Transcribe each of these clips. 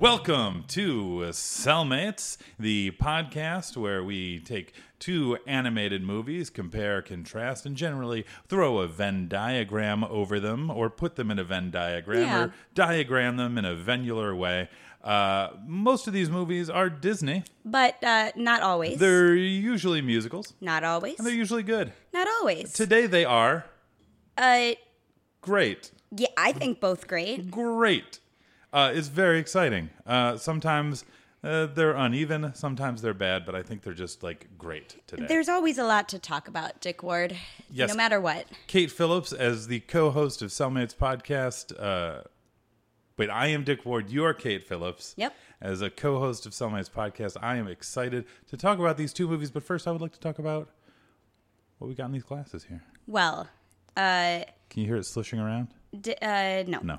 Welcome to Cellmates, the podcast where we take two animated movies, compare, contrast, and generally throw a Venn diagram over them or put them in a Venn diagram Yeah. or diagram them in a venular way. Uh, most of these movies are Disney. But uh, not always. They're usually musicals, not always. and they're usually good. Not always. Today they are uh, great. yeah, I think both great. great. Uh, it's very exciting. Uh, sometimes uh, they're uneven, sometimes they're bad, but I think they're just like great today. There's always a lot to talk about, Dick Ward. Yes. No matter what. Kate Phillips, as the co-host of Cellmates podcast. Wait, I am Dick Ward. You are Kate Phillips. Yep. As a co-host of Cellmates podcast, I am excited to talk about these two movies. But first, I would like to talk about what we got in these glasses here. Well, uh, Can you hear it slushing around? d- uh, no. No.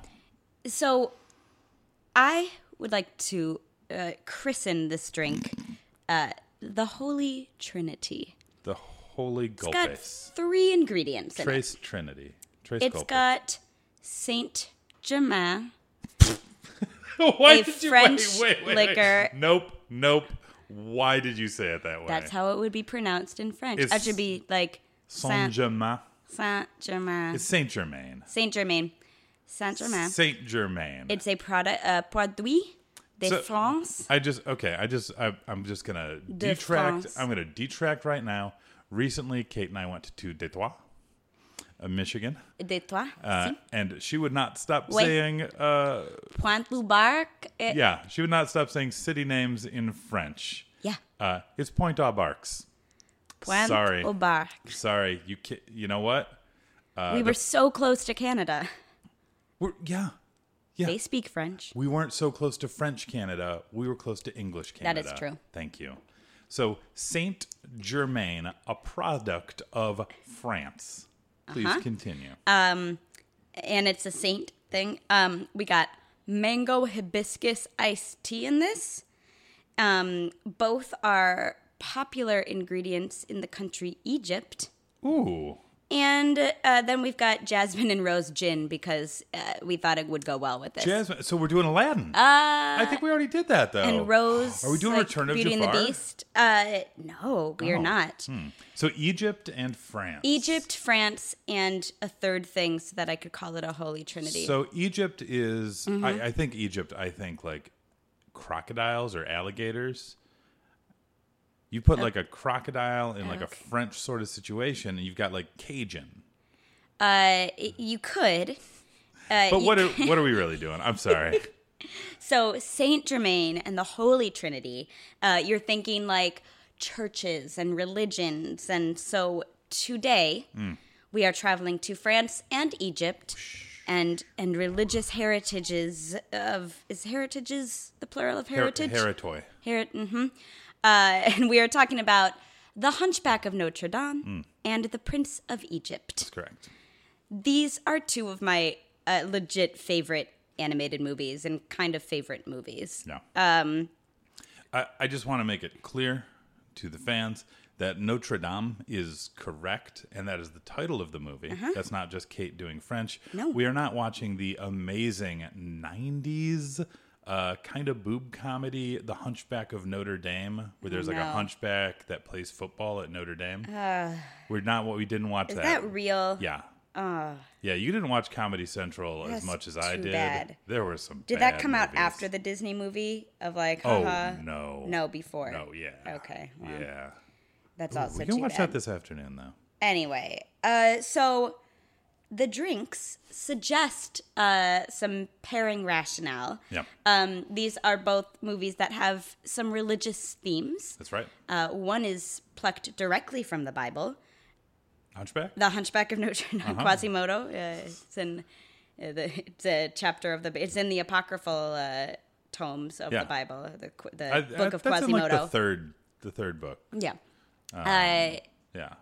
So, I would like to uh, christen this drink uh, the Holy Trinity. The Holy It's got three ingredients in it. Trace Trinity. Trace It's Gulface. got Saint Germain. Why a did you French wait, wait, wait, liquor. Nope, nope. Why did you say it that way? That's how it would be pronounced in French. It's It should be like Saint Germain. Saint Germain. It's Saint Germain. Saint Germain. Saint Germain. Saint Germain. It's a product, uh, produit de So- France. I just okay. I just I, I'm just gonna De detract. France. I'm gonna detract right now. Recently, Kate and I went to Detroit, uh, Michigan, De toi. uh, si. and she would not stop Wait. saying. Uh, Pointe Loubarc. eh, yeah, she would not stop saying city names in French. Yeah. Uh, it's Pointe aux Barques. Pointe Sorry. au Barc. Sorry, you ki- you know what? Uh, we were so close to Canada. We're, yeah, yeah. They speak French. We weren't so close to French Canada. We were close to English Canada. That is true. Thank you. So, Saint Germain, a product of France. Please Uh-huh. continue. Um, and it's a saint thing. Um, we got mango hibiscus iced tea in this. Um, both are popular ingredients in the country Egypt. Ooh. And uh, then we've got jasmine and rose gin because uh, we thought it would go well with this. Jasmine. So, we're doing Aladdin. uh, I think we already did that, though. and rose. Are we doing like Return of Beauty and the Beast? Uh, no, we are Oh. not. So, Egypt and France. Egypt, France, and a third thing so that I could call it a holy trinity. So, Egypt is, Mm-hmm. I, I think Egypt, I think like crocodiles or alligators. You put like a crocodile in like a French sort of situation, and you've got like Cajun. uh, you could. Uh, But you- what are, what are we really doing? I'm sorry. So Saint Germain and the Holy Trinity, uh, you're thinking like churches and religions, and so today Hmm. we are traveling to France and Egypt, and and religious heritages of is heritages the plural of Her- heritage? Heritoy. Herit- mhm. Uh, and we are talking about the Hunchback of Notre Dame Hmm. and the Prince of Egypt. That's correct. These are two of my uh, legit favorite animated movies and kind of favorite movies. No. Um, I, I just want to make it clear to the fans that Notre Dame is correct, and that is the title of the movie. That's not just Kate doing French. Uh-huh. No. We are not watching the amazing 90s uh, kind of boob comedy, The Hunchback of Notre Dame, where there's like a hunchback that plays football at Notre Dame. We're not what we didn't watch Is that. that real? yeah. yeah, you didn't watch Comedy Central as much as I did. bad. There were some. Did that come out after the Disney movie of like, Oh haha? no. No, before. No, yeah. Okay, well, Yeah. That's also we can watch bad. that this afternoon though. Anyway, uh, so the drinks suggest uh, some pairing rationale. Yep. Um, these are both movies that have some religious themes. That's right. Uh, one is plucked directly from the Bible, Hunchback? The Hunchback of Notre Dame, Uh-huh. Quasimodo. Uh, it's in uh, the it's a chapter of the it's in the apocryphal uh, tomes of Yeah. the Bible, the the I- book I- of that's in Quasimodo. like the third the third book. yeah. Um, uh, Yeah.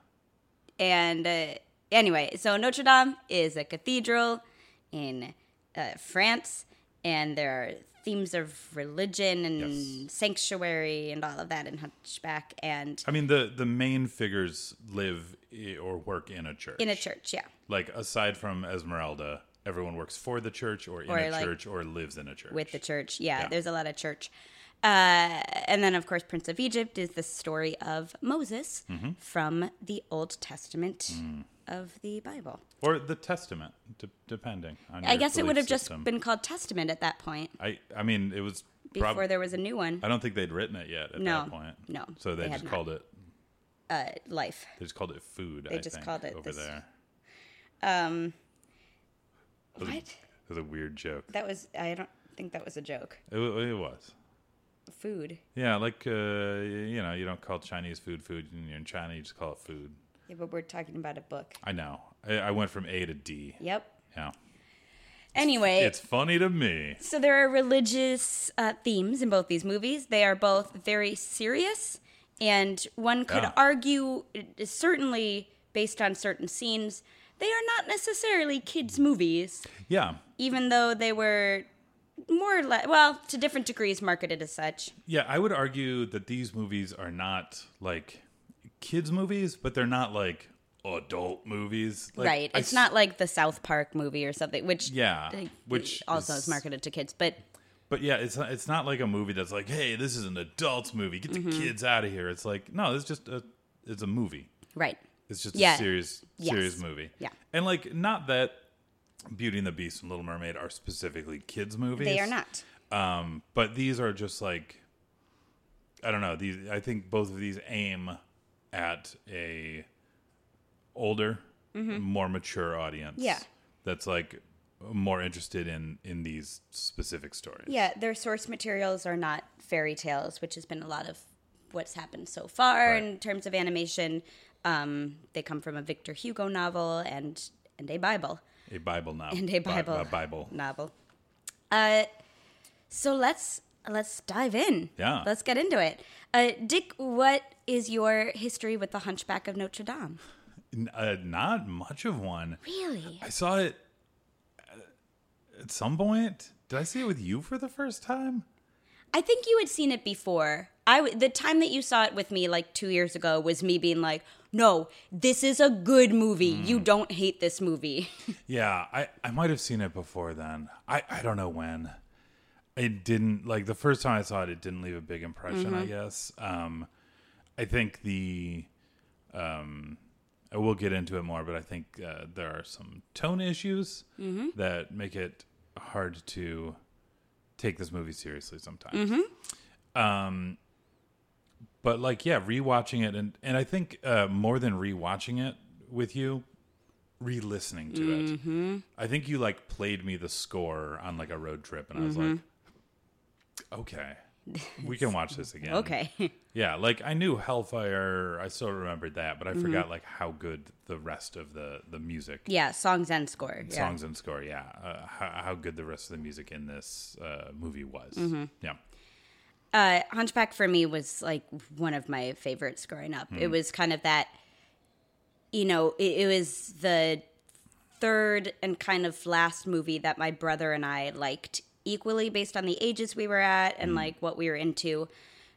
and uh, anyway, so Notre Dame is a cathedral in uh, France, and there are themes of religion and Yes. sanctuary and all of that in Hunchback, and I mean, the the main figures live or work in a church. in a church, yeah, like aside from Esmeralda, everyone works for the church or in Or, a like, church or lives in a church. with the church. Yeah, Yeah. there's a lot of church. Uh, and then, of course, Prince of Egypt is the story of Moses Mm-hmm. from the Old Testament Mm. of the Bible. or the Testament, de- depending. on I guess it would have just been called Testament at that point I I mean, it was before prob- there was a new one. I don't think they'd written it yet at No, that point. no, So they, they just called it. Uh, life. They just called it food. They I just think, called it over this- there. Um, It was, what? It was a weird joke. That was. I don't think that was a joke. It, it was. Food. Yeah, like uh, you know, you don't call Chinese food food. In China, you just call it food. Yeah, but we're talking about a book. I know. I, I went from A to D. Yep. Yeah, Anyway, it's funny to me. So there are religious uh, themes in both these movies. They are both very serious, and one could Yeah. argue, uh, certainly based on certain scenes, they are not necessarily kids' movies, Yeah, even though they were more or less, well, to different degrees, marketed as such. yeah. I would argue that these movies are not like kids movies, but they're not like adult movies. Like, right. It's s- not like the South Park movie or something, which Yeah, uh, which also is- is marketed to kids, but But yeah, it's not, it's not like a movie that's like, hey, this is an adults movie. Get the Mm-hmm. kids out of here. It's like, no, it's just a it's a movie. right. It's just Yeah. a serious Yes. serious movie. Yeah. And like not that Beauty and the Beast and Little Mermaid are specifically kids movies. They are not. Um, but these are just like I don't know, these I think both of these aim at a older, more mature audience. Mm-hmm. Yeah. That's like more interested in in these specific stories. Yeah, their source materials are not fairy tales, which has been a lot of what's happened so far Right. in terms of animation. Um, they come from a Victor Hugo novel and and a Bible A Bible novel. and a Bi- Bible a Bible. novel. Uh, so let's let's dive in. Yeah. let's get into it. Uh, Dick, what is your history with the Hunchback of Notre Dame? N- Uh, not much of one. Really? I saw it uh, at some point. Did I see it with you for the first time? I think you had seen it before. I w- the time that you saw it with me like 2 years ago was me being like, "No, this is a good movie. You Hmm. don't hate this movie." Yeah, I, I might have seen it before then. I, I don't know when. It didn't like the first time I saw it. It didn't leave a big impression. I guess. Um, I think the, um, I will get into it more, but I think uh, there are some tone issues that make it hard to take this movie seriously sometimes. Um, but like, yeah, rewatching it, and and I think uh, more than rewatching it with you, re-listening to it. I think you like played me the score on like a road trip, and I was like, okay, we can watch this again. okay. Yeah, like I knew Hellfire. I still remembered that, but I forgot like how good the rest of the the music, yeah, songs and score. Yeah. songs and score. Yeah, uh, how, how good the rest of the music in this uh, movie was. Yeah, uh, Hunchback for me was like one of my favorites growing up. It was kind of that, you know, it, it was the third and kind of last movie that my brother and I liked equally based on the ages we were at and like what we were into.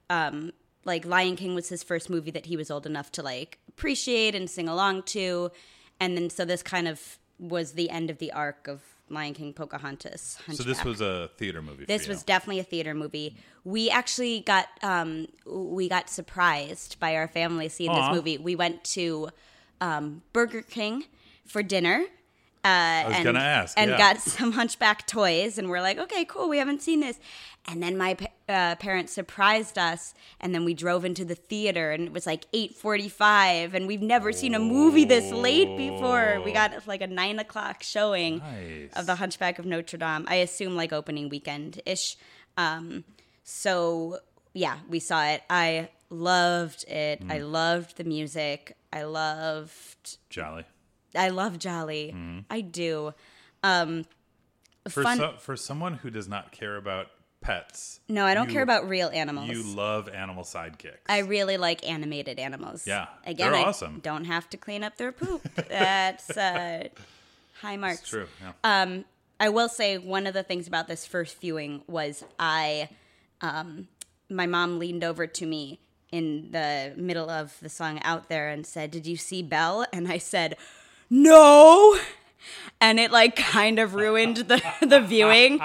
Um, like Lion King was his first movie that he was old enough to like appreciate and sing along to, and then so this kind of was the end of the arc of Lion King, Pocahontas. so this was a theater movie. This was definitely a theater movie. We actually got um, we got surprised by our family seeing Aw. this movie. We went to um, Burger King for dinner. Uh, I was and, ask, and yeah. got some Hunchback toys, and we're like, okay, cool, we haven't seen this. And then my uh, parents surprised us, and then we drove into the theater, and it was like eight forty-five, and we've never seen a movie this late before. We got like a nine o'clock showing Nice. of the Hunchback of Notre Dame. I assume like opening weekend ish. Um, so yeah, we saw it. I loved it. I Mm. loved the music. I loved. Djali. I love Djali. Mm-hmm. I do. For Fun- so, for someone who does not care about pets, No, I don't you- care about real animals. You love animal sidekicks. I really like animated animals. Yeah, Again, they're I awesome. don't have to clean up their poop. That's uh, high marks. It's true. Yeah. I will say one of the things about this first viewing was I, um, my mom leaned over to me in the middle of the song out there and said, "Did you see Belle?" And I said, "No." And it like kind of ruined the the viewing.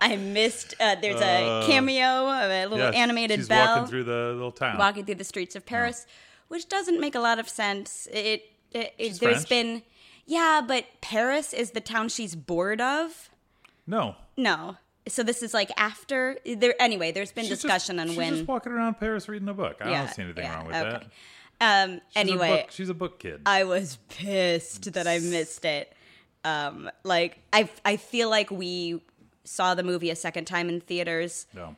I missed. Uh, there's a cameo of a little Yes, animated she's Belle walking through the little town. walking through the streets of Paris, which doesn't make a lot of sense. It, it, it there's French. been, yeah, but Paris is the town she's bored of. no. No, so this is like after there. Anyway, there's been She's just- discussion on she's when. just walking around Paris reading a book. I yeah, don't see anything yeah, wrong with okay. that. Um. She's a anyway, book- she's a book kid. I was pissed that I missed it. Um. Like I, I feel like we saw the movie a second time in theaters no.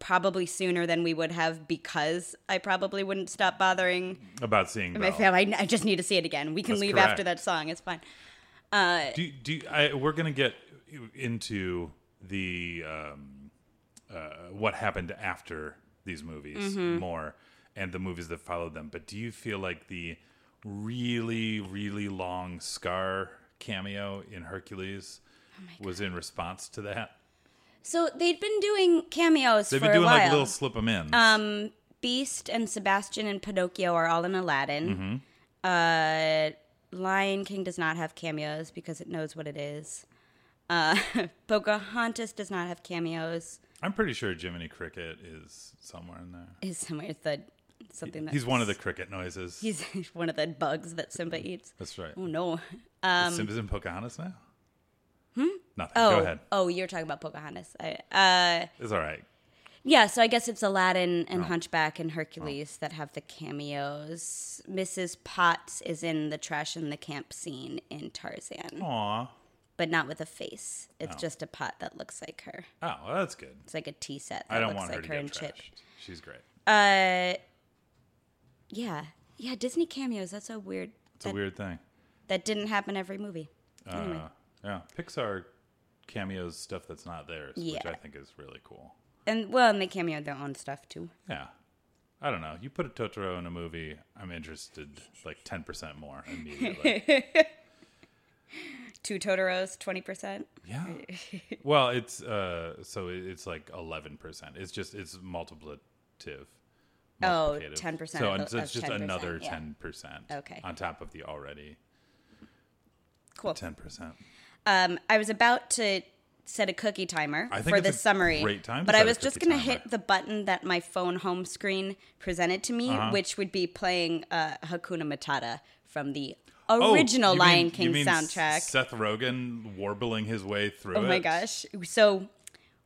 probably sooner than we would have because I probably wouldn't stop bothering About seeing my family. I, I just need to see it again. We can That's leave correct. after that song. It's fine. Uh, Do, do I, we're gonna get into the um, uh, what happened after these movies Mm-hmm. more and the movies that followed them. But do you feel like the really really long Scar cameo in Hercules Oh was in response to that? So they'd been doing cameos They've for been doing like little slip 'em in. um, Beast and Sebastian and Pinocchio are all in Aladdin. Mm-hmm. Uh, Lion King does not have cameos because it knows what it is. Uh, Pocahontas does not have cameos. I'm pretty sure Jiminy Cricket is somewhere in there. Is somewhere the something that He's one of the cricket noises. He's one of the bugs that Simba eats. That's right. Oh no. Is Simba's in Pocahontas now? Hmm? Nothing. Oh, Go ahead. oh, you're talking about Pocahontas. I, uh, It's all right. Yeah, so I guess it's Aladdin and Oh. Hunchback and Hercules that have the cameos. Mrs. Potts is in the trash in the camp scene in Tarzan, Aw. but not with a face. It's Oh. just a pot that looks like her. Oh, well, that's good. It's like a tea set that I don't looks want her like to her, get and Chip. She's great. Uh, yeah, yeah, Disney cameos. That's so weird. It's a weird thing. that didn't happen every movie. Anyway. Uh, yeah, Pixar cameos stuff that's not theirs, which I think is really cool. And well, and they cameo their own stuff too. Yeah. I don't know. You put a Totoro in a movie, I'm interested like 10% more immediately. Two Totoros, twenty percent. yeah. Well, it's uh so it's like 11%. It's just it's multiplicative. Oh, 10% So of- it's, of it's just 10%, another yeah. 10% Okay. on top of the already Cool. 10%. Um, I was about to set a cookie timer for a summary, great time but I was just gonna hit the button that my phone home screen presented to me, Uh-huh. which would be playing uh, Hakuna Matata from the Oh, original you Lion mean- you King mean soundtrack. Seth Rogen warbling his way through oh my gosh! So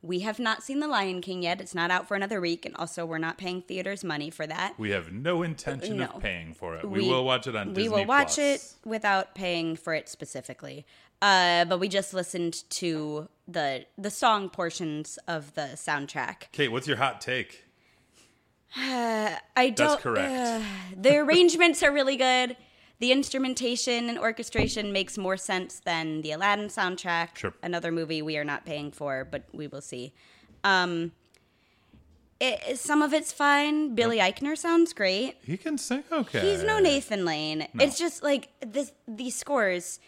we have not seen the Lion King yet. It's not out for another week, and also we're not paying theaters money for that. We have no intention No. of paying for it. We, will watch it on we Disney will watch Plus. it without paying for it specifically. Uh, but we just listened to the the song portions of the soundtrack. Kate, what's your hot take? I don't. That's correct. uh, the arrangements are really good. The instrumentation and orchestration makes more sense than the Aladdin soundtrack. Sure. Another movie we are not paying for, but we will see. Um, it, some of it's fine. Billy Eichner sounds great. He can sing okay. He's no Nathan Lane. It's just like this. These scores,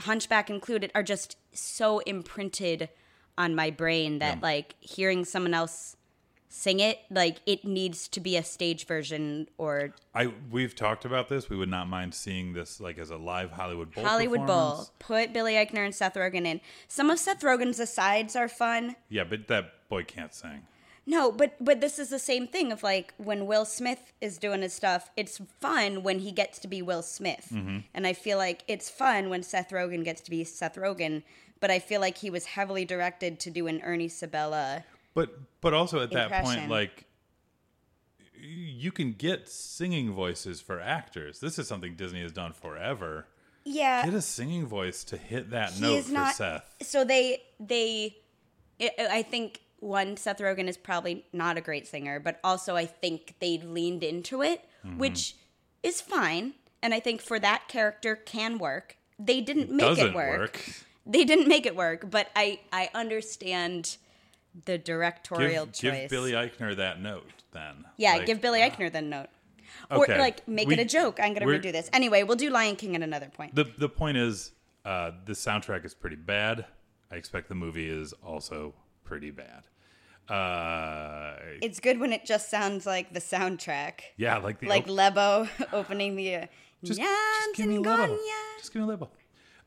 Hunchback included, are just so imprinted on my brain that Yeah. like hearing someone else sing it, like it needs to be a stage version or I we've talked about this. We would not mind seeing this like as a live Hollywood Bowl. Hollywood Bowl. Put Billy Eichner and Seth Rogen in. Some of Seth Rogen's asides are fun. Yeah, but that boy can't sing. No, but but this is the same thing of like when Will Smith is doing his stuff, it's fun when he gets to be Will Smith. Mm-hmm. And I feel like it's fun when Seth Rogen gets to be Seth Rogen, but I feel like he was heavily directed to do an Ernie Sabella. But but also at that point, like you can get singing voices for actors. This is something Disney has done forever. Yeah. Get a singing voice to hit that he note is for not Seth. so they they I I think one Seth Rogen is probably not a great singer, but also I think they leaned into it, Mm-hmm. which is fine, and I think for that character can work. They didn't make Doesn't it work. work. They didn't make it work, but I I understand the directorial Give, choice. give Billy Eichner that note then. yeah, Like, give Billy Eichner the note. Okay. Or like make We- it a joke. I'm gonna redo this. Anyway, we'll do Lion King at another point. The the point is, uh, the soundtrack is pretty bad. I expect the movie is also pretty bad. Uh, It's good when it just sounds like the soundtrack. yeah, like the Like op- Lebo opening the. Uh, just, just give me little. Just give me little.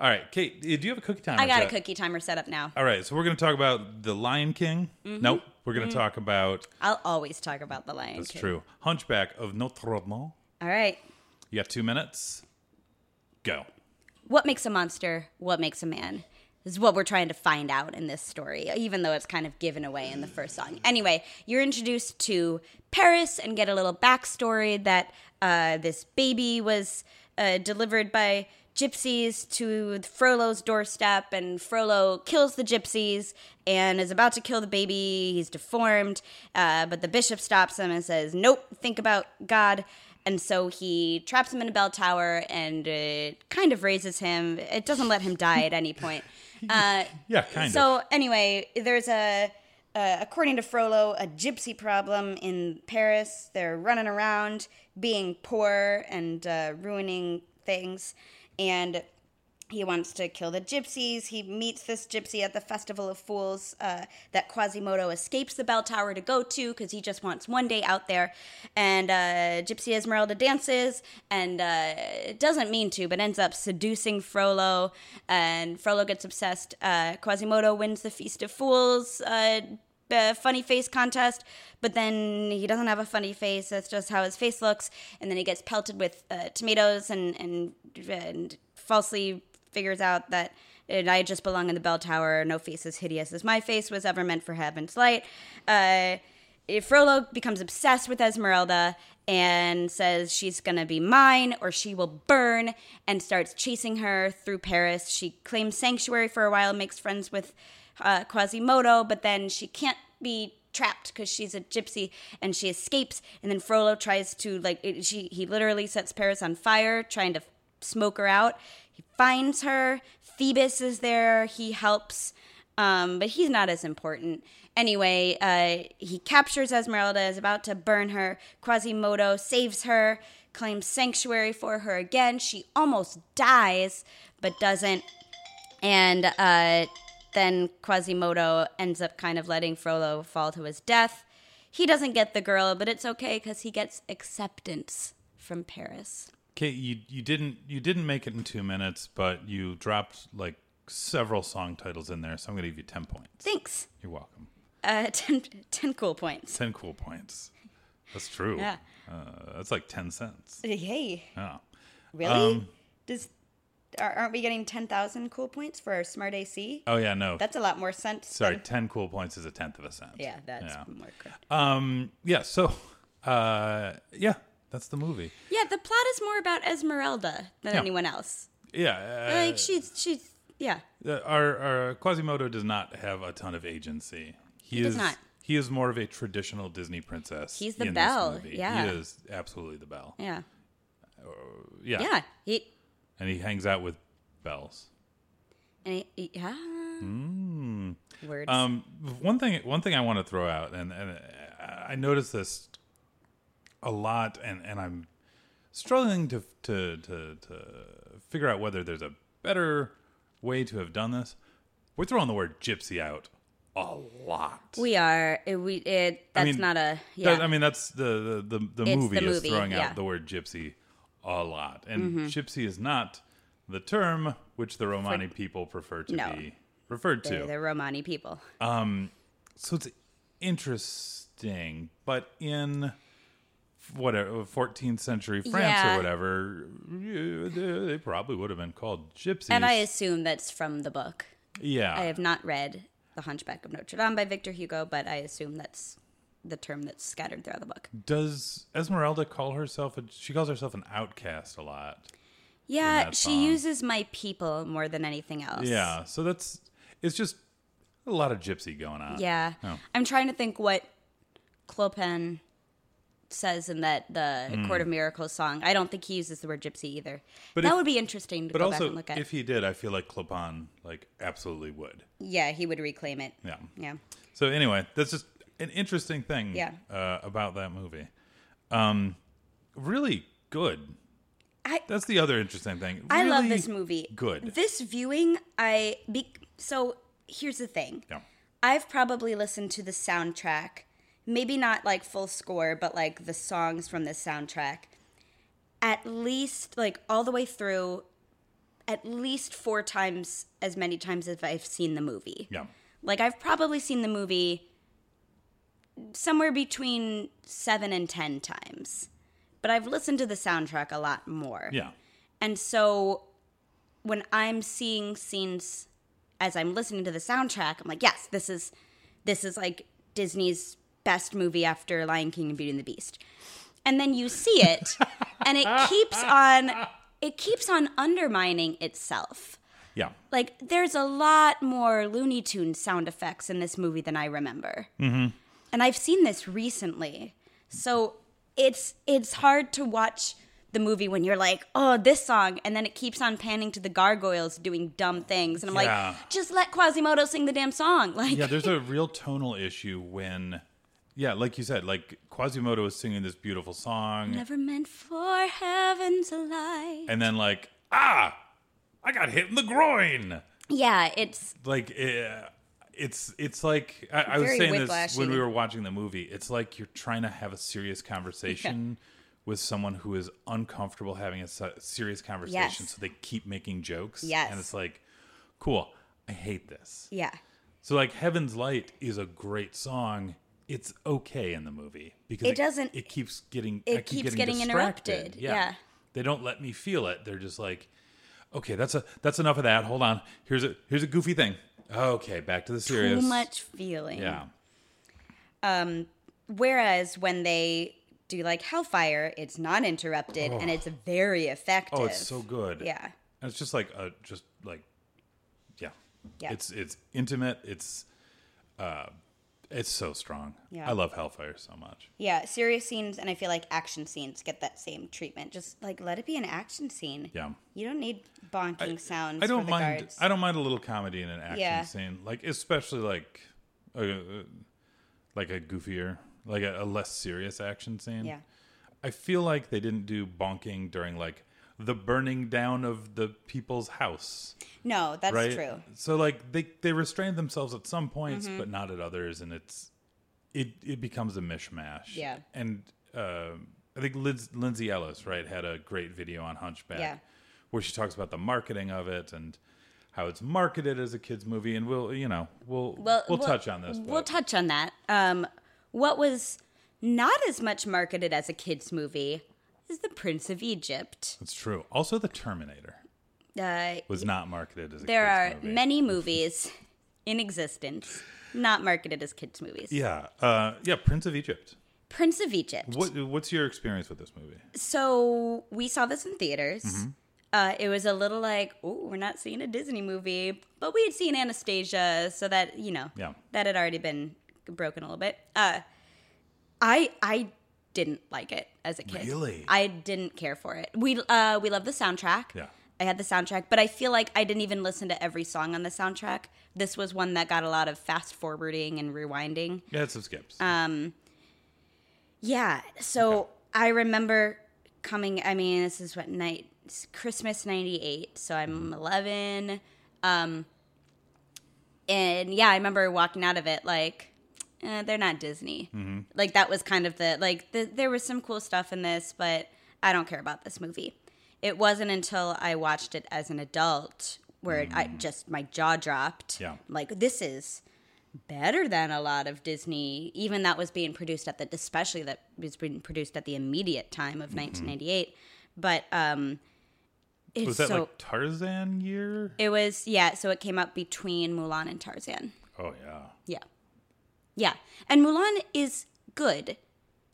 All right, Kate, do you have a cookie timer? I got a cookie timer set up now. All right, so we're going to talk about the Lion King. Mm-hmm. Nope, we're going to talk about I'll always talk about the Lion that's King. true Hunchback of Notre Dame. All right. You got two minutes. Go. What makes a monster? What makes a man? This is what we're trying to find out in this story, even though it's kind of given away in the first song. Anyway, you're introduced to Paris and get a little backstory that uh, this baby was uh, delivered by gypsies to Frollo's doorstep, and Frollo kills the gypsies and is about to kill the baby. He's deformed, uh, but the bishop stops him and says, Nope, think about God. And so he traps him in a bell tower and it kind of raises him. It doesn't let him die at any point. Uh, Yeah, kind so of. So, anyway, there's a, uh, according to Frollo, a gypsy problem in Paris. They're running around being poor and uh, ruining things, and he wants to kill the gypsies. He meets this gypsy at the Festival of Fools uh, that Quasimodo escapes the bell tower to go to because he just wants one day out there. And uh, Gypsy Esmeralda dances and uh, doesn't mean to, but ends up seducing Frollo. And Frollo gets obsessed. Uh, Quasimodo wins the Feast of Fools. Uh, funny face contest, but then he doesn't have a funny face. That's just how his face looks. And then he gets pelted with uh, tomatoes and, and and falsely figures out that uh, I just belong in the bell tower. No face as hideous as my face was ever meant for heaven's light. Uh, Frollo becomes obsessed with Esmeralda and says she's gonna be mine or she will burn and starts chasing her through Paris. She claims sanctuary for a while, makes friends with uh, Quasimodo, but then she can't be trapped because she's a gypsy and she escapes. And then Frollo tries to like it, she he literally sets Paris on fire, trying to smoke her out. He finds her. Phoebus is there. He helps. Um, but he's not as important. Anyway, uh, he captures Esmeralda, is about to burn her. Quasimodo saves her, claims sanctuary for her again. She almost dies, but doesn't. And uh, then Quasimodo ends up kind of letting Frollo fall to his death. He doesn't get the girl, but it's okay because he gets acceptance from Paris. Kate, you you didn't you didn't make it in two minutes, but you dropped like several song titles in there, so I'm going to give you ten points. Thanks. You're welcome. Uh, 10, 10 cool points. Ten cool points. That's true. Yeah. Uh, that's like ten cents. Hey, Yeah. really? Um, Does aren't we getting ten thousand cool points for our smart AC? Oh yeah, no. That's a lot more sense. Sorry, than- ten cool points is a tenth of a cent. yeah, that's Yeah. more good. Um. Yeah. So. Uh. Yeah. That's the movie. Yeah, the plot is more about Esmeralda than Yeah. anyone else. Yeah. Uh, like she's she's yeah. uh, our our Quasimodo does not have a ton of agency. He, does is not. he is more of a traditional Disney princess. He's the in Belle, This movie. yeah. He is absolutely the Belle. Yeah. Yeah. Yeah. He And he hangs out with bells. and he, yeah. Words. Um, one thing, one thing I want to throw out, and, and I noticed this a lot, and, and I'm struggling to, to to to figure out whether there's a better way to have done this. We're throwing the word gypsy out a lot. we are it, we it that's mean, not a yeah. That- I mean, that's the the the, the movie the is movie, throwing yeah. Out the word gypsy a lot, and gypsy is not the term which the Romani people prefer to No. be referred to. they're, they're Romani people. Um, so it's interesting, but in whatever 14th century France Yeah. or whatever, they they probably would have been called gypsies. and I assume that's from the book. yeah, I have not read The Hunchback of Notre Dame by Victor Hugo, but I assume that's the term that's scattered throughout the book. Does Esmeralda call herself? A, she calls herself an outcast a lot. Yeah, she song. uses my people more than anything else. Yeah, so that's it's just a lot of gypsy going on. Yeah. Oh. I'm trying to think what Clopin says in that the hmm. Court of Miracles song. I don't think he uses the word gypsy either. But that if- would be interesting to But go back also, and look at. if he did, I feel like Clopin like absolutely would. yeah, he would reclaim it. Yeah. Yeah. So anyway, that's just an interesting thing Yeah. uh, about that movie. Um, really good. I That's the other interesting thing. I love this movie. Good. This viewing, I be, so here's the thing. Yeah. I've probably listened to the soundtrack, maybe not like full score, but like the songs from the soundtrack, at least like all the way through, at least four times as many times as I've seen the movie. Yeah. Like I've probably seen the movie somewhere between seven and ten times, but I've listened to the soundtrack a lot more. Yeah. And so when I'm seeing scenes as I'm listening to the soundtrack, I'm like, yes, this is this is like Disney's best movie after Lion King and Beauty and the Beast. And then you see it and it keeps on it keeps on undermining itself. Yeah. Like there's a lot more Looney Tunes sound effects in this movie than I remember. Mm-hmm. And I've seen this recently. So it's it's hard to watch the movie when you're like, oh, this song, and then it keeps on panning to the gargoyles doing dumb things, and I'm Yeah. like, just let Quasimodo sing the damn song. Like, Yeah, there's a real tonal issue when, yeah, like you said, like Quasimodo is singing this beautiful song, never meant for heaven to lie. and then like, ah, I got hit in the groin. Yeah, it's Like, eh, it's it's like I, I was saying this when we were watching the movie. It's like you're trying to have a serious conversation. With someone who is uncomfortable having a serious conversation, Yes. so they keep making jokes. Yes. and it's like, cool. I hate this. yeah, So like Heaven's Light is a great song. It's okay in the movie because It doesn't- It keeps getting. it keep keeps getting, getting interrupted, yeah. They don't let me feel it. They're just like, okay, that's a that's enough of that. Hold on. Here's a here's a goofy thing. Okay, back to the serious. too much feeling. Yeah. Um, whereas when they do like Hellfire, it's not interrupted and it's very effective. Oh, it's so good. Yeah. And it's just like a just like, yeah. Yeah. It's it's intimate. It's uh, it's so strong. Yeah. I love Hellfire so much. Yeah, serious scenes and I feel like action scenes get that same treatment. Just like let it be an action scene. Yeah. You don't need bonking sounds I don't for the mind. guards. I don't mind a little comedy in an action Yeah. scene, like especially like, a, like a goofier, like a, a less serious action scene. yeah. I feel like they didn't do bonking during like the burning down of the people's house, No, that's right? true. Mm-hmm. So like they they restrained themselves at some points, but not at others, and it's it it becomes a mishmash. Yeah. and uh, I think Liz, Lindsay Ellis right had a great video on Hunchback Yeah. where she talks about the marketing of it and how it's marketed as a kids movie, and we'll you know we'll Well, we'll, touch on this. We'll touch on that. Um, what was not as much marketed as a kids movie is The Prince of Egypt. It's true. Also, the Terminator Uh, was not marketed as a there are movie. many movies in existence not marketed as kids movies. Yeah, uh, yeah. Prince of Egypt. Prince of Egypt. What what's your experience with this movie? So we saw this in theaters. Mm-hmm. Uh, it was a little like, oh, we're not seeing a Disney movie, but we had seen Anastasia, so that you know, Yeah. that had already been broken a little bit. Uh, I I didn't like it as a kid. Really? I didn't care for it. We uh, we love the soundtrack. Yeah. I had the soundtrack, but I feel like I didn't even listen to every song on the soundtrack. This was one that got a lot of fast forwarding and rewinding. Yeah, it's some skips. Um, Yeah. So I remember coming. I mean, this is what night it's Christmas '98. So I'm 11. Um, and yeah, I remember walking out of it like eh, they're not Disney. Like that was kind of the like the, there was some cool stuff in this, but I don't care about this movie. It wasn't until I watched it as an adult where I just my jaw dropped. Yeah. Like this is better than a lot of Disney, even that was being produced at the, especially that was being produced at the immediate time of 1998. But um, it's was that so like Tarzan year? it was yeah. So it came out between Mulan and Tarzan. Oh yeah. Yeah, yeah, and Mulan is good.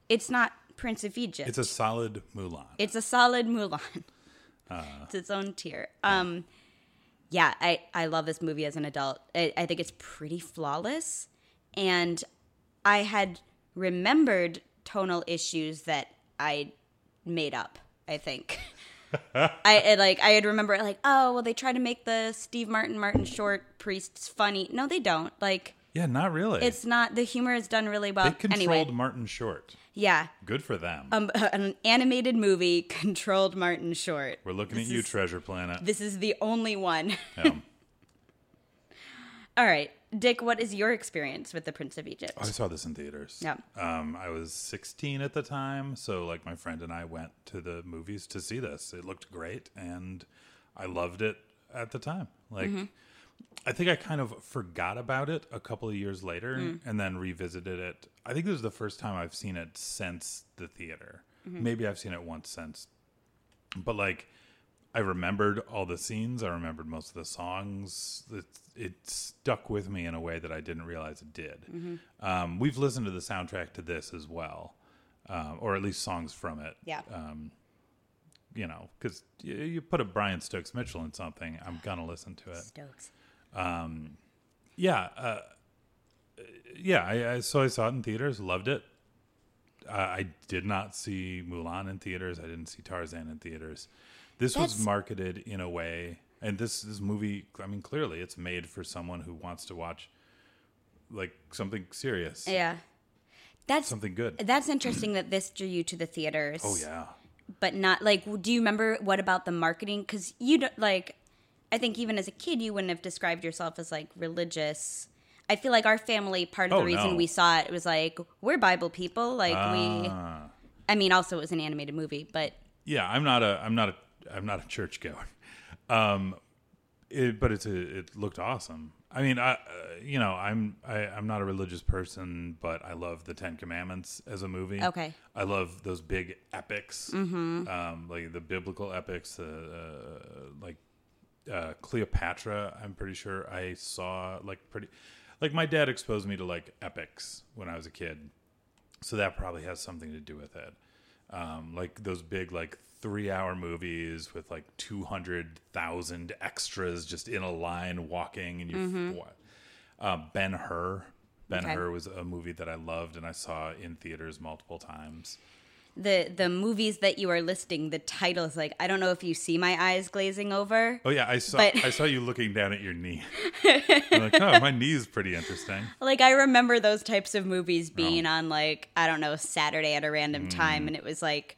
It's not Prince of Egypt. It's a solid Mulan. It's a solid Mulan. Uh. it's its own tier. Um, yeah, I, I love this movie as an adult. I, I think it's pretty flawless. And I had remembered tonal issues that I made up, I think. I I, like I had remember like, oh well they try to make the Steve Martin Martin Short priests funny. No, they don't. Like yeah, not really. it's not the humor is done really well. they controlled anyway, Martin Short. yeah. Good for them. Um, an animated movie controlled Martin Short. We're looking this at you, is- Treasure Planet. This is the only one. Yeah. All right, Dick. What is your experience with the Prince of Egypt? I saw this in theaters. Yeah. Um, I was 16 at the time, so like my friend and I went to the movies to see this. It looked great, and I loved it at the time. Like, I think I kind of forgot about it a couple of years later, and then revisited it. I think this is the first time I've seen it since the theater. Maybe I've seen it once since, but like. I remembered all the scenes. I remembered most of the songs. It, it stuck with me in a way that I didn't realize it did. Um, we've listened to the soundtrack to this as well, um, or at least songs from it. Yeah. You know, because you, you put a Brian Stokes Mitchell in something, I'm gonna listen to it. Stokes. Yeah, uh, yeah. I, I so I saw it in theaters, loved it. Uh, I did not see Mulan in theaters. I didn't see Tarzan in theaters. This was marketed in a way, and this this movie. I mean, clearly, it's made for someone who wants to watch like something serious, Yeah. That's something good. that's interesting that this drew you to the theaters. Oh yeah. but not like. Do you remember what about the marketing? Because you don't like. I think even as a kid, you wouldn't have described yourself as like religious. I feel like our family, part of Oh, the reason no. we saw it was like we're Bible people. Like we. Ah. I mean, also it was an animated movie, but yeah i'm not a i'm not a i'm not a churchgoer um it, but it's a, it looked awesome i mean i uh, you know i'm I, i'm not a religious person but i love the ten commandments as a movie Okay. i love those big epics mm-hmm. um like the biblical epics uh, uh like uh cleopatra i'm pretty sure i saw like pretty like my dad exposed me to like epics when i was a kid. So that probably has something to do with it. Um, like those big like three hour movies with like 200000 extras just in a line walking and you uh, ben hur ben Okay. hur was a movie that i loved and i saw in theaters multiple times the the movies that you are listing, the titles. like I don't know if you see my eyes glazing over. oh yeah i saw But- i saw you looking down at your knee I'm like oh my knee is pretty interesting Like I remember those types of movies Oh. being on like I don't know Saturday at a random Mm. time, and it was like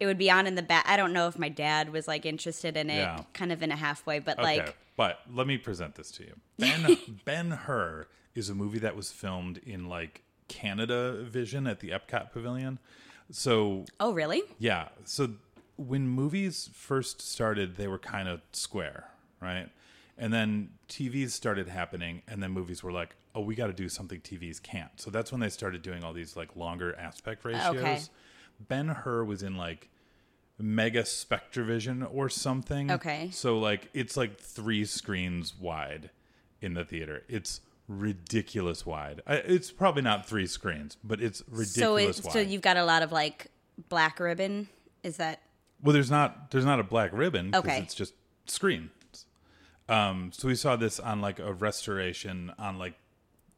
it would be on in the back. I don't know if my dad was like interested in it, Yeah. kind of in a halfway, but Okay, like but let me present this to you. Ben Ben Hur is a movie that was filmed in like Canada Vision at the Epcot Pavilion. So oh really? yeah, so when movies first started, they were kind of square, right? And then TVs started happening, and then movies were like, "Oh, we got to do something TVs can't." So that's when they started doing all these like longer aspect ratios. Okay. Ben Hur was in like Mega Spectrovision or something. Okay. So like it's like three screens wide in the theater. It's ridiculous wide. I, it's probably not three screens, but it's So ridiculous it, wide. so you've got a lot of like black ribbon. Is that Well, there's not there's not a black ribbon because Okay. it's just screens. Um, so we saw this on like a restoration on like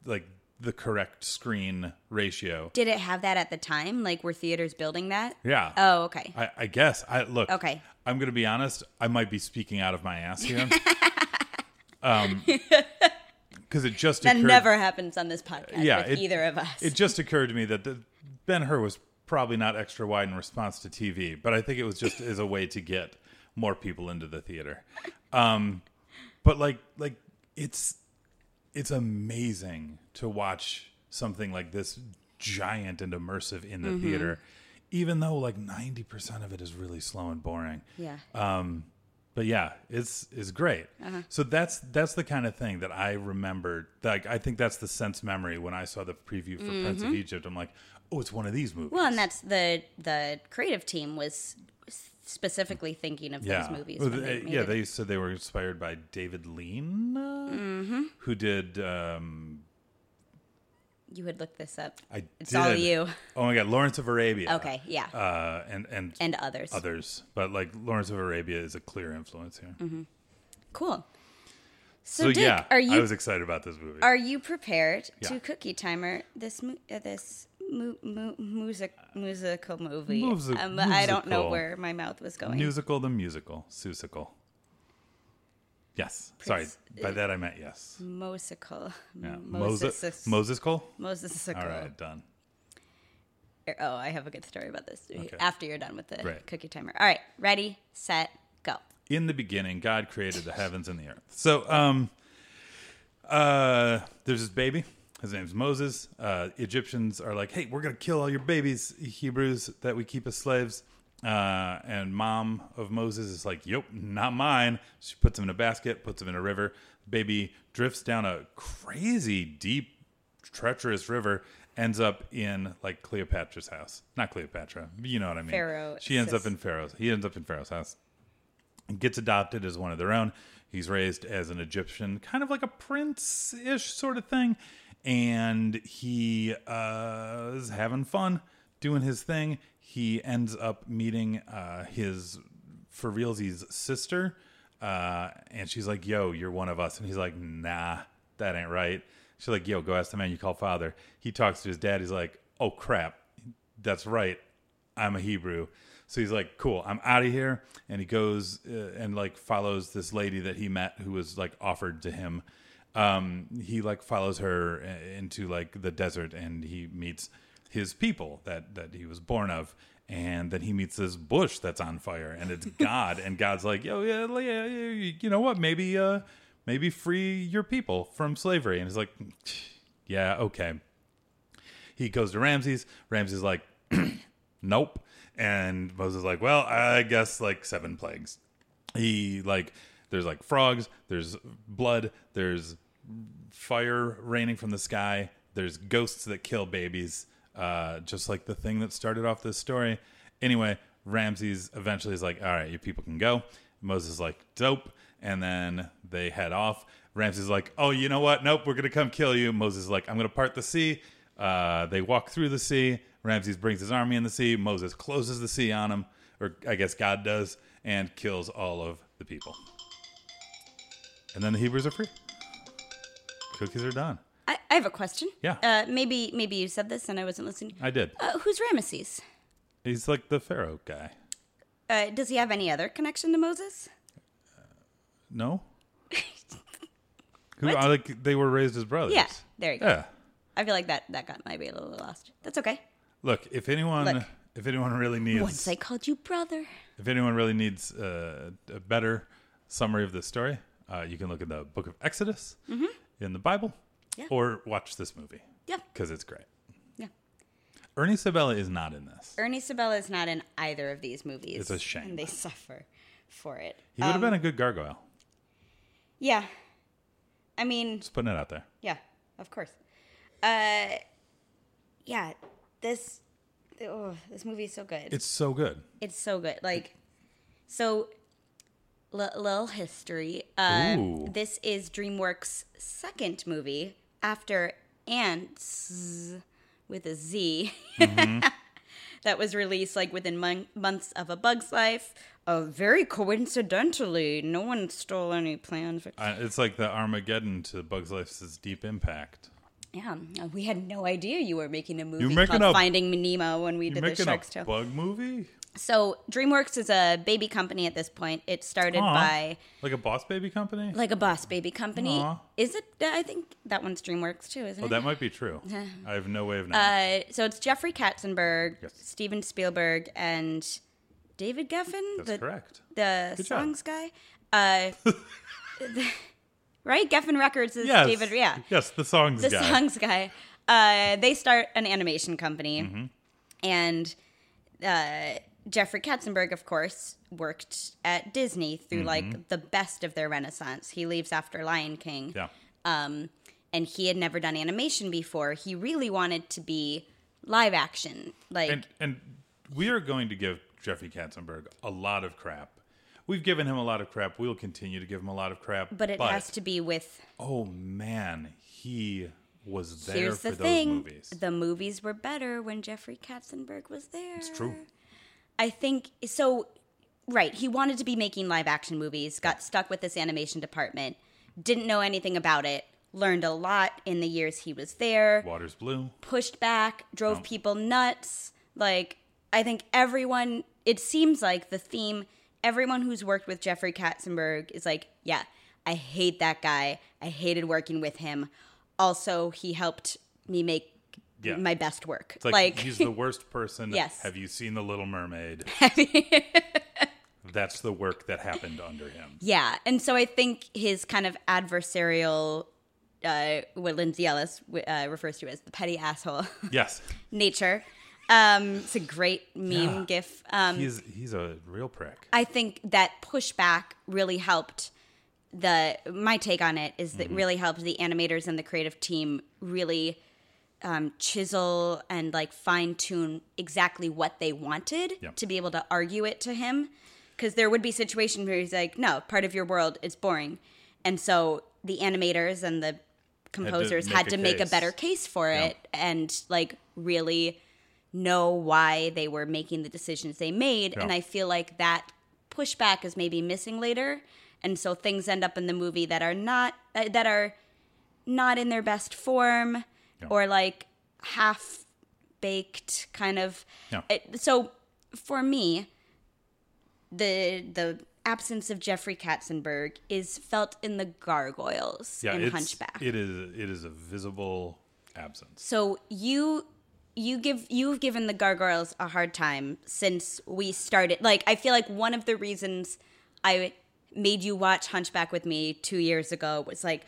like the correct screen ratio. did it have that at the time? Like were theaters building that? Yeah. Oh okay. I, I guess I look. Okay. I'm gonna be honest. I might be speaking out of my ass here. um, because it just That occurred, never happens on this podcast Yeah, with it- either of us. It just occurred to me that the, Ben Hur was probably not extra wide in response to TV, but I think it was just as a way to get more people into the theater. Um, but like, like it's it's amazing to watch something like this giant and immersive in Mm-hmm. the theater, even though like ninety percent of it is really slow and boring. yeah. Um, but yeah, it's it's great. Uh-huh. So that's that's the kind of thing that I remembered. Like I think that's the sense memory when I saw the preview for Prince of Egypt. I'm like, oh, it's one of these movies. Mm-hmm. Well, and that's the the creative team was specifically thinking of yeah, those movies. Well, they- they yeah. it. They said they were inspired by David Lean, Mm-hmm. who did. Um, you would look this up. I It's did. all you. Oh my God, Lawrence of Arabia. Okay, yeah, Uh, and and and others. others, but like Lawrence of Arabia is a clear influence here. Cool. So, So, Dick, yeah, are you I was excited about this movie. are you prepared Yeah. to cookie timer this uh, this mu- mu- music musical movie? Musi- um, I don't know where my mouth was going. Musical, the musical, Seussical. Yes. Sorry. By that I meant yes. Mosical. Yeah. Moses. Moses. Mosesical? Moses. Cole. All right, done. Oh, I have a good story about this Okay. after you're done with the Great. cookie timer. All right, ready, set, go. In the beginning, God created the heavens and the earth. So, um, Uh, there's this baby. His name's Moses. Uh, Egyptians are like, hey, we're going to kill all your babies, Hebrews, that we keep as slaves. Uh, and mom of Moses is like, yep, not mine. She puts him in a basket, puts him in a river. Baby drifts down a crazy, deep, treacherous river, ends up in like Cleopatra's house. Not Cleopatra, you know what I mean. Pharaoh She ends up in Pharaoh's. He ends up in Pharaoh's house gets adopted as one of their own. He's raised as an Egyptian, kind of like a prince ish sort of thing. And he uh, is having fun doing his thing. He ends up meeting uh, his, for realsies, sister. Uh, and she's like, yo, you're one of us. And he's like, nah, that ain't right. She's like, yo, go ask the man you call father. He talks to his dad. He's like, oh, crap. That's right. I'm a Hebrew. So he's like, cool, I'm out of here. And he goes uh, and like follows this lady that he met who was like offered to him. Um, he like follows her uh, into like the desert and he meets his people that, that he was born of. And then he meets this bush that's on fire and it's God. and God's like, yo, yeah, yeah, yeah, you know what? Maybe, uh, maybe free your people from slavery. And he's like, yeah, okay he goes to Ramses. Ramses like, nope. And Moses like, well, I guess like seven plagues. He like, there's like frogs, there's blood, there's fire raining from the sky, there's ghosts that kill babies, uh, just like the thing that started off this story. Anyway, Ramses eventually is like, all right, you people can go. Moses is like, dope. And then they head off. Ramses is like, oh, you know what? Nope, we're going to come kill you. Moses is like, I'm going to part the sea. Uh, they walk through the sea. Ramses brings his army in the sea. Moses closes the sea on him, or I guess God does, and kills all of the people. And then the Hebrews are free. Cookies are done. I, I have a question. Yeah. Uh, maybe maybe you said this and I wasn't listening. I did. Uh, who's Ramesses? He's like the Pharaoh guy. Uh, does he have any other connection to Moses? No? Who What? I like they were raised as brothers. Yeah, there you go. Yeah. I feel like that that got might be a little lost. That's okay. Look, if anyone Look. if anyone really needs Once I called you brother. if anyone really needs uh, a better summary of this story, uh, you can look at the book of Exodus in the Bible Mm-hmm. Yeah. or watch this movie Yeah, because it's great. yeah. Ernie Sabella is not in this. Ernie Sabella is not in either of these movies. It's a shame. and they suffer for it. He would have Um, been a good gargoyle. Yeah, I mean, Just putting it out there. yeah, of course. Uh, yeah, this oh, this movie is so good. It's so good. It's so good. Like, so, l- little history. Uh, Ooh. this is DreamWorks' second movie after Ants with a Z. that was released like within mon- months of A Bug's Life. Uh, very coincidentally, no one stole any plans. For- Uh, it's like the Armageddon to Bugs Life's Deep Impact. yeah, uh, we had no idea you were making a movie you're making called a- Finding Nemo when we You did the making Shark's a Tale. bug movie? So DreamWorks is a baby company at this point. It started Aw. by Like a Boss Baby company? like a boss baby company. Aw. Is it? I think that one's DreamWorks too, isn't oh, it? that might be true. I have no way of knowing. uh, so it's Jeffrey Katzenberg, Yes. Steven Spielberg, and David Geffen, That's the correct. the Good job. songs guy. Uh, the- right, Geffen Records is Yes. David. Yeah, Yes, the songs the guy. songs guy. Uh, they start an animation company, Mm-hmm. and uh, Jeffrey Katzenberg, of course, worked at Disney through Mm-hmm. like the best of their renaissance. He leaves after Lion King, Yeah. um, and he had never done animation before. He really wanted to be live action, like And and we are going to give Jeffrey Katzenberg a lot of crap. We've given him a lot of crap. We'll continue to give him a lot of crap. but it has to be with. Oh man, he was there Here's for the those thing: movies. the movies were better when Jeffrey Katzenberg was there. It's true. I think so. Right, he wanted to be making live action movies. Got stuck with this animation department. Didn't know anything about it. Learned a lot in the years he was there. Water's blue. Pushed back, drove Oh. people nuts. Like I think everyone. It seems like the theme. Everyone who's worked with Jeffrey Katzenberg is like, yeah, I hate that guy. I hated working with him. Also, he helped me make Yeah. my best work. It's like, he's the worst person. Yes. Have you seen The Little Mermaid? That's the work that happened under him. Yeah, and so I think his kind of adversarial uh, what Lindsay Ellis uh, refers to as the petty asshole Yes, nature. Um, it's a great meme Yeah. gif. Um, he's he's a real prick. I think that pushback really helped the my take on it is Mm-hmm. that really helped the animators and the creative team really um, chisel and like fine tune exactly what they wanted Yeah. to be able to argue it to him. Because there would be situations where he's like no part of your world is boring. And so the animators and the composers make had a to make a better case for Yeah. it and like really know why they were making the decisions they made. And i feel like that pushback is maybe missing later. And so things end up in the movie that are not uh, that are not in their best form Yeah. or like half baked kind of Yeah. It- so for me the the absence of Jeffrey Katzenberg is felt in the gargoyles Yeah, in Hunchback. It is it is a visible absence. So you you give you've given the gargoyles a hard time since we started. Like I feel like one of the reasons I made you watch Hunchback with me 2 years ago was like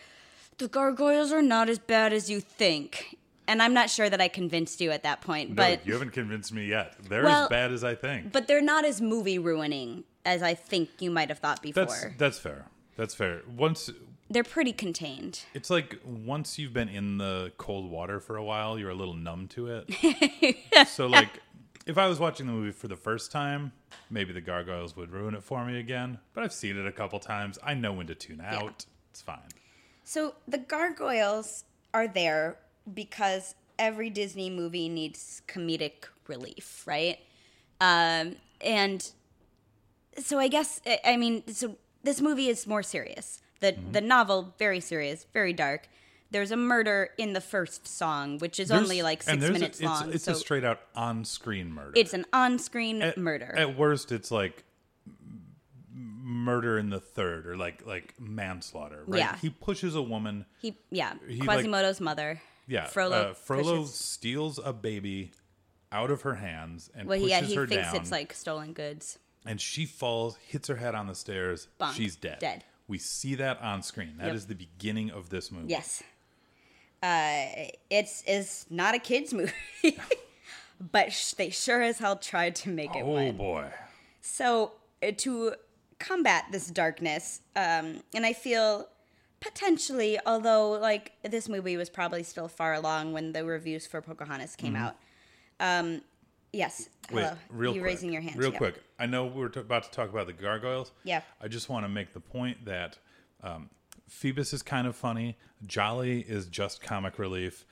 the gargoyles are not as bad as you think. And I'm not sure that I convinced you at that point, No, but you haven't convinced me yet. They're Well, as bad as I think. but they're not as movie ruining as I think you might have thought before. That's that's fair. That's fair. Once they're pretty contained. it's like once you've been in the cold water for a while, you're a little numb to it. so like if I was watching the movie for the first time, maybe the gargoyles would ruin it for me again. But I've seen it a couple times. I know when to tune out. It's fine. So the gargoyles are there because every Disney movie needs comedic relief, right? Um, and so I guess I- mean, so this movie is more serious. The the novel very serious, very dark. There's a murder in the first song, which is only like six there's a- minutes it's, long. It's so a straight out on screen murder. it's an on-screen murder. At worst, it's like murder in the third or like like manslaughter. Right? Yeah. He pushes a woman. he yeah, he, like- Quasimodo's mother. Yeah. Frollo. uh, Frollo pushes- steals a baby out of her hands and well, pushes yeah, he her thinks down. it's like stolen goods. and she falls, hits her head on the stairs. Bonk. She's dead. Dead. We see that on screen. That is Yep. the beginning of this movie. Yes. Uh, it's is not a kids movie, but sh- they sure as hell tried to make it Oh one. boy. So uh, to combat this darkness, um, and I feel potentially, although like this movie was probably still far along when the reviews for Pocahontas came out. Um, yes. Mm-hmm. Wait, Hello. real you quick. raising your hand? Real yeah. quick. I know we're t- about to talk about the gargoyles. Yeah. I just want to make the point that um, Phoebus is kind of funny. Djali is just comic relief.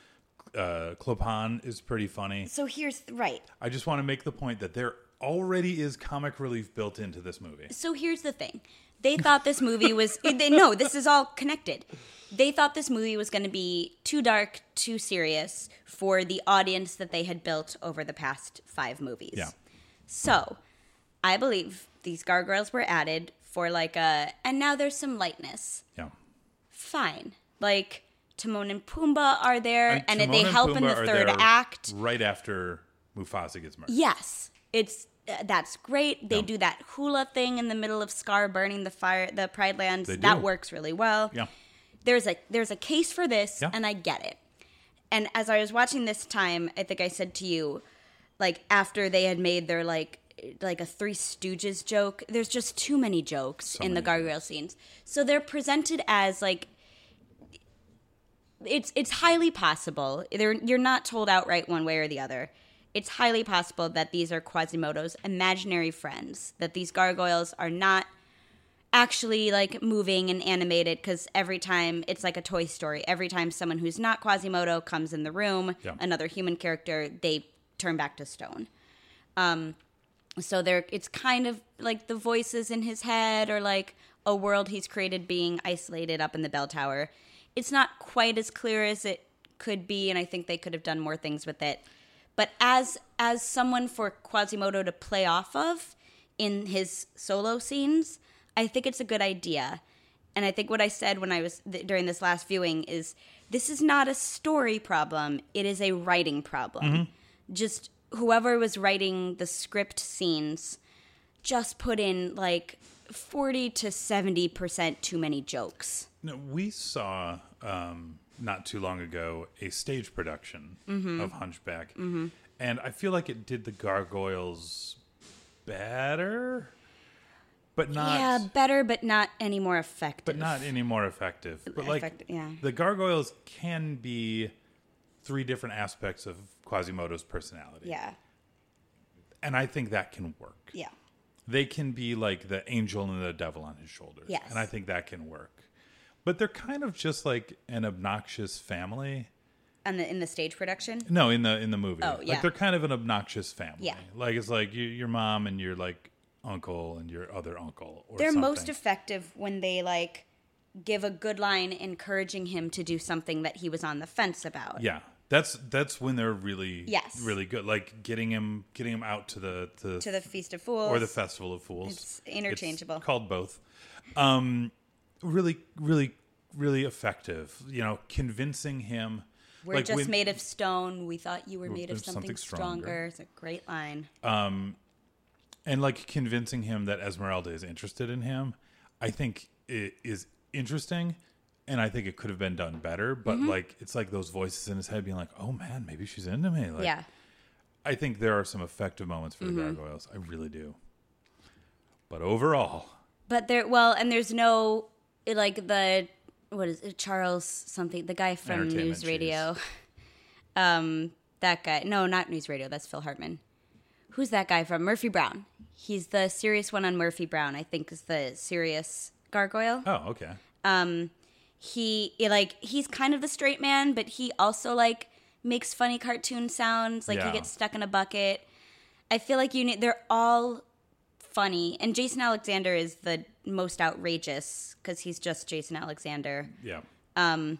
Uh, Clopin is pretty funny. So here's right. I just want to make the point that there already is comic relief built into this movie. So here's the thing. They thought this movie was they, no, this is all connected. They thought this movie was going to be too dark, too serious for the audience that they had built over the past 5 movies. Yeah. So, I believe these gargoyles were added for like a and now there's some lightness. Yeah. Fine. Like Timon and Pumbaa are there and, Timon they help in the third act. Right after Mufasa gets murdered. Yes, it's uh, that's great. They Yeah. do that hula thing in the middle of Scar burning the fire, the Pride Lands. That works really well. Yeah. There's a there's a case for this, Yeah. and I get it. And as I was watching this time, I think I said to you, like after they had made their like like a Three Stooges joke, there's just too many jokes in the many gargoyle scenes. So they're presented as like it's it's highly possible. They're, you're not told outright one way or the other. It's highly possible that these are Quasimodo's imaginary friends. That these gargoyles are not actually like moving and animated because every time it's like a Toy Story. Every time someone who's not Quasimodo comes in the room, Yeah. another human character, they turn back to stone. Um, so there, it's kind of like the voices in his head or like a world he's created being isolated up in the bell tower. It's not quite as clear as it could be, and I think they could have done more things with it. But as as someone for Quasimodo to play off of in his solo scenes, I think it's a good idea. And I think what I said when I was th- during this last viewing is this is not a story problem; it is a writing problem. Just whoever was writing the script scenes just put in like 40 to 70% too many jokes. No, we saw um, not too long ago a stage production Mm-hmm. of Hunchback, and I feel like it did the gargoyles better, but not. yeah, better, but not any more effective. but not any more effective. But like Effective, yeah. the gargoyles can be three different aspects of Quasimodo's personality. Yeah, And I think that can work. yeah, They can be like the angel and the devil on his shoulders. Yes. And I think that can work. But they're kind of just like an obnoxious family. and the, in the stage production. No, in the in the movie. Oh, yeah. Like they're kind of an obnoxious family. Yeah. Like it's like you, your mom and your like uncle and your other uncle or They're most effective when they like give a good line encouraging him to do something that he was on the fence about. Yeah. That's that's when they're really Yes. really good. Like getting him getting him out to the to, To the Feast of Fools. or the Festival of Fools. It's interchangeable. It's called both. Um, really, really, really effective. You know, convincing him. We're like just when- made of stone. We thought you were made of something, something stronger. stronger. It's a great line. Um, and like convincing him that Esmeralda is interested in him. I think it is interesting, and I think it could have been done better. But Mm-hmm. like, it's like those voices in his head being like, "Oh man, maybe she's into me." Like, yeah. I think there are some effective moments for the Mm-hmm. gargoyles. I really do. But overall, But there, well, and there's no like the what is it, Charles something, the guy from Entertainment News Radio. Um, that guy. No, not News Radio. That's Phil Hartman. Who's that guy from Murphy Brown? He's the serious one on Murphy Brown. I think is the serious gargoyle. oh okay, Um, he like he's kind of the straight man, but he also like makes funny cartoon sounds. Like Yeah. he gets stuck in a bucket. I feel like you need. They're all funny, and Jason Alexander is the most outrageous because he's just Jason Alexander. yeah. Um,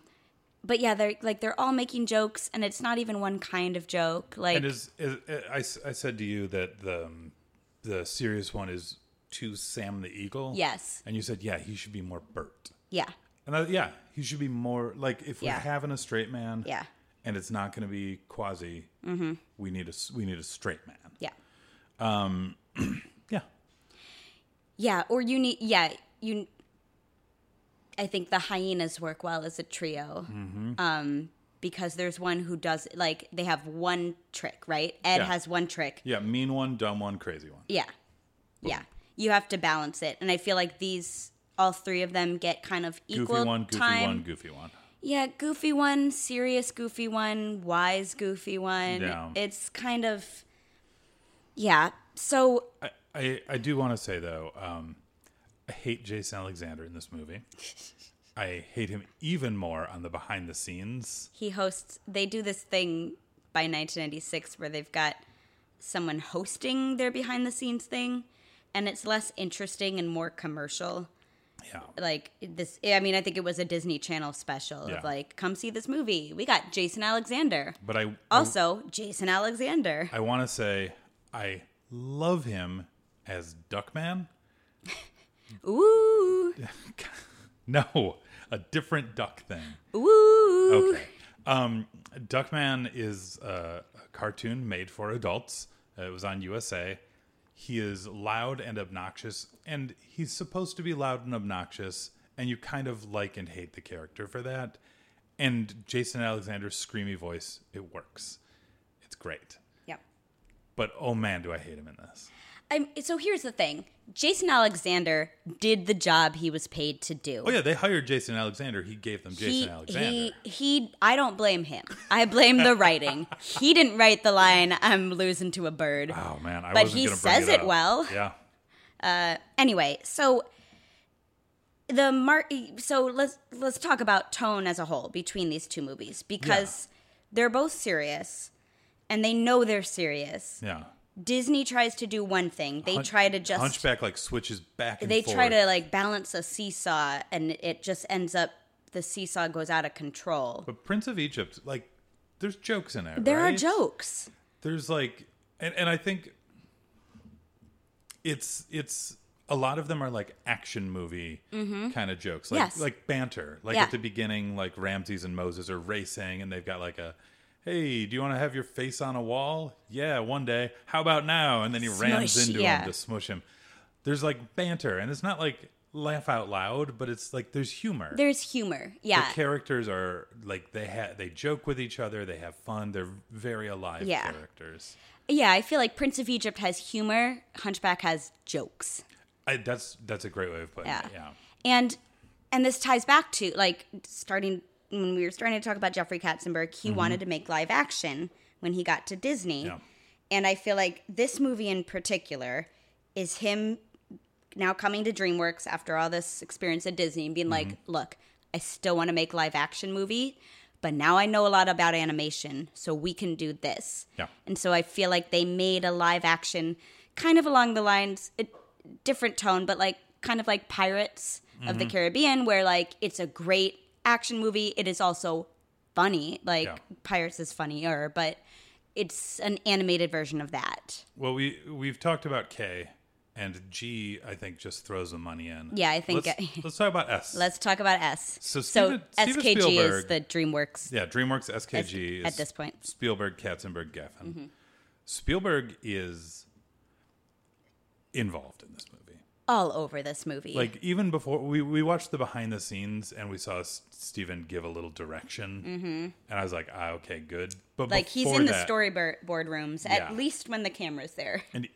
but yeah, they're like they're all making jokes, and it's not even one kind of joke. Like And is, is I, I said to you that the um, the serious one is to Sam the Eagle. yes, And you said, yeah, he should be more Bert. yeah, And I, yeah, he should be more like if we're Yeah. having a straight man. Yeah. And it's not going to be quasi. Mm-hmm. We need a we need a straight man. yeah, Um. Yeah. Yeah. Or you need yeah you. I think the hyenas work well as a trio. Mm-hmm. Um, because there's one who does like they have one trick, right? Ed Yeah. has one trick. Yeah. Mean one, dumb one, crazy one. Yeah. Yeah. You have to balance it. And I feel like these all three of them get kind of equal Goofy one, goofy time. one, goofy one. Yeah, goofy one, serious goofy one, wise goofy one. Yeah. It's kind of Yeah. So I, I, I do want to say though, um, I hate Jason Alexander in this movie. I hate him even more on the behind the scenes. he hosts they do this thing by 1996 where they've got someone hosting their behind the scenes thing and it's less interesting and more commercial. Yeah. like this i mean i think it was a disney channel special Yeah. of like come see this movie we got jason alexander But I also jason alexander I want to say I love him as Duckman. ooh No, a different duck thing. ooh Okay. Um, Duckman is a, a cartoon made for adults. Uh, it was on USA. He is loud and obnoxious, and he's supposed to be loud and obnoxious, and you kind of like and hate the character for that. And Jason Alexander's screamy voice, it works. It's great. yep But oh man, do I hate him in this. I'm, so here's the thing jason alexander did the job he was paid to do Oh yeah, they hired Jason Alexander. He gave them Jason he, Alexander. he he i don't blame him i blame the writing he didn't write the line i'm losing to a bird oh man, I But he bring says it up. well. Yeah. Uh, anyway, so the mar- so let's let's talk about tone as a whole between these two movies because they're both serious and they know they're serious. Yeah. Disney tries to do one thing. They Hunch- try to just Hunchback like switches back and they try to like balance a seesaw and it just ends up the seesaw goes out of control. But Prince of Egypt, like, there's jokes in there. There are jokes. There's like, and, and I think it's it's a lot of them are like action movie kind of jokes, like Mm-hmm. Yes. like banter. Like Yeah. at the beginning, like Ramses and Moses are racing, and they've got like a. Hey, do you want to have your face on a wall? Yeah, one day. How about now? And then he rams into yeah. him to smush him. There's like banter, and it's not like laugh out loud, but it's like there's humor. There's humor. Yeah. the characters are like they have they joke with each other, they have fun, they're very alive Yeah. characters. yeah, I feel like Prince of Egypt has humor, Hunchback has jokes. I, that's that's a great way of putting Yeah. it. Yeah. And and this ties back to like starting when we were starting to talk about Jeffrey Katzenberg, he wanted to make live action when he got to Disney. Mm-hmm. Yeah. And I feel like this movie in particular is him now coming to DreamWorks after all this experience at Disney and being like, Mm-hmm. look, I still want to make live action movie, but now I know a lot about animation, so we can do this. Yeah. And so I feel like they made a live action kind of along the lines, a different tone, but like kind of like Pirates of Mm-hmm. the Caribbean, where like it's a great action movie. It is also funny. Like Yeah. Pirates is funnier, but it's an animated version of that. Well, we we've talked about K and G. I think just throws the money in. Yeah, I think- Let's, let's talk about S. Let's talk about S. So so Steven- Steven SKG is the DreamWorks. yeah, DreamWorks SKG is at this point. Mm-hmm. Spielberg, Katzenberg, Geffen. Spielberg is involved in this movie. All over this movie. Like even before we, we watched the behind the scenes and we saw S- Steven give a little direction, mm-hmm. and I was like, ah, okay, good. But like he's in the storyboard rooms Yeah. at least when the camera's there. And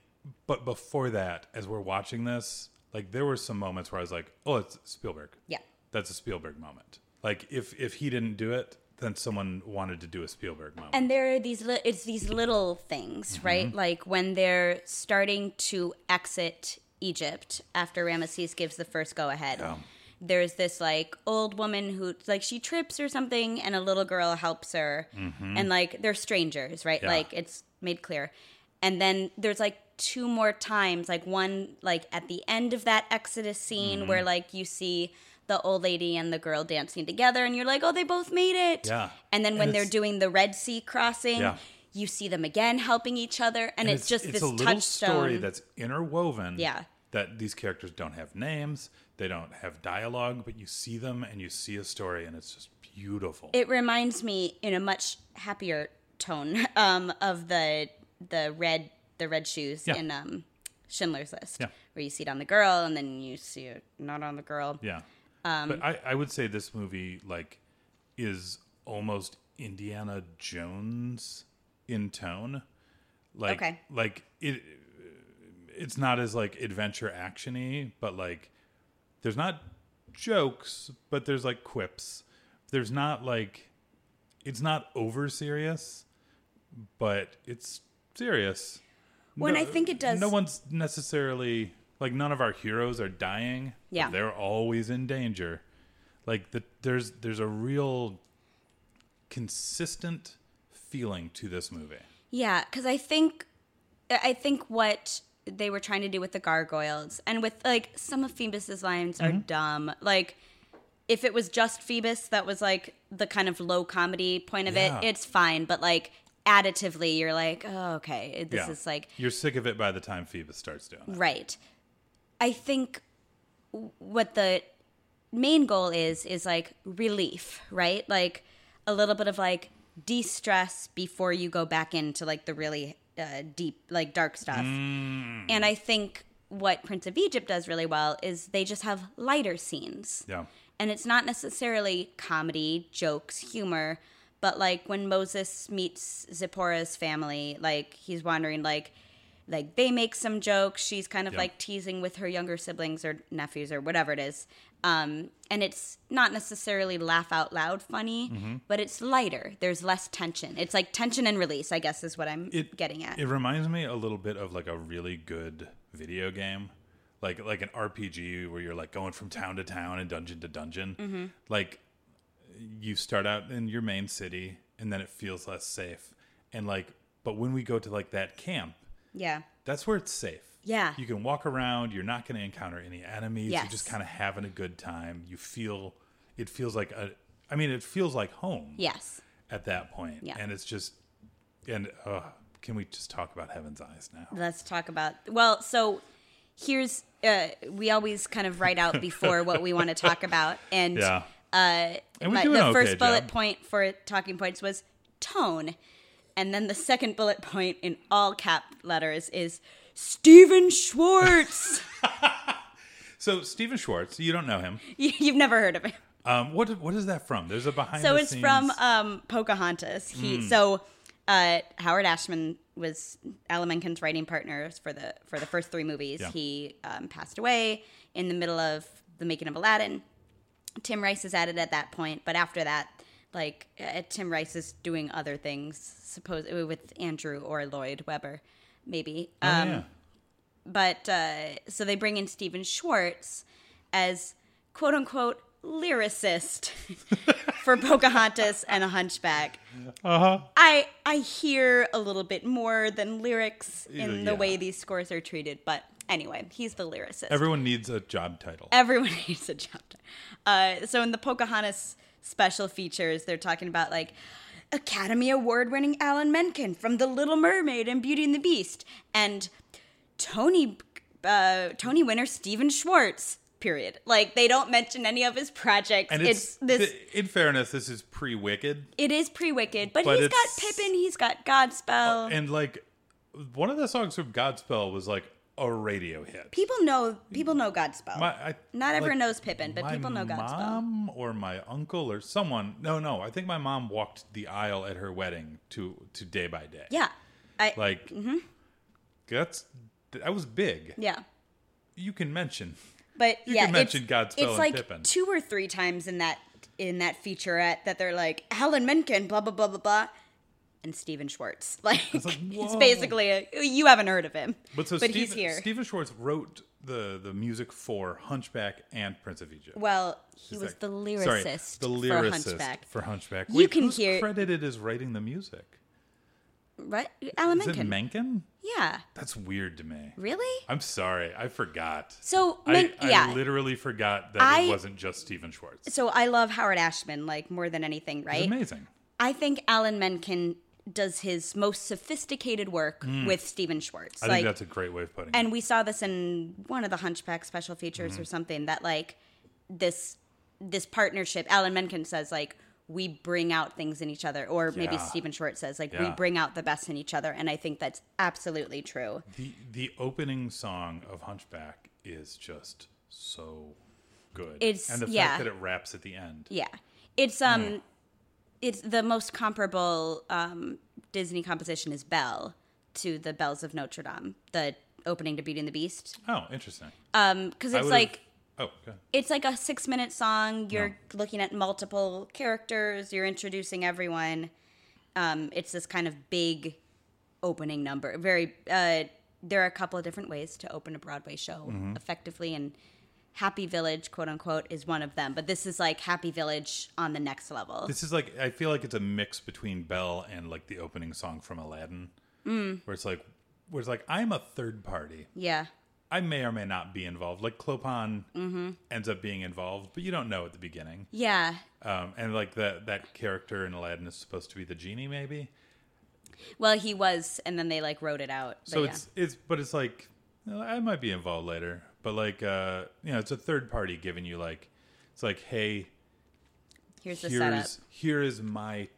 but before that, as we're watching this, like there were some moments where I was like, "Oh, it's Spielberg." Yeah. That's a Spielberg moment. Like if if he didn't do it, then someone wanted to do a Spielberg moment. And there are these li- it's these little things, Mm-hmm. right? Like when they're starting to exit Egypt after Ramesses gives the first go ahead. Yeah. There's this like old woman who like she trips or something and a little girl helps her. And like they're strangers, right? Mm-hmm. Yeah. Like it's made clear. And then there's like two more times, like one like at the end of that Exodus scene Mm-hmm. where like you see the old lady and the girl dancing together and you're like, "Oh, they both made it." Yeah. And then And when they're doing the Red Sea crossing, Yeah. You see them again helping each other, and, it's, just it's this a little touchstone. story that's interwoven. Yeah. That these characters don't have names, they don't have dialogue, but you see them and you see a story, and it's just beautiful. it reminds me in a much happier tone um, of the the red the red shoes Yeah. in um, Schindler's List, Yeah. where you see it on the girl and then you see it not on the girl. Yeah. Um, but I, I would say this movie like is almost Indiana Jones in tone. Like Okay. like it it's not as like adventure actiony, but like there's not jokes, but there's like quips. There's not like it's not over serious, but it's serious. When No- I think it does- No one's necessarily like none of our heroes are dying. Yeah. they're always in danger. Like the there's there's a real consistent feeling to this movie. Yeah, because I think I think what they were trying to do with the gargoyles and with like some of Phoebus's lines Mm-hmm. are dumb. Like if it was just Phoebus that was like the kind of low comedy point of Yeah. it, it's fine. But like additively, you're like, oh, okay, this Yeah. is like You're sick of it by the time Phoebus starts doing it. Right. I think what the main goal is is like relief, right? Like a little bit of like de-stress before you go back into like the really uh, deep like dark stuff. And I think what Prince of Egypt does really well is they just have lighter scenes. Yeah. And it's not necessarily comedy, jokes, humor, but like when Moses meets Zipporah's family, like he's wondering like like they make some jokes, she's kind of Yeah. like teasing with her younger siblings or nephews or whatever it is. Um, and it's not necessarily laugh out loud funny, Mm-hmm. but it's lighter. There's less tension. It's like tension and release, I guess is what I'm It- getting at. It reminds me a little bit of like a really good video game, like like an RPG where you're like going from town to town and dungeon to dungeon. Mm-hmm. Like you start out in your main city and then it feels less safe. And like, but when we go to like that camp, yeah. That's where it's safe. Yeah. You can walk around. You're not going to encounter any enemies. Yes. You're just kind of having a good time. You feel, it feels like a, I mean, it feels like home Yes. at that point. Yeah. And it's just, and uh, can we just talk about Heaven's Eyes now? Let's talk about. Well, so here's uh, we always kind of write out before what we want to talk about, and Yeah. uh, And my- the an first okay bullet point for talking points was tone, and then the second bullet point in all cap letters is Stephen Schwartz. So Stephen Schwartz, you don't know him. You- You've never heard of him. Um, what what is that from? There's a behind. So it's scenes- from um, Pocahontas. He Hmm. so uh, Howard Ashman was Alan Menken's writing partner for the for the first three movies. Yeah. He um, passed away in the middle of the making of Aladdin. Tim Rice is added at that point, but after that, like uh, Tim Rice is doing other things, suppose with Andrew or Lloyd Webber, maybe. Oh, Um, yeah. but uh, so they bring in Stephen Schwartz as quote unquote lyricist for Pocahontas and a Hunchback. Uh huh. I I hear a little bit more than lyrics in the way these scores are treated, but anyway, he's the lyricist. Everyone needs a job title. Everyone needs a job. Title. Uh, so in the Pocahontas special features, they're talking about like Academy Award winning Alan Menken from The Little Mermaid and Beauty and the Beast, and Tony uh, Tony winner Stephen Schwartz. Period. Like they don't mention any of his projects. and it's, it's, this. th- in fairness, this is pre Wicked, it is pre Wicked, but, But he's got Pippin. He's got Godspell. and like one of the songs from Godspell was like a radio hit. people know. People know Godspell. My, I, Not everyone like, knows Pippin, but people know Godspell. My mom or my uncle or someone. No, no. I think my mom walked the aisle at her wedding to to Day by Day. Yeah. I. Like mm-hmm. that's that was big. yeah. You can mention. But You yeah, can mention it's, Godspell it's and like Pippin. two or three times in that in that featurette that they're like Alan Menken, blah blah blah blah blah, and Stephen Schwartz. Like it's, like, whoa. basically a, you haven't heard of him, But so but he's here. Stephen Schwartz wrote the the music for Hunchback and Prince of Egypt. well, he was the sorry, lyricist, the for Hunchback. for Hunchback. You can who's hear- credited as writing the music. Right, Alan Menken. Menken? yeah, That's weird to me. really? I'm sorry, I forgot. So Men- I, yeah, literally forgot that I- it wasn't just Stephen Schwartz. so I love Howard Ashman like more than anything, It's right? amazing. I think Alan Menken does his most sophisticated work with Stephen Schwartz. I like, think that's a great way of putting it. and we saw this in one of the hunchback special features Mm-hmm. or something that like this this partnership alan menken says like we bring out things in each other or maybe Yeah. stephen schwartz says like we bring out the best in each other and i think that's absolutely true The the opening song of Hunchback is just so good. It's- and the yeah. fact that it wraps at the end. yeah it's um it's the most comparable um disney composition is belle to the bells of notre dame the opening to beauty and the beast Oh, interesting. um because I it's like oh, okay. it's like a six minute song. You're looking at multiple characters. You're introducing everyone. Um, it's this kind of big opening number. Very. Uh, there are a couple of different ways to open a Broadway show Mm-hmm. effectively, and Happy Village, quote unquote, is one of them. But this is like Happy Village on the next level. This is like I feel like it's a mix between Belle and like the opening song from Aladdin, Mm. where it's like where it's like I'm a third party. yeah. I may or may not be involved. Like Clopin Mm-hmm. ends up being involved, but you don't know at the beginning. Yeah. Um, and like that that character in Aladdin is supposed to be the genie, maybe. Well, he was, and then they like wrote it out. So yeah. it's it's but it's like I might be involved later, but like uh, you know, it's a third party giving you like it's like hey, here's the setup. here's here is my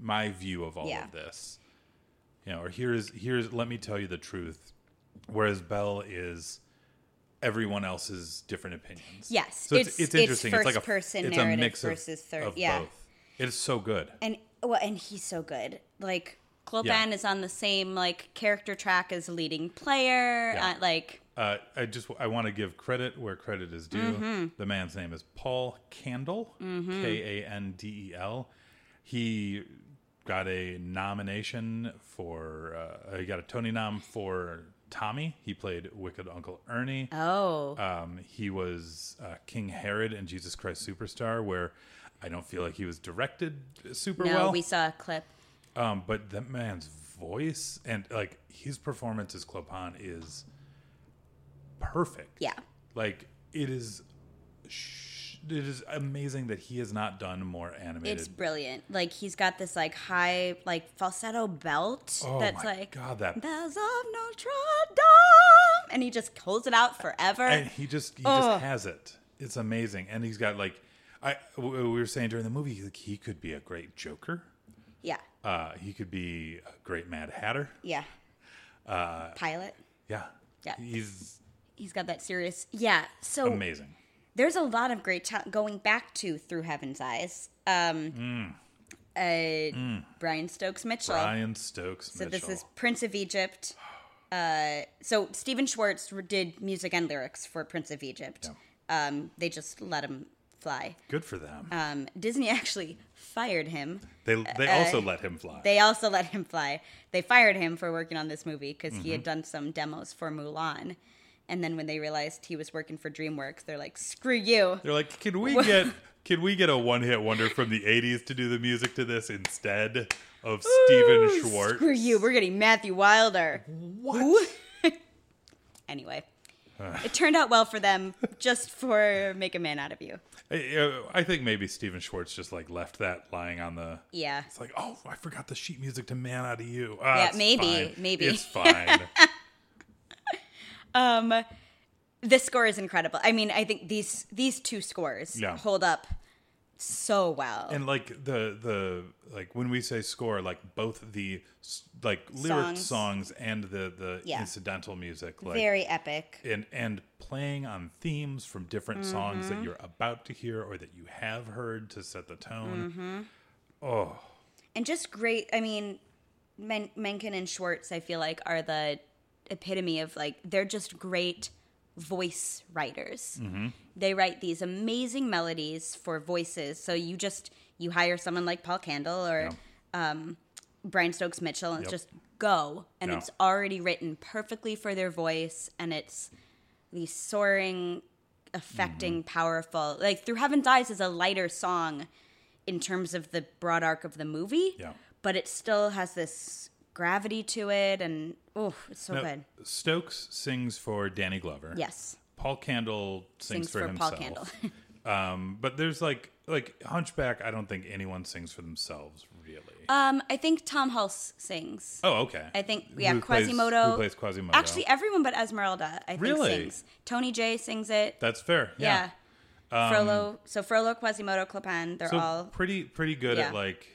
my view of all Yeah. of this you know or here's here's let me tell you the truth whereas Belle is everyone else's different opinions Yes, so it's, it's- it's, it's interesting it's like a first-person it's narrative a mix of, versus third- of yeah. both it is so good and well, and he's so good. Like Clopin Yeah. is on the same like character track as leading player. Yeah. Uh, like uh, i just i want to give credit where credit is due Mm-hmm. the man's name is paul kandel K A N D E L. he got a nomination for uh, he got a tony nom for tommy he played wicked uncle ernie oh Um, he was uh, King Herod in Jesus Christ Superstar, where I don't feel like he was directed super no, well. we saw a clip. um, but that man's voice and like his performance as Clopin is perfect. Yeah. like it is. Sh- it is amazing that he has not done more animated. It's brilliant. Like he's got this like high like falsetto belt oh that's my like god, that bells of Notre Dame, and he just holds it out forever. and he just he just has it. It's amazing, and he's got like I we were saying during the movie, like, he could be a great Joker. yeah, Uh, he could be a great Mad Hatter. yeah. Uh, Pilot. Yeah. Yeah. He's he's got that serious. Yeah. So Amazing. there's a lot of great talent going back to Through Heaven's Eyes. Um, uh, Brian Stokes Mitchell. Brian Stokes. Mitchell. So this is Prince of Egypt. Uh, so Stephen Schwartz did music and lyrics for Prince of Egypt. Um, they just let him fly. good for them. Um, Disney actually fired him. they they also let him fly. uh, They also let him fly. They fired him for working on this movie because he Mm-hmm. had done some demos for Mulan. And then when they realized he was working for DreamWorks, they're like, "Screw you!" They're like, can we get can we get a one hit wonder from the '80s to do the music to this instead of Stephen Schwartz? Screw you! We're getting Matthew Wilder. What? Anyway, it turned out well for them, just for make a man out of you. I, uh, think maybe Stephen Schwartz just like left that lying on the. Yeah. It's like, oh, I forgot the sheet music to "Man Out of You." Ah, Yeah, maybe, fine. maybe. it's fine. Um, this score is incredible. I mean, I think these these two scores Yeah. hold up so well. and like the the like when we say score, like both the like lyric Songs. songs, and the the Yeah. incidental music, like Very epic. and and playing on themes from different songs Mm-hmm. that you're about to hear or that you have heard to set the tone. Mm-hmm. Oh, and just great. I mean, Men- Menken and Schwartz, I feel like, are the epitome of like they're just great voice writers. They write these amazing melodies for voices. So you just you hire someone like Paul Kandel or um, Brian Stokes Mitchell and Yep. just go, and Yeah. it's already written perfectly for their voice, and it's these soaring, affecting, powerful. Like Through Heaven's Eyes is a lighter song in terms of the broad arc of the movie. Yeah. But it still has this gravity to it and oh, it's so Now, good. Stokes sings for Danny Glover. Yes. Paul Kandel sings, Sings for, for Paul himself. um, but there's like like Hunchback. I don't think anyone sings for themselves really. Um, I think Tom Hulce sings. oh, okay. I think yeah, Who plays- Quasimodo. who plays Quasimodo? Actually, everyone but Esmeralda, I think, Really? sings. Tony Jay sings it. that's fair. yeah. Yeah. Frollo, so Frollo, Quasimodo, Clopin, they're So all pretty pretty good Yeah. at like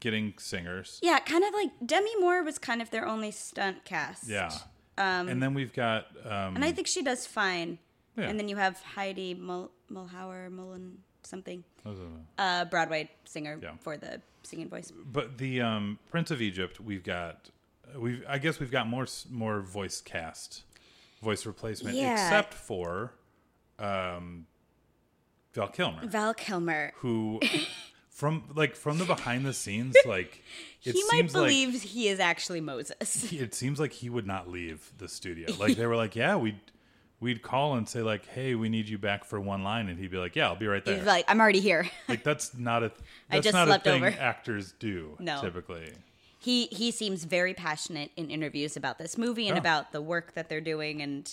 getting singers. yeah, kind of like Demi Moore was kind of their only stunt cast. Yeah. and then we've got um, and I think she does fine. Yeah. And then you have Heidi Mul- Mulhauer, Mullen something, uh, Broadway singer Yeah. for the singing voice. but the um, Prince of Egypt. We've got we've I guess we've got more more voice cast, voice replacement, Yeah. except for um, Val Kilmer. Val Kilmer. who from like from the behind the scenes like it he might seems like he is actually Moses. it seems like he would not leave the studio like they were like yeah we'd we'd call and say like hey we need you back for one line and he'd be like yeah i'll be right there He's like, I'm already here. like that's not a I that's just not slept a thing over. actors do No. typically he he seems very passionate in interviews about this movie and Oh. about the work that they're doing, and,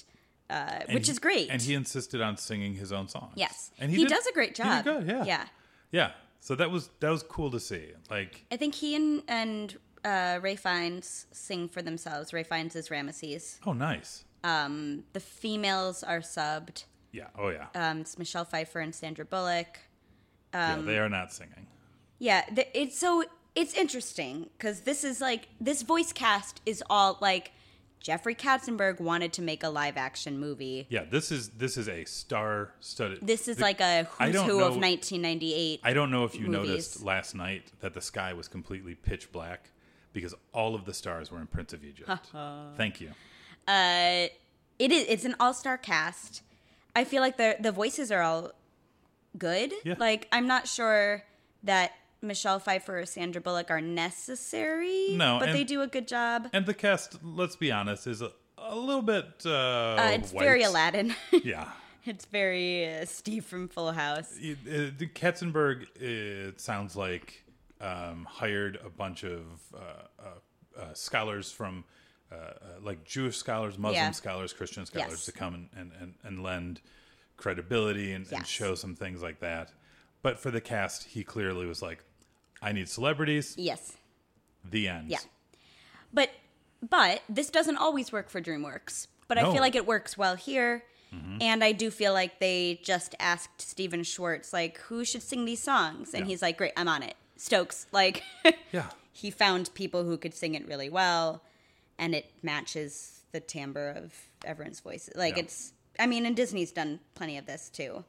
uh, which he- is great. and he insisted on singing his own songs yes, and he, did- does a great he job. did good yeah yeah. yeah so that was that was cool to see like I think he and and uh, Ralph Fiennes sing for themselves. Ralph Fiennes is Ramesses. oh nice Um, the females are subbed. yeah oh yeah Um, it's Michelle Pfeiffer and Sandra Bullock. yeah um, they are not singing Yeah, the, it's so it's interesting because this is like this voice cast is all like Jeffrey Katzenberg wanted to make a live action movie. Yeah, this is this is a star-studded. This is the- like a I who's who of 1998. I don't know if you movies. noticed last night that the sky was completely pitch black because all of the stars were in Prince of Egypt. Thank you. Uh, it is. It's an all-star cast. I feel like the the voices are all good. Yeah. Like I'm not sure that Michelle Pfeiffer or Sandra Bullock are necessary. No, but and- they do a good job. And the cast, let's be honest, is a, a little bit. Uh, Uh, it's very. Aladdin. Yeah. it's very uh, Steve from Full House. It, it, the Katzenberg, it sounds like, um, hired a bunch of uh, uh, uh, scholars from, uh, uh, like Jewish scholars, Muslim Yeah. scholars, Christian scholars Yes. to come and, and, and, and lend credibility and, and show some things like that. But for the cast, he clearly was like, I need celebrities. Yes. The end. Yeah. But but this doesn't always work for DreamWorks. But I feel like it works well here. And I do feel like they just asked Stephen Schwartz like who should sing these songs and Yeah. he's like great, I'm on it. Stokes like Yeah. he found people who could sing it really well and it matches the timbre of everyone's voices. Like Yeah. it's I mean, and Disney's done plenty of this too.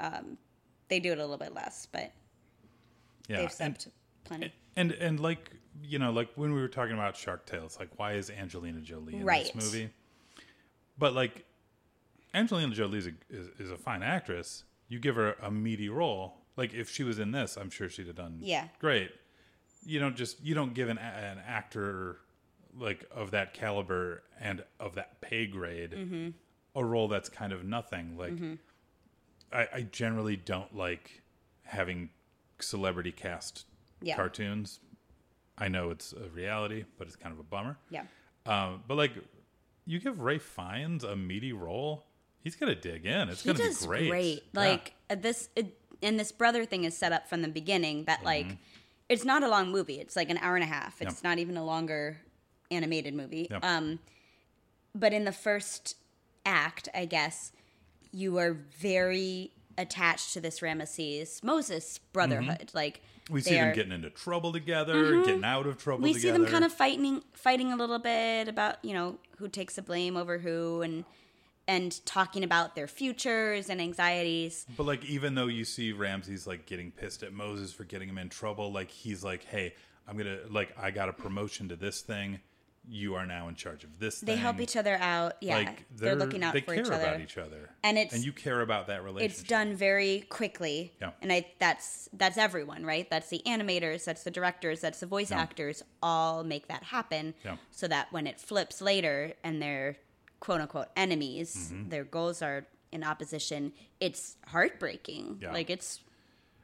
Um, they do it a little bit less, but Yeah, they've and, plenty. and and like you know, like when we were talking about Shark Tale, it's like why is Angelina Jolie in Right. this movie? But like Angelina Jolie is a, is, is a fine actress. You give her a meaty role. Like if she was in this, I'm sure she'd have done Yeah. great. You don't just you don't give an an actor like of that caliber and of that pay grade Mm-hmm. a role that's kind of nothing. Like I, I generally don't like having celebrity cast Yeah. cartoons. I know it's a reality, but it's kind of a bummer. yeah. Um, but like, you give Ralph Fiennes a meaty role, he's gonna dig in. It's he gonna does be great. great. Like uh, this, it, and this brother thing is set up from the beginning. That like, it's not a long movie. It's like an hour and a half. It's Mm-hmm. Yeah. not even a longer animated movie. Yeah. Um, but in the first act, I guess you are very attached to this Ramesses Moses brotherhood. Like Mm-hmm. we they see them are- getting into trouble together, getting out of trouble. we see them kind of fighting fighting a little bit about you know who takes the blame over who and and talking about their futures and anxieties But like, even though you see Ramses like getting pissed at Moses for getting him in trouble, like he's like, "Hey, I'm gonna like I got a promotion to this thing. You are now in charge of this." they thing. help each other out yeah Like they're, looking out they for care each other about each other, And it's- and you care about that relationship. it's done very quickly Yeah. and i that's that's everyone right that's the animators that's the directors that's the voice Yeah. actors all make that happen Yeah. so that when it flips later and they're quote unquote enemies Mm-hmm. their goals are in opposition it's heartbreaking Yeah. like it's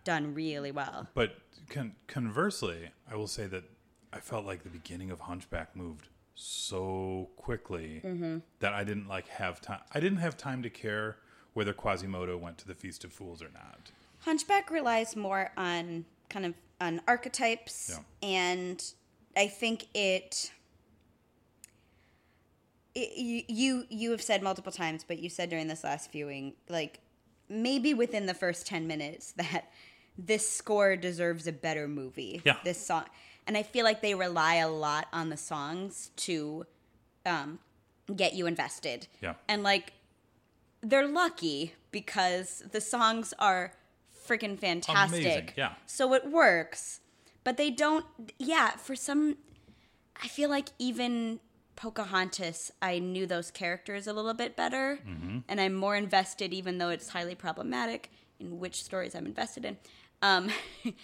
done really well But con- conversely, I will say that I felt like the beginning of Hunchback moved so quickly Mm-hmm. that I didn't like have time. I didn't have time to care whether Quasimodo went to the Feast of Fools or not. Hunchback relies more on kind of on archetypes, Yeah. and I think it, it. you you you have said multiple times, but you said during this last viewing, like maybe within the first ten minutes, that this score deserves a better movie. Yeah. This song, and I feel like they rely a lot on the songs to um, get you invested. Yeah. And like they're lucky because the songs are freaking fantastic. Amazing, yeah. So it works. But they don't yeah, for some I feel like even Pocahontas, I knew those characters a little bit better Mm-hmm. and I'm more invested even though it's highly problematic in which stories I'm invested in. Um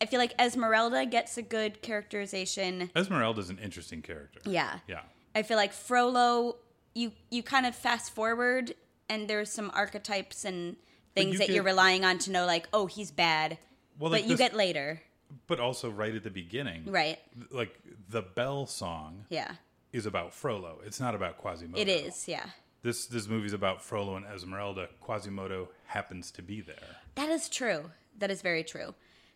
I feel like Esmeralda gets a good characterization. Esmeralda's an interesting character. Yeah. Yeah. I feel like Frollo, you you kind of fast forward, and there's some archetypes and things you that you're relying on to know, like, oh, he's bad. Well, but you this- get later, But also right at the beginning. right? Like the Bell song Yeah, is about Frollo. It's not about Quasimodo. it is. Yeah, This this movie's about Frollo and Esmeralda. Quasimodo happens to be there. that is true. That is very true.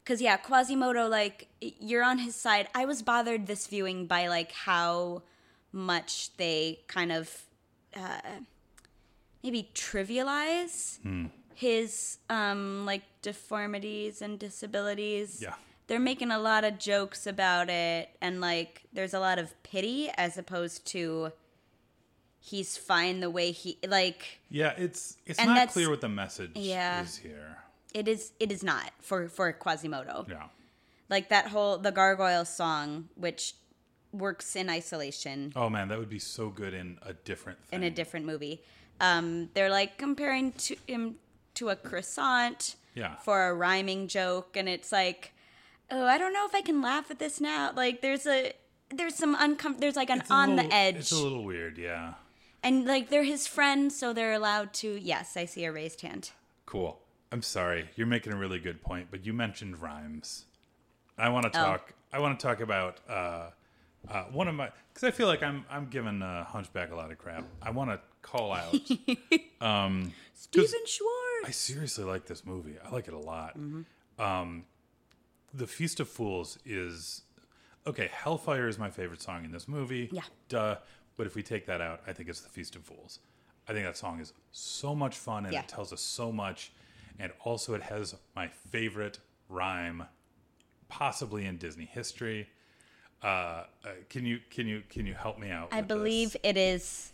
Cause yeah, Quasimodo, like you're on his side. I was bothered this viewing by like how much they kind of uh, maybe trivialize Hmm. his um like deformities and disabilities. Yeah. They're making a lot of jokes about it and like there's a lot of pity as opposed to he's fine the way he like Yeah, it's it's not clear what the message Yeah. is here. It is it is not for for Quasimodo. Yeah. Like that whole the gargoyle song which works in isolation Oh man, that would be so good in a different thing. in a different movie. Um, they're like comparing to him to a croissant Yeah. for a rhyming joke, and it's like, oh, I don't know if I can laugh at this now. Like, there's a there's some uncom there's like an on little- the edge, It's a little weird, yeah. and like they're his friends, so they're allowed to. Yes, I see a raised hand. Cool. I'm sorry. You're making a really good point, but you mentioned rhymes. I want to Oh. talk. I want to talk about uh, uh, one of my because I feel like I'm I'm giving uh, Hunchback a lot of crap. I want to call out. Stephen Schwartz. I seriously like this movie. I like it a lot. Mm-hmm. Um, the Feast of Fools is okay. Hellfire is my favorite song in this movie. Yeah. duh. But if we take that out, I think it's the Feast of Fools. I think that song is so much fun and Yeah. it tells us so much, and also it has my favorite rhyme, possibly in Disney history. Uh, uh, can you can you can you help me out? I with this? believe it is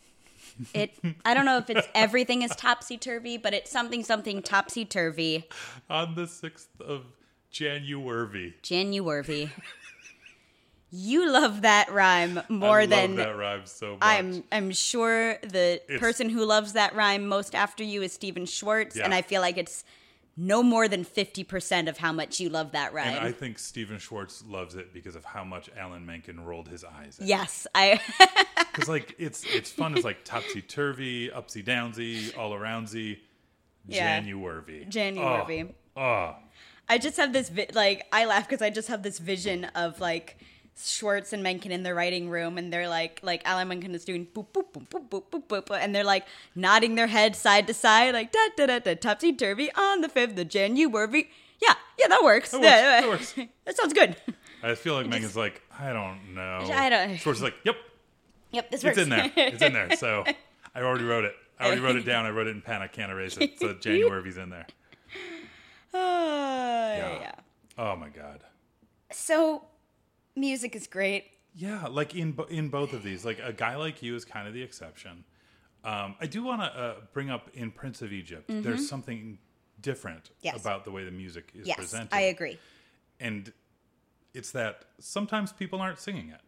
It. I don't know if it's everything is topsy turvy, but it's something something topsy turvy. On the 6th of January. January. You love that rhyme more I than that rhyme so much. I'm. I'm sure the It's- person who loves that rhyme most after you is Stephen Schwartz, yeah. and I feel like it's no more than fifty percent of how much you love that rhyme. and I think Stephen Schwartz loves it because of how much Alan Menken rolled his eyes. At yes, I. Because like it's it's fun. It's like topsy turvy, upsy downsy, all aroundsy. Yeah. January. January. Oh, oh. I just have this vi- like I laugh because I just have this vision of like Schwartz and Menken in the writing room, and they're like like Alan Menken is doing boop boop boop boop boop boop boop, and they're like nodding their head side to side, like da da da da topsy turvy on the fifth of January. Yeah, yeah, that works. That works, Yeah, that works. that sounds good. I feel like Menken's like, I don't know. I don't- Schwartz is like, yep, Yep, this works. it's in there. It's in there. So I already wrote it. I already wrote it down. I wrote it in pen. I can't erase it. So January's in there. Uh, yeah. Oh my god. So, music is great. Yeah, like in in both of these, like a guy like you is kind of the exception. Um, I do want to uh, bring up in Prince of Egypt. There's something different Mm-hmm. Yes. about the way the music is Yes, presented. I agree. and it's that sometimes people aren't singing it.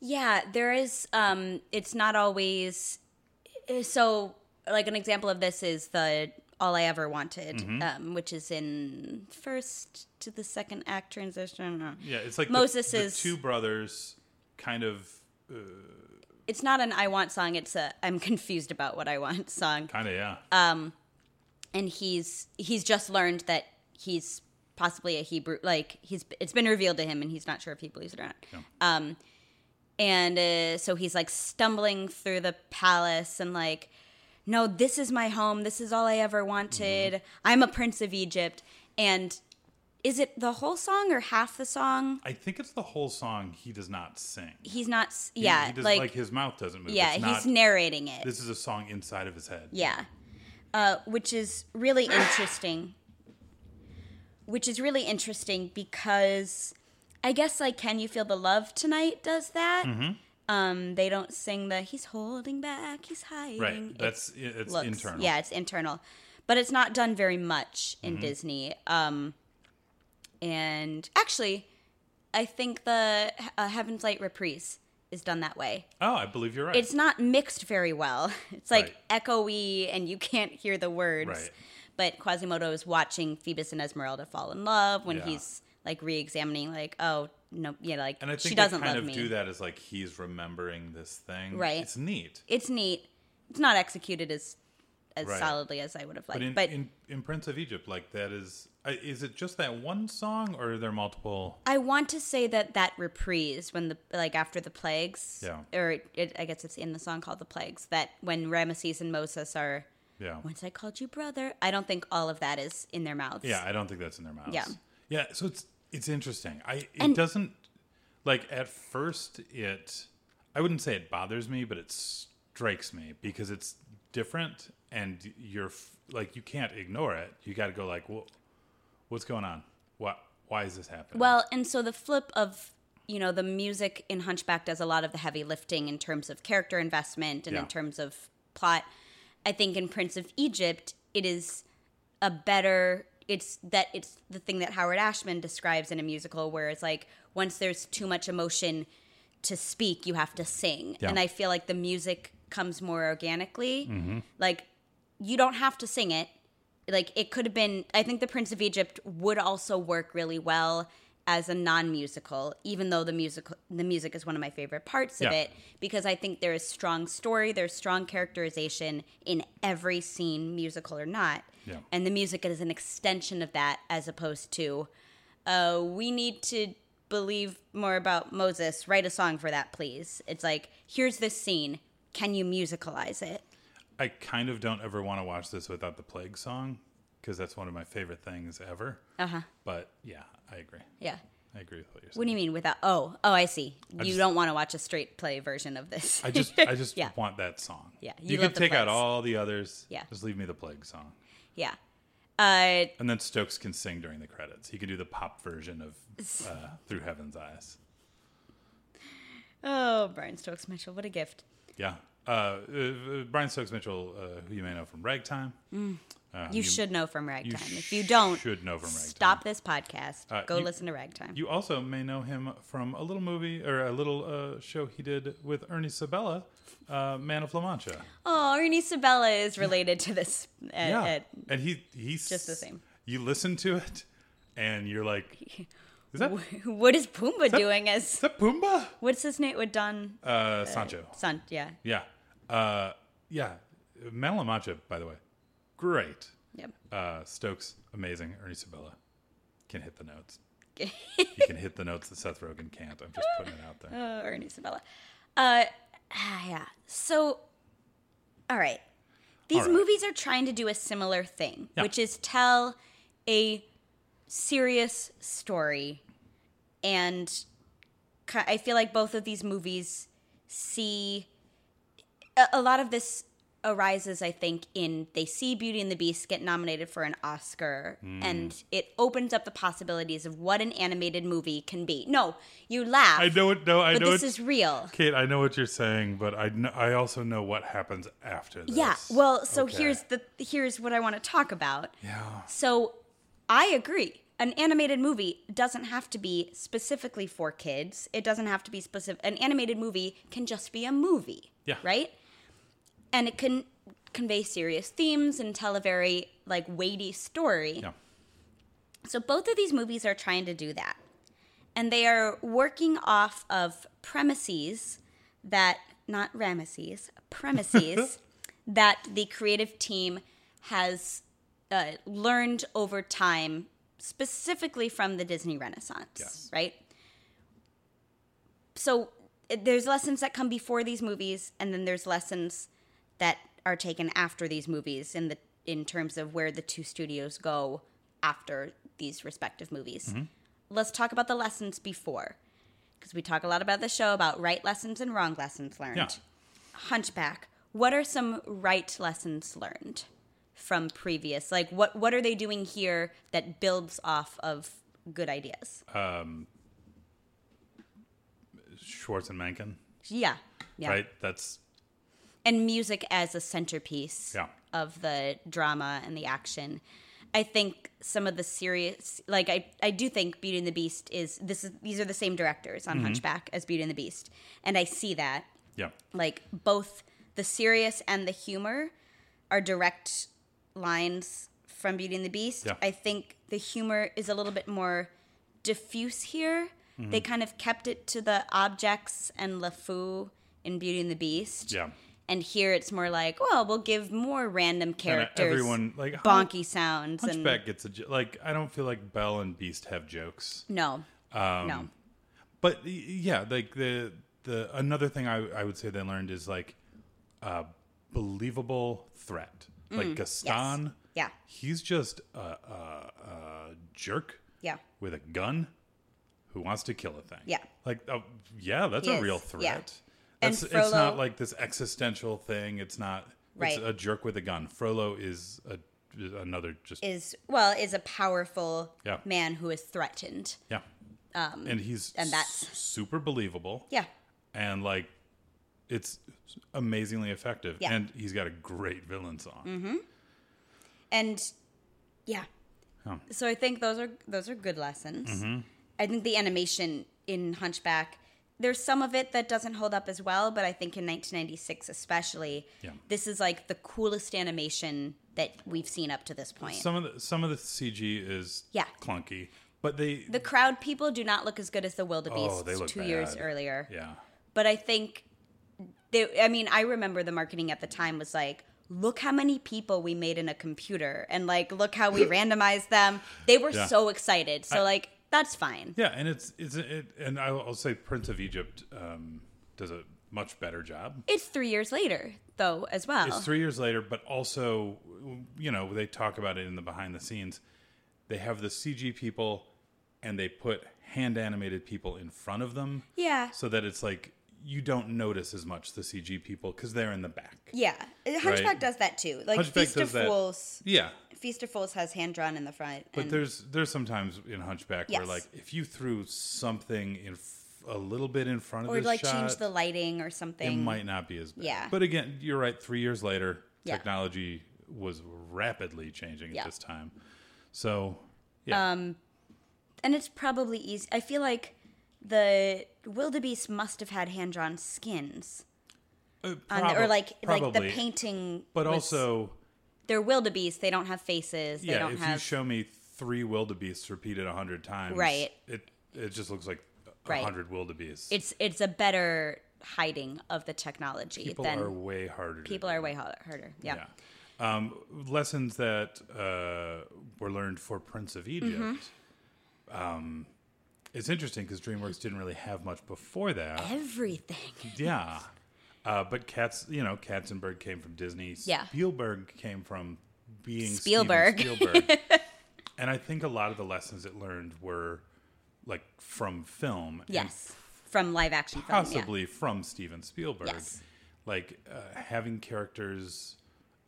Yeah, there is. Um, it's not always. So, like an example of this is the "All I Ever Wanted," Mm-hmm. um, which is in first to the second act transition. uh, Yeah, it's like Moses the, the is- two brothers kind of It's not an "I Want" song. It's a "I'm confused about what I want" song. kind of yeah. Uh, and he's he's just learned that he's possibly a Hebrew. Like he's it's been revealed to him, and he's not sure if he believes it or not. Um, and uh, so he's like stumbling through the palace and like, no, this is my home. This is all I ever wanted. I'm a prince of Egypt. And is it the whole song or half the song? I think it's the whole song. He does not sing. He's not. s- He- Yeah, he does, like, like, his mouth doesn't move. yeah, he's narrating it. This is a song inside of his head. Yeah. Uh, which is really interesting. Which is really interesting because I guess like Can You Feel the Love Tonight does that. Mm-hmm. Um, they don't sing the he's holding back, he's hiding. Right. That's it's looks- internal. Yeah, it's internal. But it's not done very much in Mm-hmm. Disney. Um, and actually, I think the uh, Heaven's Light reprise is done that way Oh, I believe you're right. it's not mixed very well. It's like Right. echoey and you can't hear the words. Right. But Quasimodo is watching Phoebus and Esmeralda fall in love when Yeah. he's like re-examining, like, oh no, yeah, like and I think she doesn't kind love of me. do that as like he's remembering this thing. Right. It's neat. It's neat. It's not executed as as Right. solidly as I would have liked, But in, but in in Prince of Egypt, like that is is it just that one song or are there multiple? I want to say that that reprise when the like after the plagues, Yeah. or it, I guess it's in the song called the plagues. That when Ramesses and Moses are Yeah. once I called you brother. I don't think all of that is in their mouths. Yeah, I don't think that's in their mouths. Yeah. Yeah, so it's it's interesting. I it And- doesn't like at first it I wouldn't say it bothers me, but it strikes me because it's different and you're like you can't ignore it. You got to go like, "Well, what's going on? What why is this happening?" Well, and so the flip of you know the music in Hunchback does a lot of the heavy lifting in terms of character investment and Yeah. in terms of plot. I think in Prince of Egypt it is a better it's that it's the thing that Howard Ashman describes in a musical where it's like once there's too much emotion to speak you have to sing. Yeah. And I feel like the music comes more organically. Mm-hmm. Like you don't have to sing it like it could have been i think the prince of egypt would also work really well as a non-musical even though the musical the music is one of my favorite parts of Yeah. it because i think there is strong story there's strong characterization in every scene musical or not Yeah. and the music is an extension of that as opposed to uh, we need to believe more about moses write a song for that please it's like here's this scene can you musicalize it I kind of don't ever want to watch this without the plague song because that's one of my favorite things ever. uh-huh But yeah, I agree. yeah I agree with what you're saying. What do you mean without? Oh, oh, I see. you just- don't want to watch a straight play version of this. I just I just Yeah. want that song. Yeah, You, you can take out all the others. Yeah. Just leave me the plague song. Yeah. Uh, And then Stokes can sing during the credits. He can do the pop version of uh, Through Heaven's Eyes. Oh, Brian Stokes Mitchell, what a gift. Yeah. Uh, uh, Brian Stokes Mitchell, uh, who you may know from Ragtime. Uh, You, should know from Ragtime. you if you don't, should know from Ragtime. stop this podcast. Uh, Go you- listen to Ragtime. You also may know him from a little movie or a little uh, show he did with Ernie Sabella, uh, Man of La Mancha. oh, Ernie Sabella is related to this. At, yeah, at- and he he's just the same. You listen to it, and you're like, "Is that, is what is Pumbaa doing as? that Pumbaa?" What's his name with Don Uh, Sancho. Son? Yeah. Yeah, uh, yeah. Man of La Mancha, by the way, great. Yep. Uh, Stokes, amazing. Ernie Sabella can hit the notes. you can hit the notes that Seth Rogen can't. I'm just putting it out there. Oh, Ernie Sabella. Uh, ah, yeah. So, all right. These All right. movies are trying to do a similar thing, Yeah. which is tell a serious story. And I feel like both of these movies see a, a lot of this arises, I think, in they see Beauty and the Beast get nominated for an Oscar, Hmm. and it opens up the possibilities of what an animated movie can be. No, you laugh. I know it. No, I but know this is real. Kate, I know what you're saying, but I I also know what happens after this. Yeah. Well, so Okay. here's the here's what I want to talk about. yeah. So I agree. An animated movie doesn't have to be specifically for kids. It doesn't have to be specific. An animated movie can just be a movie. Yeah. Right? And it can convey serious themes and tell a very like weighty story. Yeah. So both of these movies are trying to do that. And they are working off of premises that, not Ramesses, premises that the creative team has uh, learned over time, specifically from the Disney Renaissance, Yes. right? So there's lessons that come before these movies, and then there's lessons that are taken after these movies in the in terms of where the two studios go after these respective movies. Let's talk about the lessons before, because we talk a lot about the show about right lessons and wrong lessons learned. Yeah. Hunchback. What are some right lessons learned from previous? Like what what are they doing here that builds off of good ideas? Um Schwartz and Menken, Yeah. Yeah. right? That's and music as a centerpiece Yeah. of the drama and the action. I think some of the serious, like I, I do think Beauty and the Beast is this is these are the same directors on Hunchback as Beauty and the Beast, and I see that yeah. like both the serious and the humor are direct lines from Beauty and the Beast. Yeah. I think the humor is a little bit more diffuse here. Mm-hmm. They kind of kept it to the objects and LeFou in Beauty and the Beast. Yeah. And here it's more like, well, we'll give more random characters everyone, like, bonky sounds Hunchback gets a jo- like. I don't feel like Belle and Beast have jokes. no, Um, no, But yeah, like the the another thing I, I would say they learned is like a believable threat. Like Gaston, Mm, yeah, he's just a, a, a jerk yeah, with a gun who wants to kill a thing. Yeah. like oh, yeah, that's He a is, real threat. That's, it's not like this existential thing. It's not. Right. It's a jerk with a gun. Frollo is a, another just is well is a powerful Yeah. man who is threatened. yeah. and he's Um, and that's- super believable. Yeah, and like it's amazingly effective Yeah. and he's got a great villain song and yeah. Oh. So I think those are those are good lessons. Mm-hmm. I think the animation in Hunchback, there's some of it that doesn't hold up as well, but I think in 1996 especially, Yeah. this is like the coolest animation that we've seen up to this point. some of the some of the cg is Yeah. clunky but they the crowd people do not look as good as the wildebeests Oh, they look two years earlier. yeah But I think they I mean, I remember the marketing at the time was like, look how many people we made in a computer and like look how we randomized them. They were Yeah. so excited. So like that's fine. yeah and it's it's it, and I'll, I'll say prince of egypt um, does a much better job It's 3 years later though as well. it's three years later but also you know they talk about it in the behind the scenes they have the cg people and they put hand animated people in front of them yeah. so that it's like you don't notice as much the cg people because they're in the back Yeah. Hunchback Right. does that too. Like Hunchback Feast of that. Fools yeah Feast of Fools has hand drawn in the front. But there's there's sometimes in Hunchback where like if you threw something in a little bit in front of or like shot, change the lighting or something, it might not be as bad. Yeah. But again, you're right. Three years later, Yeah. technology was rapidly changing Yeah. at this time. So, yeah. Um, and it's probably easy. I feel like the wildebeest must have had hand drawn skins, Uh, on, prob- or like like the painting. But was- also, they're wildebeest. They don't have faces. They yeah, if you show me three wildebeests repeated a hundred times, Right. It it just looks like a Right. hundred wildebeests. it's it's a better hiding of the technology people than are way harder. people are way harder. Yeah. Yeah. Um, lessons that uh, were learned for Prince of Egypt. Mm-hmm. Um, it's interesting because DreamWorks didn't really have much before that. Everything. Yeah. Uh, but Cats, you know, Katzenberg came from Disney. Yeah. Spielberg came from being Steven Spielberg. Spielberg. and I think a lot of the lessons it learned were like from film. Yes. From live action film. possibly from Steven Spielberg. Yes. Like uh, having characters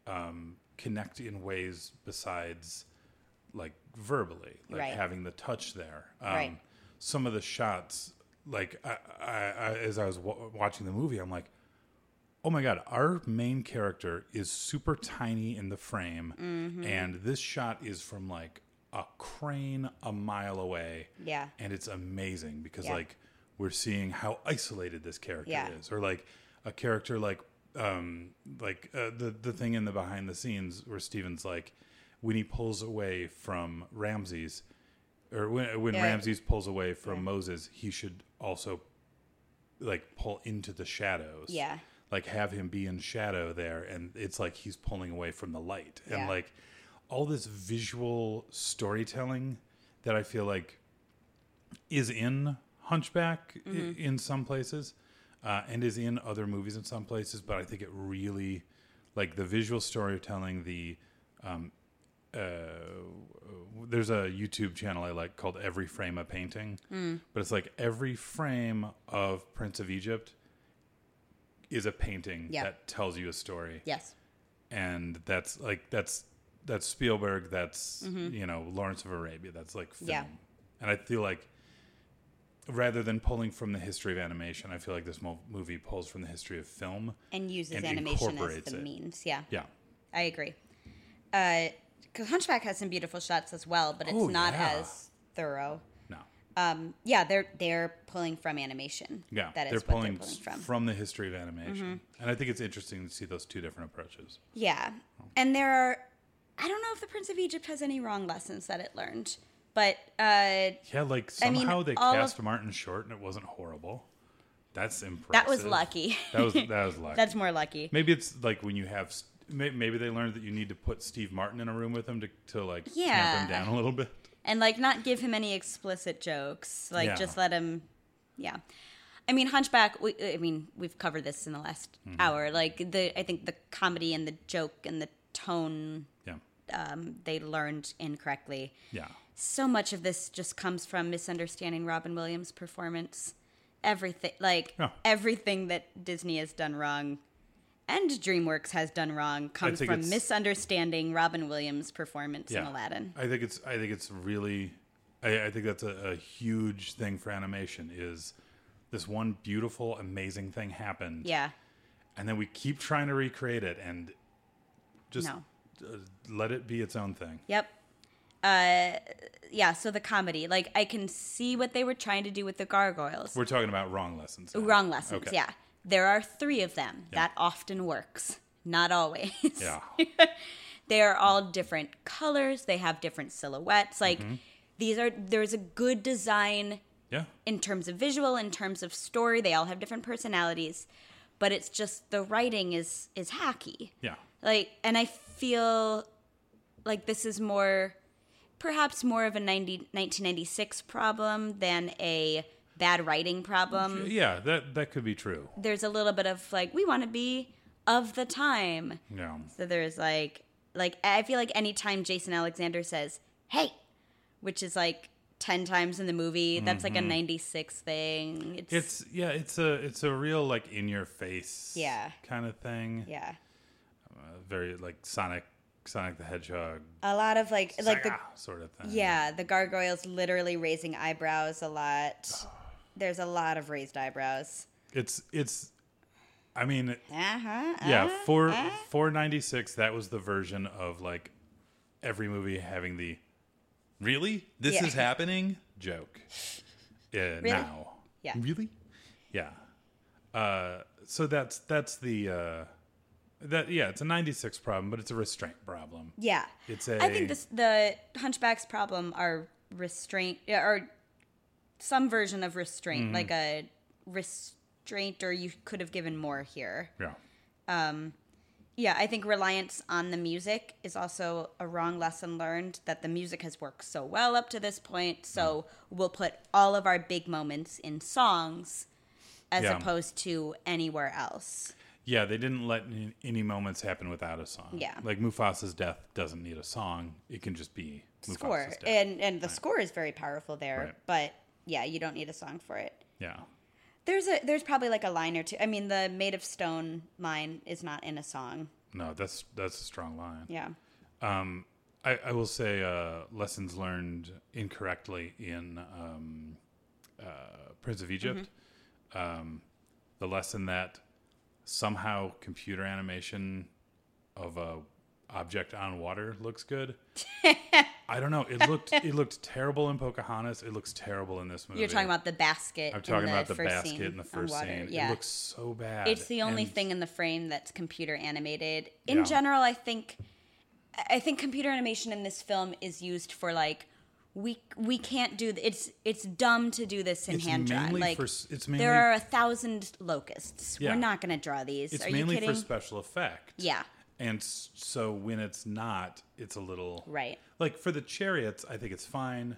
um, connect in ways besides like verbally, like Right. having the touch there. Um, Right. Some of the shots, like I, I, I, as I was w- watching the movie, I'm like, oh my god, our main character is super tiny in the frame, Mm-hmm. and this shot is from like a crane a mile away Yeah. and it's amazing because Yeah. like we're seeing how isolated this character Yeah. is or like a character like um like uh, the the thing in the behind the scenes where Steven's like when he pulls away from Ramses or when when Yeah. Ramses pulls away from Moses he should also like pull into the shadows Yeah. like have him be in shadow there and it's like he's pulling away from the light and like all this visual storytelling that i feel like is in hunchback Mm-hmm. in some places uh, and is in other movies in some places but i think it really like the visual storytelling the um, uh, there's a YouTube channel I like called Every Frame a Painting, Mm. but it's like every frame of Prince of Egypt is a painting Yeah. that tells you a story, Yes. and that's like that's that's Spielberg, that's you know Lawrence of Arabia, that's like film, Mm-hmm. Yeah. and I feel like rather than pulling from the history of animation, I feel like this mo- movie pulls from the history of film. And uses And animation as the it. means. Yeah. Yeah, I agree. Because Hunchback has some beautiful shots as well, but it's Oh, not yeah. as thorough. no. Um, yeah, they're they're pulling from animation. Yeah, that is they're what pulling, they're pulling from. Mm-hmm. from the history of animation, and I think it's interesting to see those two different approaches. Yeah, and there are. I don't know if the Prince of Egypt has any wrong lessons that it learned, but uh, Yeah, like I mean, somehow they all of- cast Martin Short and it wasn't horrible. That's impressive. that was lucky. That was that was lucky. That's more lucky. maybe it's like when you have maybe they learned that you need to put Steve Martin in a room with him to to like tamp him down a little bit. and like not give him any explicit jokes like Yeah. just let him yeah i mean hunchback we, i mean we've covered this in the last Mm-hmm. hour like the i think the comedy and the joke and the tone Yeah, um, they learned incorrectly yeah, so much of this just comes from misunderstanding robin williams performance everything like Yeah. everything that disney has done wrong and DreamWorks has done wrong comes from misunderstanding Robin Williams' performance yeah. in Aladdin. I think it's I think it's really I, I think that's a, a huge thing for animation is this one beautiful amazing thing happened Yeah, and then we keep trying to recreate it and just No. uh, let it be its own thing. Yep. Uh, yeah. So the comedy, like I can see what they were trying to do with the gargoyles. We're talking about wrong lessons. now. Wrong lessons. Okay. Yeah. There are three of them. That often works. Not always. Yeah. they are all different colors. They have different silhouettes. Like Mm-hmm. these are. There's a good design Yeah. in terms of visual, in terms of story. They all have different personalities, but it's just the writing is is hacky. Yeah. like and i feel like this is more perhaps more of a 90, 1996 problem than a bad writing problem Yeah, that that could be true. there's a little bit of like we want to be of the time Yeah. so there's like like i feel like anytime jason alexander says hey which is like 10 times in the movie that's like a 96 thing it's, Mm-hmm. It's yeah, it's a it's a real like in your face Yeah. kind of thing. yeah Uh, very like Sonic Sonic the Hedgehog a lot of like like the sort of thing. Yeah, the gargoyles literally raising eyebrows a lot. There's a lot of raised eyebrows. It's it's. I mean, Uh-huh. yeah, uh-huh, four uh-huh. four ninety six. That was the version of like every movie having the really this Yeah. is happening joke. Uh, Now, Yeah. really, yeah. Uh, so that's that's the uh, that yeah. It's a ninety six problem, but it's a restraint problem. Yeah. It's a I think this the Hunchback's problem are restraint or some version of restraint, Mm-hmm. like a restraint, or you could have given more here. yeah. Yeah, I think reliance on the music is also a wrong lesson learned. That the music has worked so well up to this point, so we'll put all of our big moments in songs, as Yeah. opposed to anywhere else. Yeah, they didn't let any, moments happen without a song. Yeah. like Mufasa's death doesn't need a song; it can just be Mufasa's Score death. and and the score is very powerful there, Right. but yeah, you don't need a song for it. yeah, There's a there's probably like a line or two. I mean, the "Made of Stone" line is not in a song. no, that's that's a strong line. Yeah, Um, I, I will say uh, lessons learned incorrectly in um, uh, Prince of Egypt. Mm-hmm. Um, the lesson that somehow computer animation of a object on water looks good. I don't know. It looked it looked terrible in Pocahontas. It looks terrible in this movie. you're talking about the basket. I'm talking in about the basket in the first water. scene. Yeah, It looks so bad. it's the only And- thing in the frame that's computer animated. In Yeah. general, I think I think computer animation in this film is used for like we we can't do th- it's it's dumb to do this in It's hand drawn. Like for it's mainly- there are a thousand locusts. Yeah. We're not going to draw these. It's are mainly you kidding? for special effect. yeah, And so when it's not, it's a little right. like for the chariots. I think it's fine.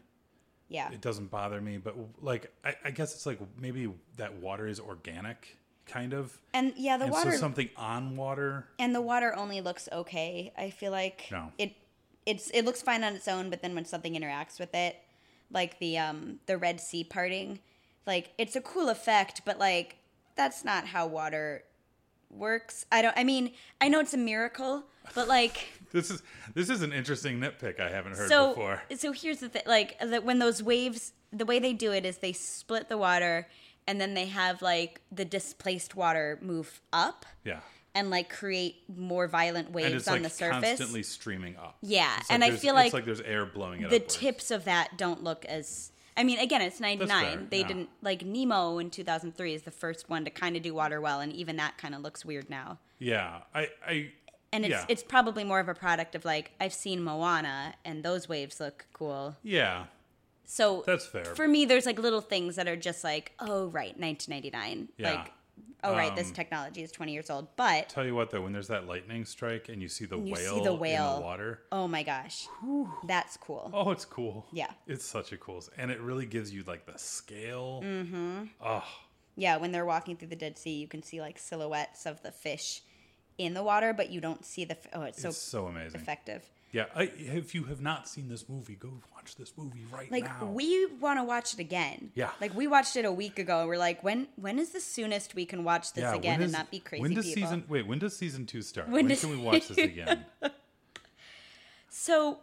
Yeah, It doesn't bother me. But like, I, I guess it's like maybe that water is organic, kind of. and yeah, the and water so something on water. and the water only looks okay. I feel like No. it it's it looks fine on its own, but then when something interacts with it, like the um the Red Sea parting, like it's a cool effect, but like that's not how water works. I don't I mean, I know it's a miracle, but like This is this is an interesting nitpick I haven't heard so before. so here's the thing like that when those waves the way they do it is they split the water and then they have like the displaced water move up Yeah. and like create more violent waves on like the surface. constantly streaming up. Yeah, It's and I feel like it's like there's air blowing it the upwards. tips of that don't look as I mean, again, it's 99. they yeah. didn't like Nemo in 2003 is the first one to kind of do water well and even that kind of looks weird now. Yeah. I I And it's Yeah. it's probably more of a product of like I've seen Moana and those waves look cool. yeah. So That's fair. For me there's like little things that are just like, "Oh, right, 1999." Yeah. Like, "Oh, right, this Um, technology is 20 years old." But Tell you what though, when there's that lightning strike and you see the you see whale, the in whale. the water, oh my gosh. That's cool. oh, it's cool. Yeah. it's such a cool, and it really gives you like the scale. Mm-hmm. Oh, Yeah, when they're walking through the Dead Sea, you can see like silhouettes of the fish in the water, but you don't see the. f- Oh, it's so it's so amazing. effective. Yeah, I, if you have not seen this movie, go watch this movie right Like now. we want to watch it again. Yeah. Like we watched it a week ago. We're like, when when is the soonest we can watch this yeah, again when and not be crazy When does people? season? Wait, when does season two start? When When, can we watch this again? So,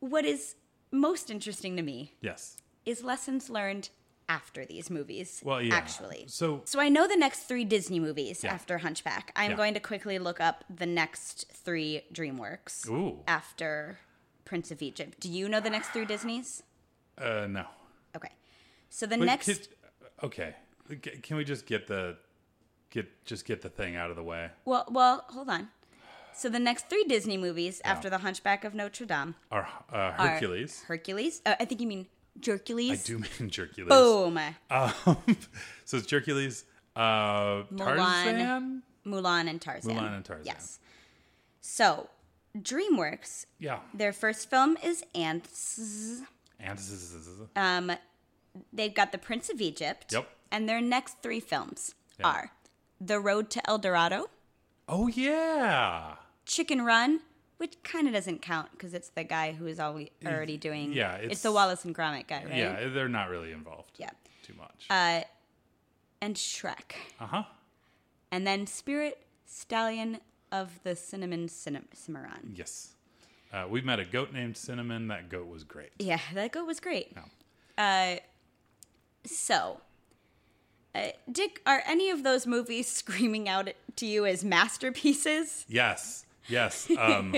what is most interesting to me yes. is lessons learned after these movies. Well, yeah. Actually. so So I know the next three Disney movies Yeah. after Hunchback. I'm Yeah. going to quickly look up the next three DreamWorks Ooh. after Prince of Egypt. Do you know the next three Disneys? uh, no. Okay. So the But next could- okay, can we just get the get just get the thing out of the way? well well, hold on. So the next three Disney movies after the Hunchback of Notre Dame Our uh, are Hercules. Hercules. Uh, I think you mean Jercules. I do mean Hercules. Boom. Um, so it's Hercules, uh, Tarzan. Mulan and Tarzan. Mulan and Tarzan. Yes. So, DreamWorks, Yeah, their first film is Antz. is- Um, they've got The Prince of Egypt. Yep. And their next three films Yeah. are The Road to El Dorado, oh yeah, Chicken Run, which kind of doesn't count because it's the guy who is already already doing. yeah, it's, it's- the Wallace and Gromit guy, right? yeah. They're not really involved. Yeah. too much. Uh, and Shrek, Uh huh. and then Spirit Stallion of the Cinnamon Cinna- Cimarron. Yes. Uh, we met a goat named Cinnamon. That goat was great. Yeah, that goat was great. No. Uh, So, uh, Dick, are any of those movies screaming out to you as masterpieces? Yes, yes. Um,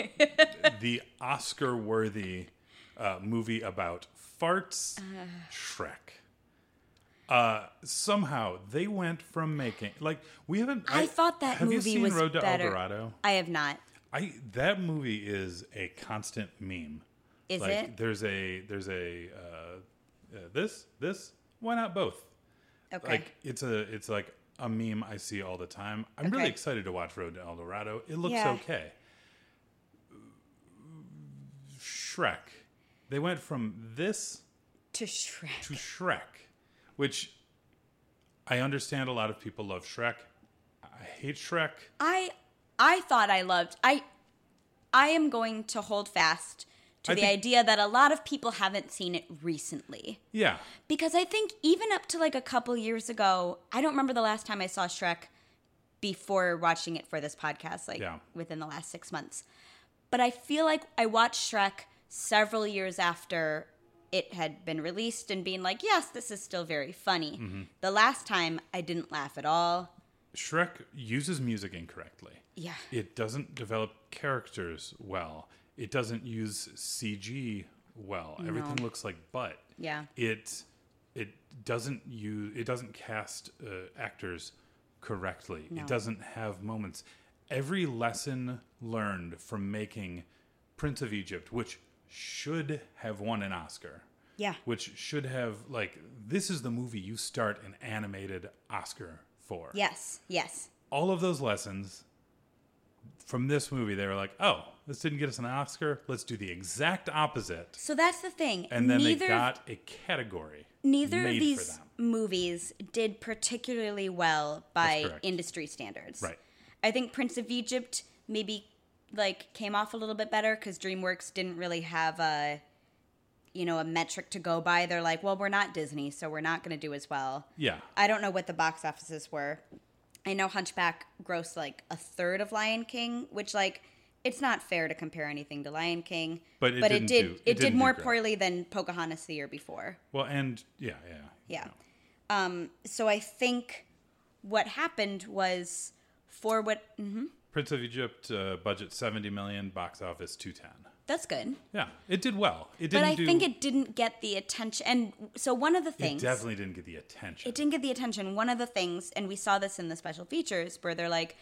the Oscar-worthy uh, movie about farts, Shrek. Uh, somehow they went from making like we haven't. I, thought that have movie you seen was Road to better. El Dorado? I have not. I that movie is a constant meme. Is like, it? There's a there's a uh, uh, this this why not both? Okay. Like it's a it's like a meme I see all the time. I'm really excited to watch Road to El Dorado. It looks Yeah. okay. Shrek. They went from this to Shrek. to Shrek, which I understand a lot of people love Shrek. I hate Shrek. I I thought I loved I I am going to hold fast to I the think- idea that a lot of people haven't seen it recently. Yeah. Because I think even up to like a couple years ago, I don't remember the last time I saw Shrek before watching it for this podcast, like Yeah. within the last six months. But I feel like I watched Shrek several years after it had been released and being like, yes, this is still very funny. Mm-hmm. The last time I didn't laugh at all. Shrek uses music incorrectly. Yeah. It doesn't develop characters well. It doesn't use CG well. Everything looks like butt. Yeah. It it doesn't use it doesn't cast uh, actors correctly. No. It doesn't have moments. Every lesson learned from making Prince of Egypt, which should have won an Oscar, Yeah. which should have like this is the movie you start an animated Oscar for Yes. Yes. all of those lessons from this movie, they were like, "Oh, this didn't get us an Oscar. Let's do the exact opposite." So that's the thing. And then neither they got a category. neither of these movies did particularly well by industry standards. Right. I think Prince of Egypt maybe like came off a little bit better because DreamWorks didn't really have a you know a metric to go by. They're like, well, we're not Disney, so we're not going to do as well. Yeah, I don't know what the box offices were. I know Hunchback grossed like a third of Lion King, which like it's not fair to compare anything to Lion King. But it but it did do- it it, did more poorly than Pocahontas the year before. well, and yeah, yeah, Yeah. Um, so I think what happened was for what mhm, Prince of Egypt uh, budget seventy million, box office two ten. That's good. Yeah, it did well. It But didn't But I do. think it didn't get the attention. And so one of the things it definitely didn't get the attention. it didn't get the attention. One of the things, and we saw this in the special features, where they're like,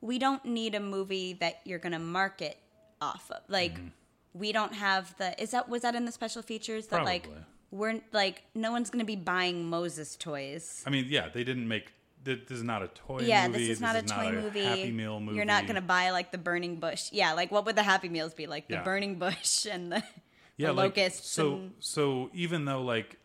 we don't need a movie that you're going to market off of. Like, Mm-hmm. we don't have the. Is that was that in the special features that like Probably. we're like no one's going to be buying Moses toys. I mean, yeah, they didn't make. Th- This is not a toy yeah, movie. this is not a toy a movie. Happy Meal movie. You're not going to buy like the burning bush. Yeah, like what would the Happy Meals be like? The Yeah. burning bush and the, yeah, the like, locusts. So and, so even though like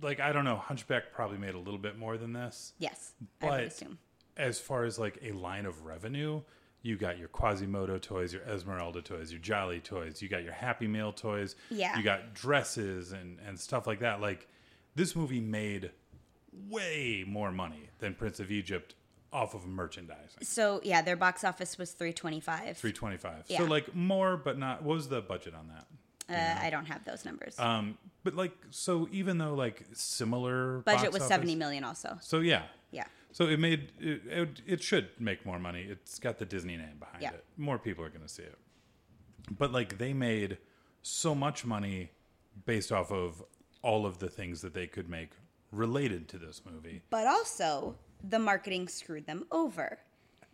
like I don't know, Hunchback probably made a little bit more than this. yes, I would But assume. as far as like a line of revenue, you got your Quasimodo toys, your Esmeralda toys, your Djali toys, you got your Happy Meal toys, Yeah. you got dresses and and stuff like that. Like this movie made way more money than Prince of Egypt off of merchandise. So yeah, their box office was 325. 325. Yeah. So like more but not what was the budget on that? Uh, I don't have those numbers. Um but like so even though like similar Budget was office- 70 million also. So yeah. Yeah. So it made it, it, it should make more money. It's got the Disney name behind Yeah. it. More people are going to see it. But like they made so much money based off of all of the things that they could make related to this movie. But also, the marketing screwed them over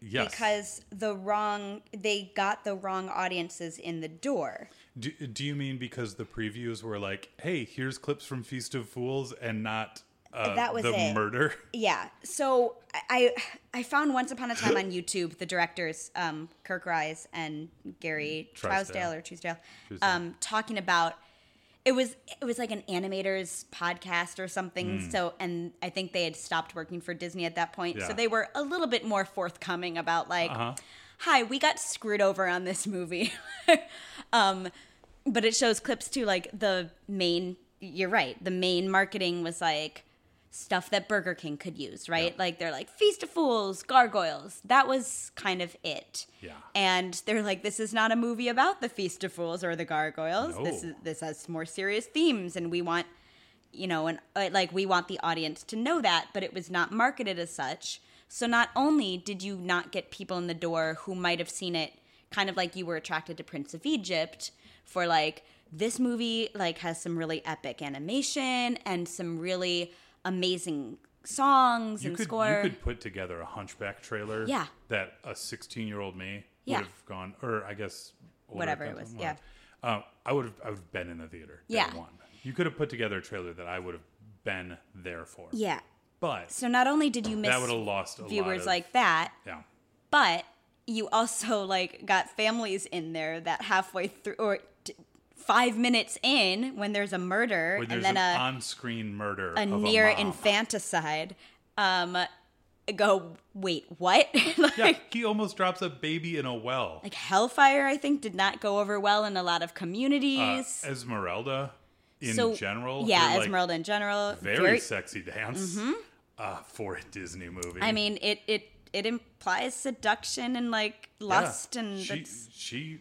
Yes. because the wrong they got the wrong audiences in the door. do, do you mean because the previews were like, "Hey, here's clips from Feast of Fools," and not uh, That was the it. murder? Yeah. So I I found once upon a time on YouTube the directors um, Kirk Wise and Gary Trousdale. Trousdale or Truesdale Truesdale. um, talking about it was it was like an animators podcast or something. Hmm. So and I think they had stopped working for Disney at that point. Yeah. So they were a little bit more forthcoming about like, Uh-huh. hi, we got screwed over on this movie. um, but it shows clips too, like the main. You're right. The main marketing was like stuff that Burger King could use, right? Like they're like Feast of Fools, Gargoyles. That was kind of it. Yeah. And they're like, this is not a movie about the Feast of Fools or the Gargoyles. This is this has more serious themes, and we want you know, and uh, like we want the audience to know that, but it was not marketed as such. So not only did you not get people in the door who might have seen it kind of like you were attracted to Prince of Egypt for like this movie like has some really epic animation and some really amazing songs You and could score. you could put together a Hunchback trailer. Yeah. That a 16 year old me Yeah. would have gone, or I guess Whatever it was, yeah. Uh, I would have I would have been in the theater. day Yeah. One. You could have put together a trailer that I would have been there for. yeah. But So not only did you miss that would have lost a lot viewers of- like that, yeah. but you also like got families in there that halfway through or five minutes in when there's a murder there's and then an a, on-screen murder a of near a infanticide um go wait what like, Yeah, he almost drops a baby in a well. like hellfire i think did not go over well in a lot of Uh, communities Esmeralda, in so general, yeah like, esmeralda in general very, sexy dance uh, for a Disney movie. Mm-hmm. i mean it it it implies seduction and like lust Yeah, and she she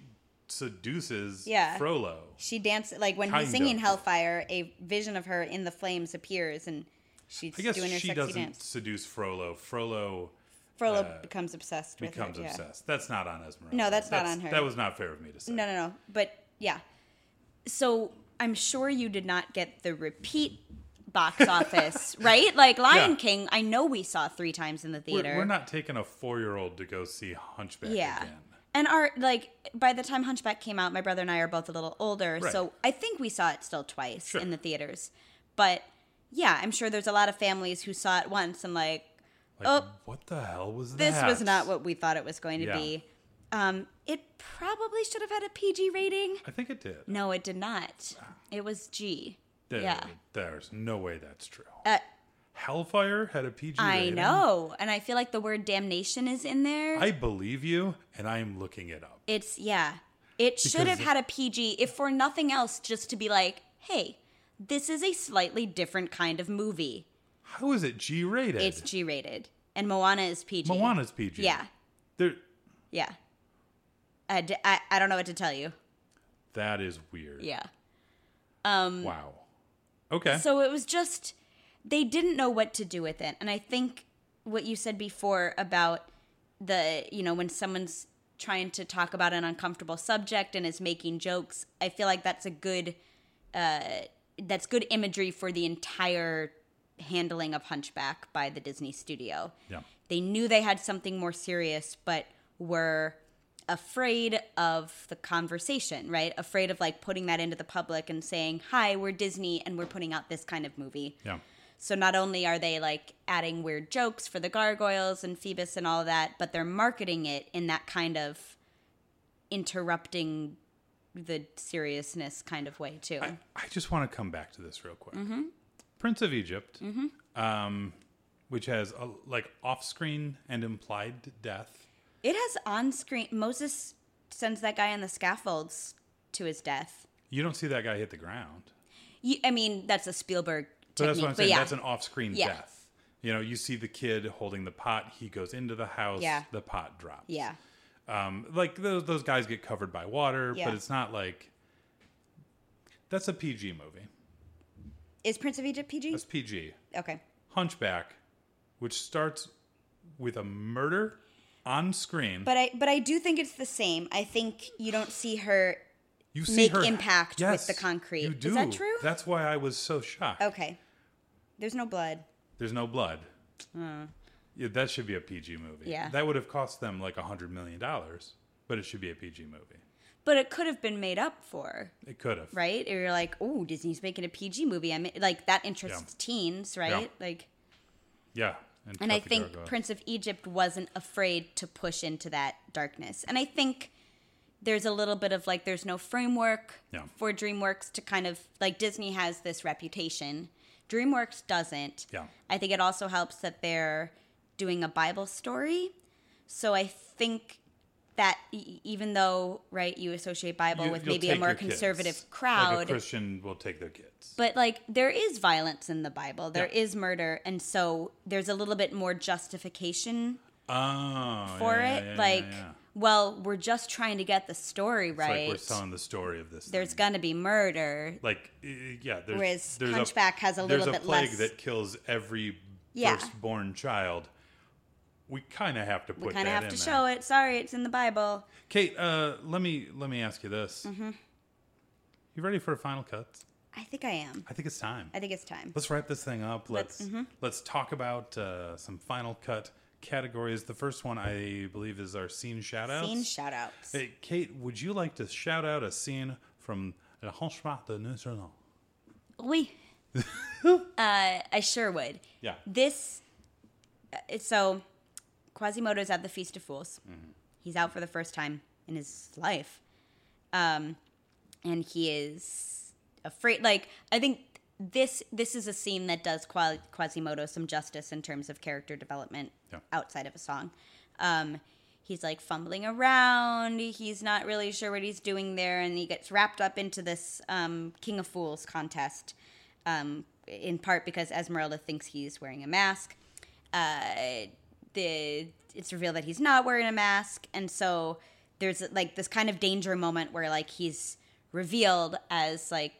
seduces Yeah. Frollo. She dances like when Kind he's singing of. Hellfire, a vision of her in the flames appears, and she's I guess doing her she sexy doesn't dance. seduce Frollo. Frollo Frollo uh, becomes obsessed with becomes her. yeah. obsessed. That's not on Esmeralda. No, that's not on her. That was not fair of me to say. No, no, no. But yeah, so I'm sure you did not get the repeat box office, right? Like Lion Yeah. King, I know we saw three times in the We're, theater. we're not taking a four-year-old to go see Hunchback yeah. again. And our like by the time Hunchback came out, my brother and I are both a little older, Right. so I think we saw it still twice Sure. in the theaters. But yeah, I'm sure there's a lot of families who saw it once and like, Like, oh, what the hell was this that? was not what we thought it was going to Yeah. be. Um, it probably should have had a PG rating. I think it did. No, it did not. It was G. There- yeah. There's no way that's true. Uh, Hellfire had a PG I rating. know, and I feel like the word damnation is in there. I believe you, and I'm looking it up. It's yeah. It should have had a PG, if for nothing else, just to be like, hey, this is a slightly different kind of movie. How is it G rated? It's G rated, and Moana is PG. Moana's PG. Yeah, There, yeah. I, d- I, I don't know what to tell you. that is weird. Yeah. Um, Wow. Okay. So it was just they didn't know what to do with it. And I think what you said before about the, you know, when someone's trying to talk about an uncomfortable subject and is making jokes, I feel like that's a good uh that's good imagery for the entire handling of Hunchback by the Disney studio. yeah. They knew they had something more serious, but were afraid of the conversation, right? Afraid of like putting that into the public and saying, "Hi, we're Disney and we're putting out this kind of movie." Yeah. So not only are they like adding weird jokes for the gargoyles and Phoebus and all that, but they're marketing it in that kind of interrupting the seriousness kind of way too. I, I just want to come back to this real quick. Mm-hmm. Prince of Egypt, um, which has a, like off-screen and implied death. it has on-screen Moses sends that guy on the scaffolds to his death. You don't see that guy hit the ground. You, I mean, that's a Spielberg So technique, that's what I'm saying. yeah, That's an off-screen Yeah. death. You know, you see the kid holding the pot. He goes into the house. Yeah. The pot drops. yeah, Um, like those those guys get covered by water, Yeah. but it's not like that's a PG movie. is Prince of Egypt PG? That's PG. Okay, Hunchback, which starts with a murder on screen. but I but I do think it's the same. I think you don't see her. you see make her impact with the concrete. You Is do. that true? That's why I was so shocked. Okay, there's no blood. There's no blood. Uh. Yeah, that should be a PG movie. Yeah. That would have cost them like a hundred million dollars, but it should be a PG movie. But it could have been made up for, It could have. right? Or you're like, oh, Disney's making a PG movie. I mean, like that interests teens, right? Like, Yeah. and I think gargoyle. Prince of Egypt wasn't afraid to push into that darkness. And I think there's a little bit of like, there's no framework Yeah. for DreamWorks to kind of like Disney has this reputation. DreamWorks doesn't. Yeah. I think it also helps that they're doing a Bible story. So I think that e- even though, right, you associate Bible You- with maybe a more kids. conservative Like crowd, a Christian will take their kids. but like there is violence in the Bible, there Yeah. is murder, and so there's a little bit more justification Oh, for yeah, it. yeah, like. Well, we're just trying to get the story right. like we're telling the story of this. There's going to be murder. like yeah. There's, Whereas there's Hunchback has a little there's bit a plague less- that kills every Yeah. firstborn child. We kind of have to put We kind of have to there. show it. Sorry, it's in the Bible. Kate, uh, let me let me ask you this. Mm-hmm. You ready for a final cut? I think I am. I think it's time. I think it's time. Let's wrap this thing up. Let's Let's- mm-hmm. let's talk about uh, some final cut categories. The first one I believe is our scene shout outs. Scene shout outs. Hey, Kate, would you like to shout out a scene from Le Hunchback de Notre Dame? Oui. uh, I sure would. Yeah. This, uh, so Quasimodo's at the Feast of Fools. He's out for the first time in his life. Um, and he is afraid. Like, I think this this is a scene that does Qua- Quasimodo some justice in terms of character development Yeah. outside of a song. Um, he's like fumbling around. He's not really sure what he's doing there, and he gets wrapped up into this um, King of Fools contest. Um, in part because Esmeralda thinks he's wearing a mask. Uh, the it's revealed that he's not wearing a mask, and so there's like this kind of danger moment where like he's revealed as like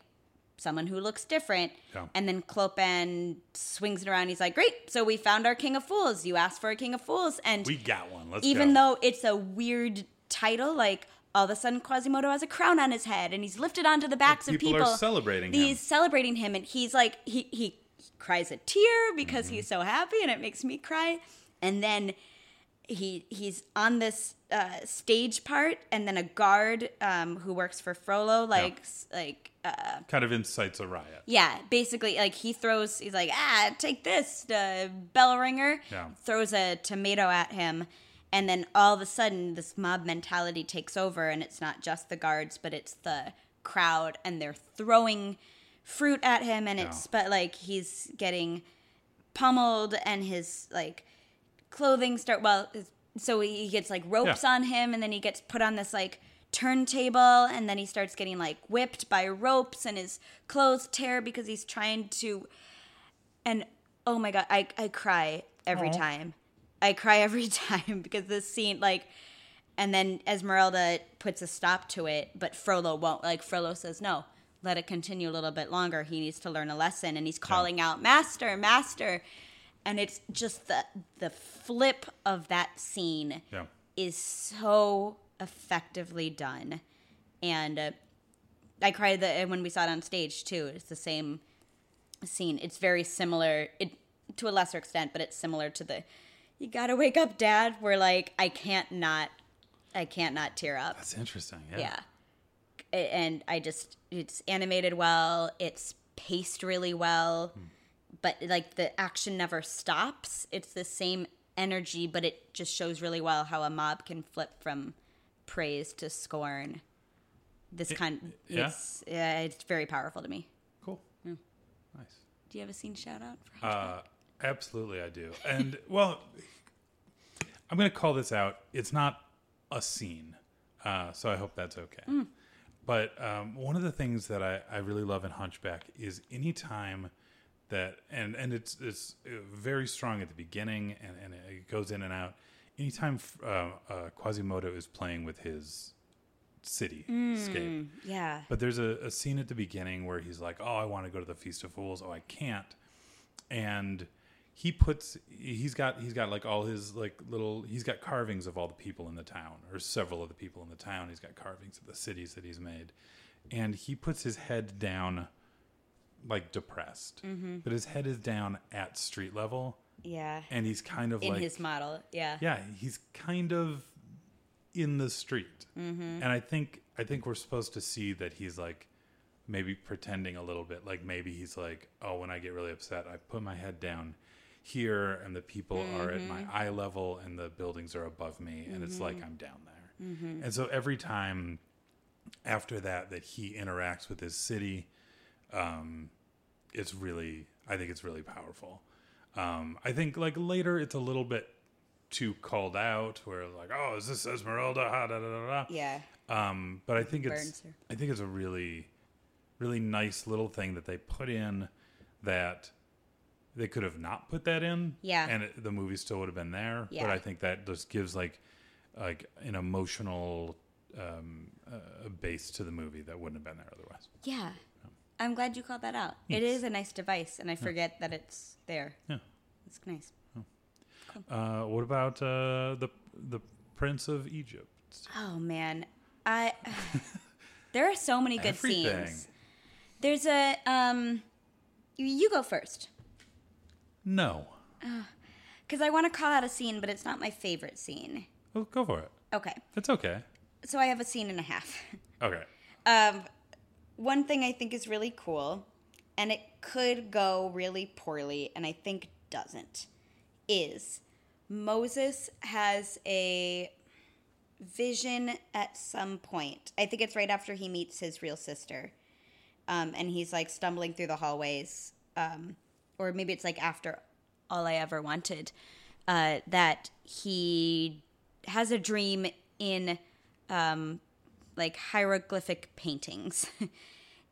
someone who looks different. Yeah. And then Clopin swings it around. He's like, "Great! So we found our King of Fools. You asked for a King of Fools." And We got one. Let's even go. though it's a weird title, like all of a sudden Quasimodo has a crown on his head and he's lifted onto the backs people of are people. celebrating He's him. celebrating him, and he's like he he cries a tear because Mm-hmm. he's so happy, and it makes me cry. And then he he's on this uh, stage part, and then a guard um, who works for Frollo, like like uh, kind of incites a riot. yeah, basically, like he throws, he's like, ah, take this, uh, bell ringer. Yeah. Throws a tomato at him. And then all of a sudden, this mob mentality takes over, and it's not just the guards, but it's the crowd, and they're throwing fruit at him, and it's, but like he's getting pummeled, and his like clothing start, well, so he gets like ropes Yeah. on him, and then he gets put on this like turntable, and then he starts getting like whipped by ropes, and his clothes tear because he's trying to. And oh my god, I I cry every Aw. time. I cry every time because this scene like. And then Esmeralda puts a stop to it, but Frollo won't. Like Frollo says, "No, let it continue a little bit longer. He needs to learn a lesson." And he's calling out, "Master, master!" And it's just the the flip of that scene Yeah. is so effectively done, and uh, I cried the, when we saw it on stage too. It's the same scene. It's very similar, it to a lesser extent, but it's similar to the "You gotta wake up, Dad." Where like I can't not, I can't not tear up. That's interesting. Yeah. Yeah. And I just, it's animated well, it's paced really well, but like the action never stops. It's the same energy, but it just shows really well how a mob can flip from praise to scorn. This kind, yeah? it's, yeah, it's very powerful to me. Cool. Hmm. Nice. Do you have a scene shout out? For Uh, absolutely, I do. And well, I'm going to call this out. It's not a scene, uh, so I hope that's okay. But um, one of the things that I, I really love in Hunchback is anytime that and and it's it's uh, very strong at the beginning and, and it goes in and out. Anytime uh, uh, Quasimodo is playing with his city cityscape. yeah. But there's a, a scene at the beginning where he's like, "Oh, I want to go to the Feast of Fools. Oh, I can't." And he puts he's got he's got like all his like little he's got carvings of all the people in the town or several of the people in the town. He's got carvings of the cities that he's made, and he puts his head down like depressed, Mm-hmm. but his head is down at street level, Yeah. and he's kind of In like his model. Yeah. yeah he's kind of in the street Mm-hmm. and i think i think we're supposed to see that he's like maybe pretending a little bit like maybe he's like oh when i get really upset i put my head down here and the people are at Mm-hmm. my eye level and the buildings are above me and it's like i'm down there Mm-hmm. and so every time after that that he interacts with his city um it's really i think it's really powerful um i think like later it's a little bit too called out where like oh is this esmeralda ha, da, da, da, da. Yeah. um but i think it's her. i think it's a really really nice little thing that they put in that they could have not put that in Yeah. and it, the movie still would have been there Yeah. but i think that just gives like like an emotional um, uh, base to the movie that wouldn't have been there otherwise. Yeah. I'm glad you called that out. It is a nice device, and I forget that it's there. Yeah. It's nice. Uh, what about uh, the the Prince of Egypt? Oh man, I there are so many good Everything. scenes. There's a um, you, you go first No. because I want to call out a scene, but it's not my favorite scene. Well, go for it. Okay, It's okay. so I have a scene and a half. Okay. Um, one thing I think is really cool, and it could go really poorly, and I think doesn't, is Moses has a vision at some point. I think it's right after he meets his real sister. Um, and he's like stumbling through the hallways. Um, or maybe it's like after All I Ever Wanted. Uh, that he has a dream in um, like hieroglyphic paintings.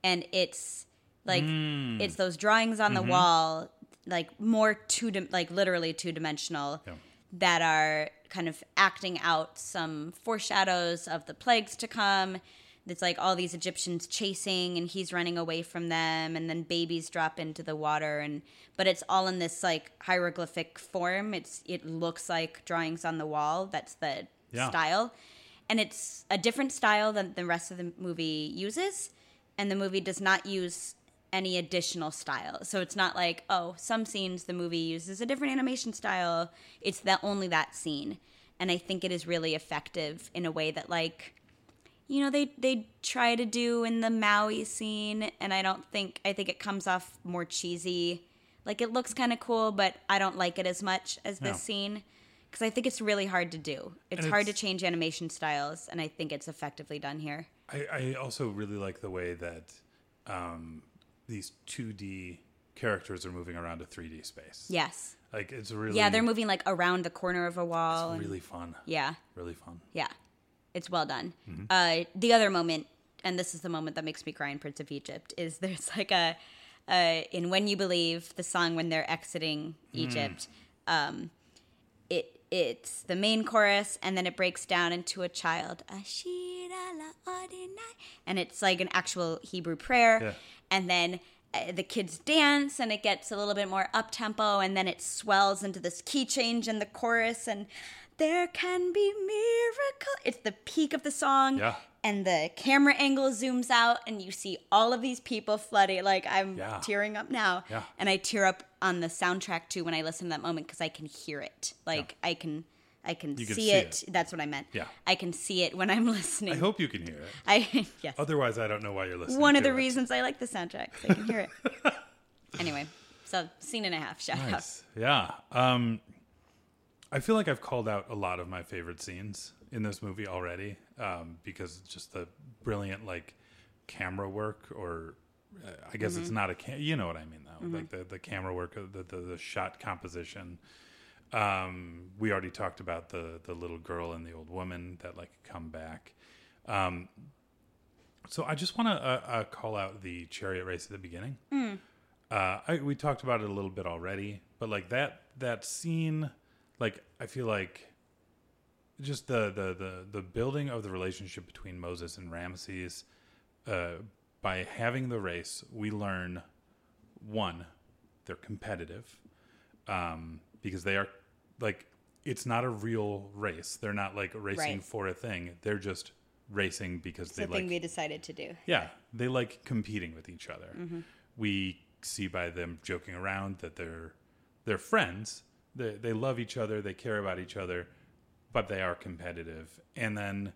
and it's like mm. it's those drawings on the mm-hmm. wall like more two di- like literally two dimensional Yeah. that are kind of acting out some foreshadows of the plagues to come it's like all these egyptians chasing and he's running away from them and then babies drop into the water and but it's all in this like hieroglyphic form it's it looks like drawings on the wall that's the Yeah. style and it's a different style than the rest of the movie uses and the movie does not use any additional style. So it's not like oh some scenes the movie uses a different animation style. It's that only that scene. And i think it is really effective in a way that like you know they they try to do in the maui scene and i don't think i think it comes off more cheesy. Like it looks kind of cool but i don't like it as much as this No. scene because i think it's really hard to do it's hard to change animation styles and i think it's effectively done here I, I also really like the way that um, these 2D characters are moving around a 3D space. yes Like it's really yeah they're moving like around the corner of a wall it's really fun. yeah Really fun. Yeah, it's well done. Mm-hmm. Uh, the other moment, and this is the moment that makes me cry in Prince of Egypt, is there's like a uh, in When You Believe, the song when they're exiting Mm. Egypt. Um, it it's the main chorus, and then it breaks down into a child, Ashira la Adonai, and it's like an actual Hebrew prayer, Yeah. and then. uh, The kids dance and it gets a little bit more up tempo, and then it swells into this key change in the chorus, and there can be miracle. It's the peak of the song, Yeah. and the camera angle zooms out, and you see all of these people flooding. Like I'm Yeah. tearing up now, and I tear up on the soundtrack too when I listen to that moment because I can hear it. Like I can, I can, You can see, see it. it. That's what I meant. Yeah. I can see it when I'm listening. I hope you can hear it. I yes. Otherwise, I don't know why you're listening. One of the it. reasons I like the soundtrack. I can hear it. anyway, so scene and a half. Shout out. Yeah. Um, I feel like I've called out a lot of my favorite scenes in this movie already um, because just the brilliant like camera work, or I guess it's not a cam- you know what I mean though, like the the camera work, uh, the the, the shot composition. Um, we already talked about the the little girl and the old woman that like come back. Um, so I just want to uh, uh, call out the chariot race at the beginning. Uh, I, we talked about it a little bit already, but like that that scene, like I feel like just the the the, the building of the relationship between Moses and Ramses. Uh, by having the race, we learn one, they're competitive, um, because they are like it's not a real race. They're not like racing Right. for a thing. They're just racing because It's they the like thing we decided to do. yeah, they like competing with each other. Mm-hmm. We see by them joking around that they're they're friends. They they love each other. They care about each other, but they are competitive. And then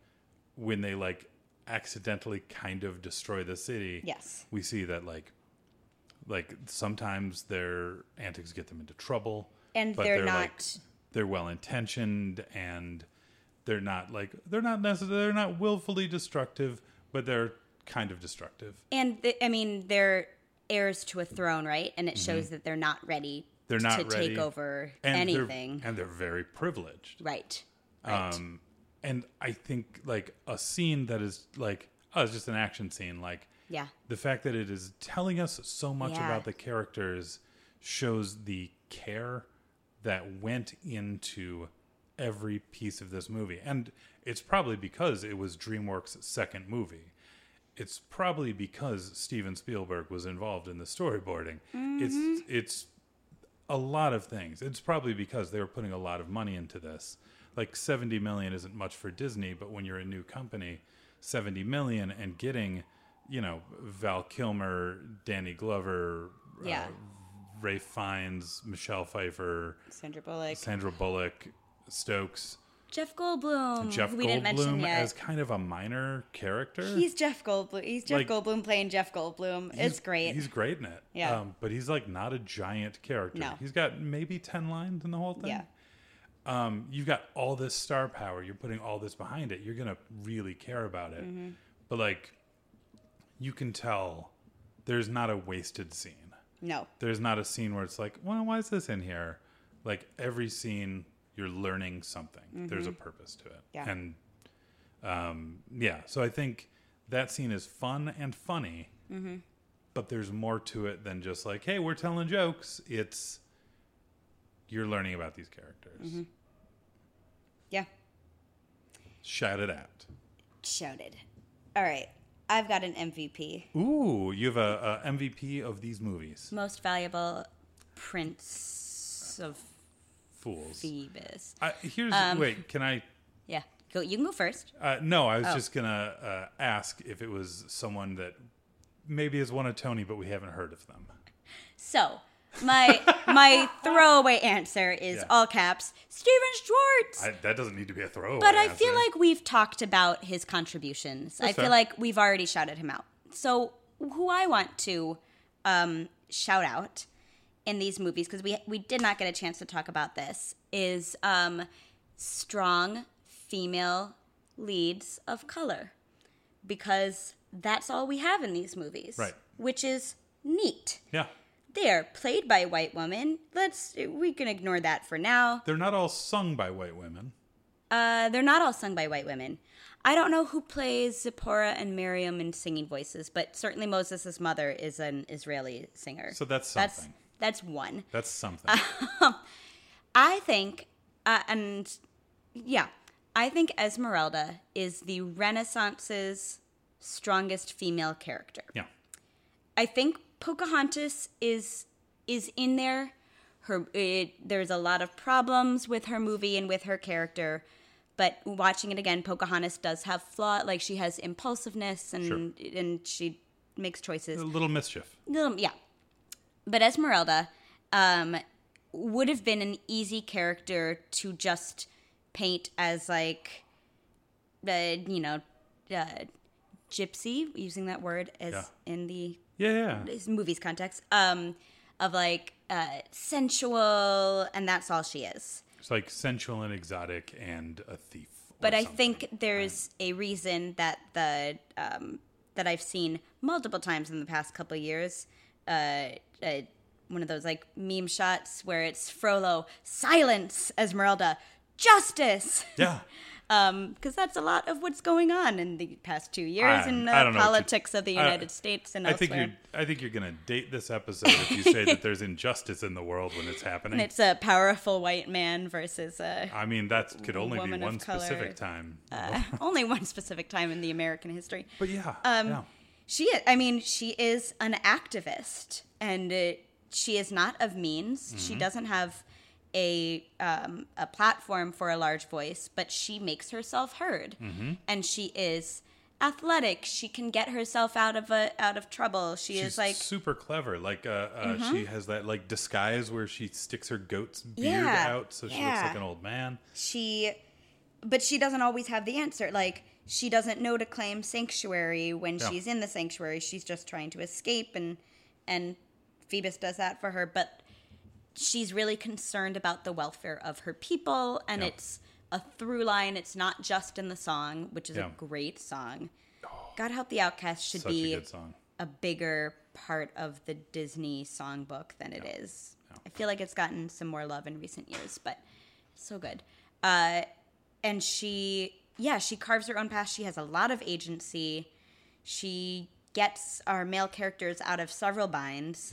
when they like accidentally kind of destroy the city, Yes. we see that like like sometimes their antics get them into trouble, And but they're, like, not. they're well intentioned and they're not like they're not necessarily they're not willfully destructive, but they're kind of destructive. And the, I mean, they're heirs to a throne, right? And it shows that they're not ready Mm-hmm. They're not to ready. take over And they're- anything. and they're very privileged. Right. Right. Um, and I think like a scene that is like oh, it's just an action scene. Like yeah. the fact that it is telling us so much Yeah. about the characters shows the care that went into every piece of this movie. And it's probably because it was DreamWorks' second movie. It's probably because Steven Spielberg was involved in the storyboarding. It's mm-hmm. it's a lot of things. It's probably because they were putting a lot of money into this. Like 70 million isn't much for Disney, but when you're a new company, 70 million and getting, you know, Val Kilmer, Danny Glover, Yeah. uh, Ralph Fiennes, Michelle Pfeiffer, Sandra Bullock, Sandra Bullock, Stokes, Jeff Goldblum. Jeff we didn't mention Goldblum yet. as kind of a minor character. He's Jeff Goldblum. He's Jeff Like- Goldblum playing Jeff Goldblum. It's great. He's great in it. Yeah. Um, but he's like not a giant character. No. He's got maybe 10 lines in the whole thing. yeah. Um, you've got all this star power. You're putting all this behind it. You're gonna really care about it. Mm-hmm. But like, you can tell there's not a wasted scene. No. There's not a scene where it's like, well, why is this in here? Like every scene, you're learning something. There's a purpose to it. Mm-hmm. Yeah. And um, yeah, so I think that scene is fun and funny. Mm-hmm. But there's more to it than just like, hey, we're telling jokes. It's you're learning about these characters. Mm-hmm. Yeah. Shout it out. Shouted. All right. I've got an MVP. Ooh, you have a, a MVP of these movies. Most valuable prince of Fools. Phoebus. I, here's Um, wait. Can I? Yeah. Go. You can go first. Uh, no, I was Oh. just gonna uh, ask if it was someone that maybe has won a Tony, but we haven't heard of them. So, my my throwaway answer is Yeah. all caps Stephen Schwartz. I, that doesn't need to be a throwaway. But I feel like we've talked about his contributions. I feel fair. like we've already shouted him out. So who I want to um, shout out in these movies because we we did not get a chance to talk about this is um, strong female leads of color because that's all we have in these movies, Right. Which is neat. yeah, They are played by white women. Let's we can ignore that for now. they're not all sung by white women. Uh, they're not all sung by white women. I don't know who plays Zipporah and Miriam in singing voices, but certainly Moses' mother is an Israeli singer. So that's that's something. that's one. That's something. I think, uh, and yeah, I think Esmeralda is the Renaissance's strongest female character. yeah, I think Pocahontas is is in there. Her it, there's a lot of problems with her movie and with her character, but watching it again, Pocahontas does have flaw. Like she has impulsiveness and Sure. and she makes choices. a little mischief. Little, yeah. But Esmeralda um, would have been an easy character to just paint as like, the you know, uh, gypsy, using that word as Yeah. in the Yeah, yeah. movie's context, um, of like uh, sensual, and that's all she is. It's like sensual and exotic and a thief. But I think there's a reason that the um, that I've seen multiple times in the past couple years. Uh, uh, one of those like meme shots where it's Frollo, silence, Esmeralda, justice. Yeah. Because that's a lot of what's going on in the past two years I- in the don't know what you- politics of the I- United States and I think you're. I think you're gonna date this episode if you say that there's injustice in the world when it's happening. and it's a powerful white man versus a I mean, that could only be one specific time. uh, only one specific time in the American history. but yeah, Um, yeah. She, I mean, she is an activist, and uh, she is not of means. She Mm-hmm. doesn't have a um, a platform for a large voice, but she makes herself heard, Mm-hmm. and she is athletic. She can get herself out of a out of trouble. She She's is like super clever. Like uh, uh, she has that like disguise where she sticks her goat's beard Yeah, out so she looks like an old man. she but she doesn't always have the answer like she doesn't know to claim sanctuary when Yeah. she's in the sanctuary she's just trying to escape and and phoebus does that for her but she's really concerned about the welfare of her people and Yeah. it's a through line it's not just in the song which is Yeah. a great song god help the outcast should be a a bigger part of the Disney songbook than it is. I feel like it's gotten some more love in recent years, but so good. Uh, and she, yeah, she carves her own path. She has a lot of agency. She gets our male characters out of several binds.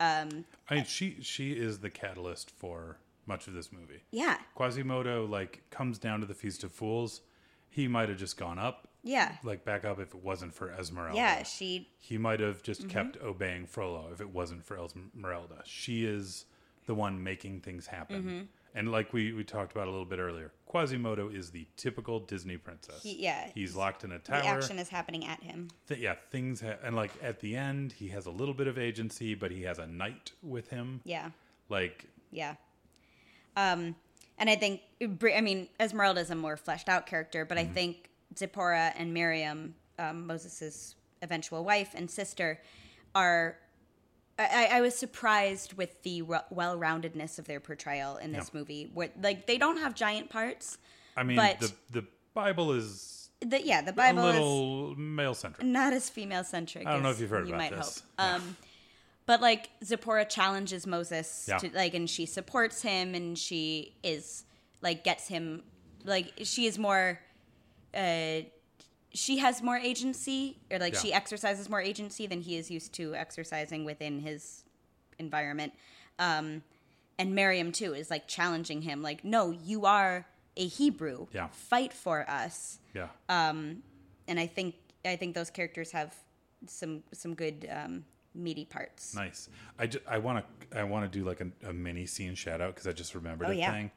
Um, I mean, she she is the catalyst for much of this movie. Yeah. Quasimodo like comes down to the Feast of Fools. He might have just gone up, Yeah. like back up if it wasn't for Esmeralda. Yeah. She. He might have just Mm-hmm. kept obeying Frollo if it wasn't for Esmeralda. She is the one making things happen. Mm-hmm. And like we, we talked about a little bit earlier, Quasimodo is the typical Disney princess. He- yeah, He's locked in a The tower. action is happening at him. Th- yeah, things ha- and like at the end, he has a little bit of agency, but he has a knight with him. Yeah. Like, Yeah. Um, and I think, I mean, Esmeralda is a more fleshed out character, but I think Zipporah and Miriam, um, Moses' eventual wife and sister, are. I, I was surprised with the well roundedness of their portrayal in this Yeah. movie. Where like they don't have giant parts. I mean, But- the the Bible is The, yeah, the Bible a little male centric. not as female centric. I don't know if you've heard you about might this. hope. Um, but like Zipporah challenges Moses Yeah. to like, and she supports him, and she is like gets him like she is more. Uh, she has more agency, or like Yeah. she exercises more agency than he is used to exercising within his environment. Um, and Miriam too is like challenging him, like, "No, you are a Hebrew. Yeah. Fight for us." Yeah. um and I think I think those characters have some some good um, meaty parts. Nice. I, ju- I want to I want to do like a, a mini scene shout out because I just remembered Oh, a yeah. thing.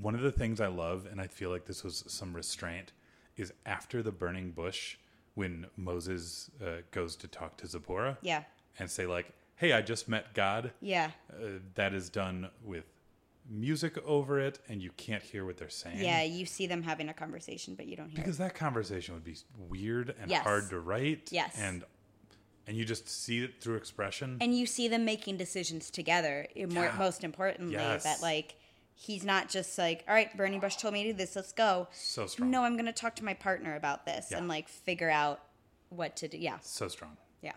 One of the things I love, and I feel like this was some restraint, is after the burning bush when Moses uh, goes to talk to Zipporah. Yeah, And say like, "Hey, I just met God." yeah, Uh, that is done with music over it, and you can't hear what they're saying. yeah. You see them having a conversation, but you don't hear. because that conversation would be weird and Yes. hard to write. Yes. and and you just see it through expression. and you see them making decisions together. More, Yeah. most importantly, Yes. that like he's not just like, all right, Bernie Bush told me to do this, let's go. so strong. No, I'm going to talk to my partner about this Yeah. and like figure out what to do. Yeah, so strong. yeah,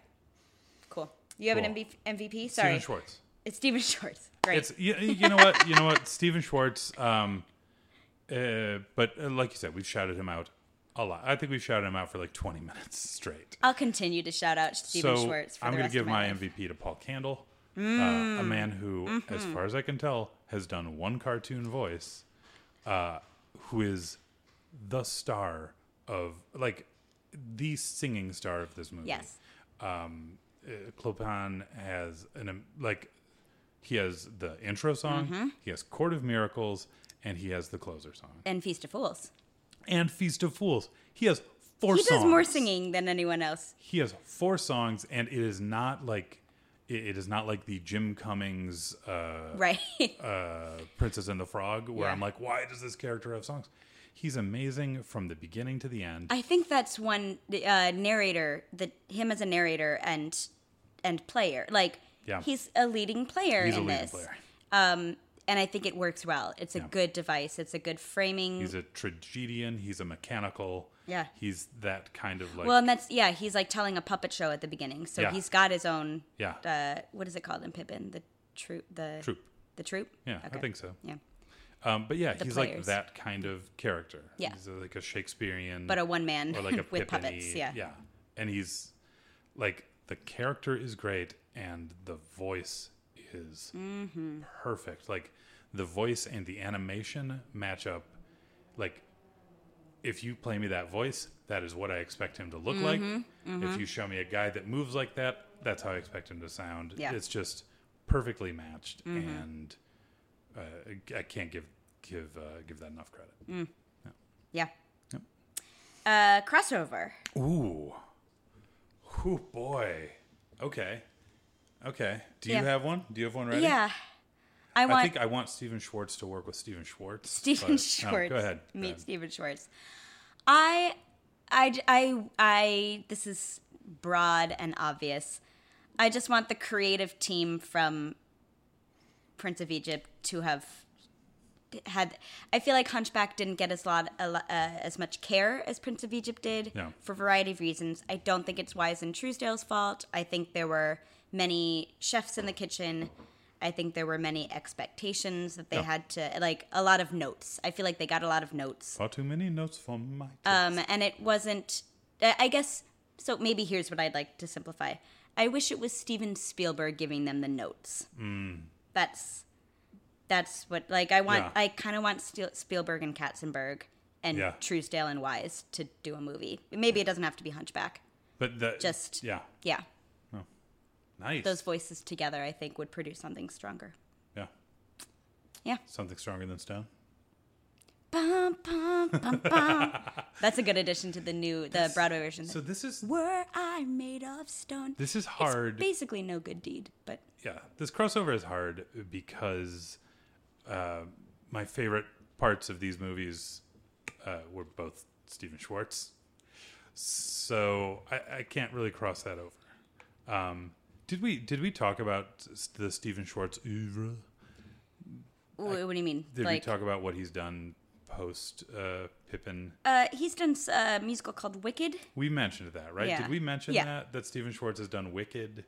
cool. You have an Cool. MV- MVP? Sorry, Stephen Schwartz. it's Stephen Schwartz. Great. It's you, you know what you know what Stephen Schwartz. Um, uh, but uh, like you said, we've shouted him out a lot. I think we've shouted him out for like twenty minutes straight. I'll continue to shout out Steven so Schwartz. For I'm going to give my. Mm. MVP to Paul Kandel, uh, a man who, Mm-hmm. as far as I can tell, has done one cartoon voice, uh, who is the star of like the singing star of this movie. Yes. um, uh, Clopin has an like he has the intro song, Mm-hmm. he has Court of Miracles, and he has the closer song And Feast of Fools. and Feast of Fools. He has four. He songs. does more singing than anyone else. He has four songs, and it is not like it, is not like the Jim Cummings uh, Right. uh, Princess and the Frog, where Yeah. I'm like, why does this character have songs? He's amazing from the beginning to the end. I think that's one uh, narrator that him as a narrator and and player. Like Yeah. he's a leading player He's a in leading this. player. Um, and I think it works well. It's a Yeah. good device. It's a good framing. He's a tragedian. He's a mechanical. Yeah. He's that kind of like. well, and that's yeah. He's like telling a puppet show at the beginning, so Yeah. he's got his own. Yeah. Uh, what is it called in Pippin? The troop. The Troop. The troop. Yeah, I think so. Yeah, Um, but yeah, The he's like that kind of character. Yeah. he's uh, like a Shakespearean, but a one man or like a with puppets. Yeah. yeah, and he's like the character is great, and the voice is Mm-hmm. perfect. Like the voice and the animation match up. Like if you play me that voice, that is what I expect him to look like. Mm-hmm. If you show me a guy that moves like that, that's how I expect him to sound. Yeah. Mm-hmm. It's just perfectly matched, and uh, I can't give give uh, give that enough credit. Yeah. Uh, crossover. Ooh, oh boy. Okay, okay. Do you Yeah. have one? Do you have one ready? Yeah. I I think I want Stephen Schwartz to work with Stephen Schwartz. Stephen but- no, Schwartz. go ahead. go Meet ahead. Stephen Schwartz. I, I, I, I. This is broad and obvious. I just want the creative team from Prince of Egypt to have had. I feel like Hunchback didn't get as lot uh, as much care as Prince of Egypt did Yeah. for a variety of reasons. I don't think it's Wise and Trousdale's fault. I think there were many chefs in the kitchen. I think there were many expectations that they Yeah. had to like a lot of notes. I feel like they got a lot of notes. Far too many notes for my. Um, and it wasn't. I I guess so. Maybe here's what I'd like to simplify. I wish it was Steven Spielberg giving them the notes. Mm. That's That's what like I want. Yeah. I kind of want Spielberg and Katzenberg and Yeah. Trousdale and Wise to do a movie. Maybe it doesn't have to be Hunchback. But the, Just yeah, yeah. Nice. Those voices together, I think, would produce something stronger. yeah, Yeah. something stronger than stone. Bum, bum, bum. That's a good addition to the new the Broadway version. So this is Were I made of stone? this is It's hard. basically no good deed, but yeah, this crossover is hard because uh, my favorite parts of these movies uh, were both Stephen Schwartz. So I, I can't really cross that over. Um, did we did we talk about the Stephen Schwartz oeuvre? Wh- what do you mean? Did like, we talk about what he's done post uh, Pippin? uh, he's done a musical called Wicked. We mentioned that, right? Yeah. Did we mention Yeah. that that Stephen Schwartz has done Wicked,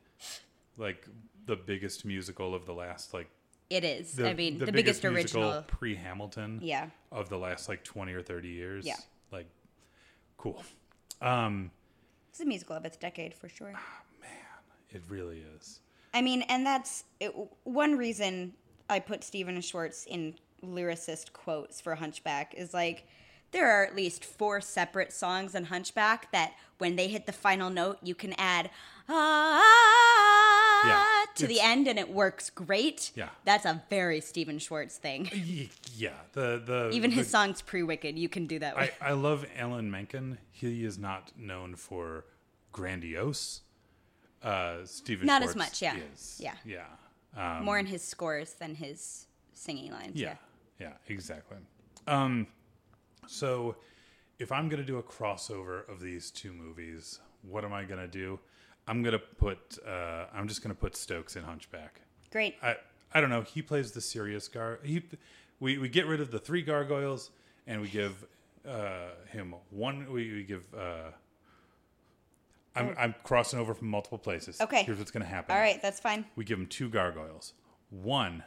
like the biggest musical of the last like It is. the, I mean, the, biggest, original. pre Hamilton Yeah. of the last like 20 or 30 years. Yeah. Like, cool. Um, It's a musical of its decade for sure. It really is. I mean, and that's it, one reason I put Stephen Schwartz in lyricist quotes for Hunchback is like there are at least four separate songs in Hunchback that when they hit the final note, you can add ah Yeah, to the end and it works great. Yeah. That's a very Stephen Schwartz thing. Yeah. The, the, Even the- his songs pre Wicked, you can do that I. I love Alan Menken. He is not known for grandiose. Uh, Stephen Not as much, yeah. is. Yeah. Yeah. Um, More in his scores than his singing lines. Yeah, yeah, exactly. Um, so if I'm gonna do a crossover of these two movies, what am I gonna do? I'm gonna put. Uh, I'm just gonna put Stokes in Hunchback. Great. I I don't know. He plays the serious gar. He we we get rid of the three gargoyles and we give uh, him one. We, we give. Uh, I'm I'm crossing over from multiple places. Okay. Here's what's gonna happen All right, that's fine. we give him two gargoyles. One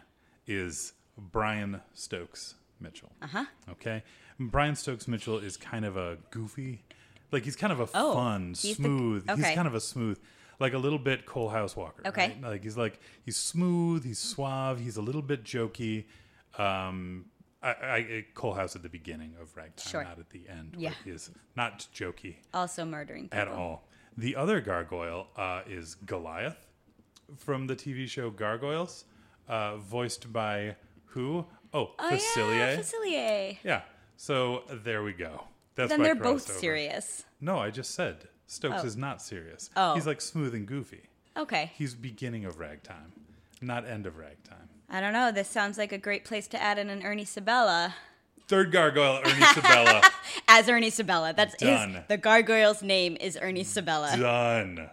is Brian Stokes Mitchell. Uh huh. Okay. Brian Stokes Mitchell is kind of a goofy, like he's kind of a Oh, fun, he's the- smooth. okay. He's kind of a smooth, like a little bit Coalhouse Walker. Okay. right? Like he's like he's smooth, he's suave, he's a little bit jokey. Um, I, I Cole House at the beginning of Ragtime, Sure. not at the end. Yeah. Where he is not jokey Also murdering people. at all. The other gargoyle uh, is Goliath from the TV show Gargoyles, uh, voiced by who? Oh, Oh, Facilier. yeah, Facilier. Yeah. So there we go. That's Then they're both crossover. serious. No, I just said Stokes Oh. is not serious. Oh. He's like smooth and goofy. Okay. He's beginning of ragtime, not end of ragtime. I don't know. This sounds like a great place to add in an Ernie Sabella. Third gargoyle, Ernie Sabella. As Ernie Sabella. That's Done. his the gargoyle's name is Ernie Sabella. Done.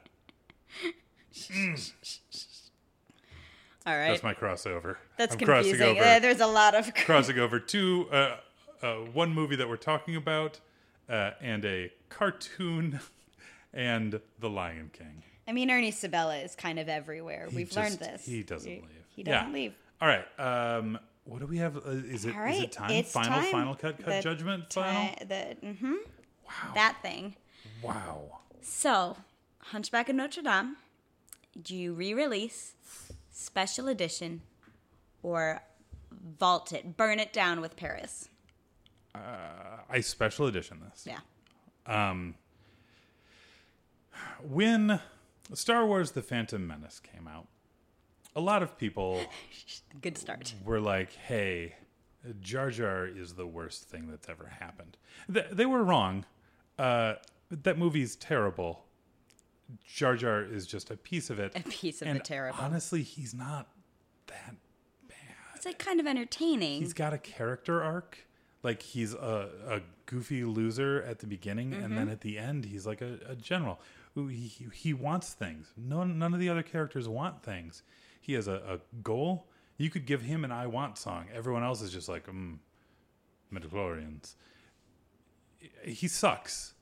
All right. That's my crossover. That's I'm crossing confusing. over- Uh, there's a lot of crossing over to uh, uh, one movie that we're talking about uh, and a cartoon and The Lion King. I mean Ernie Sabella is kind of everywhere. He We've just- learned this. He doesn't He- leave. He doesn't Yeah. leave. All right. Um, what do we have? Uh, is it is right. it time? Final time. final cut cut The judgment ti- final. the mm-hmm. Wow. That thing. wow. So, Hunchback of Notre Dame, do you re-release special edition or vault it, burn it down with Paris? I special edition this. Yeah. Um. When Star Wars: The Phantom Menace came out, a lot of people Good start. were like, "Hey, Jar Jar is the worst thing that's ever happened." Th- they were wrong. Uh, that movie's terrible. Jar Jar is just a piece of it. A piece of and the terrible. Honestly, he's not that. Bad it's like kind of entertaining. He's got a character arc. Like he's a, a goofy loser at the beginning, and Mm-hmm. then at the end, he's like a, a general he, he- he wants things. None none of the other characters want things. He has a, a goal. You could give him an "I want" song. Everyone else is just like, mm, midichlorians. He sucks,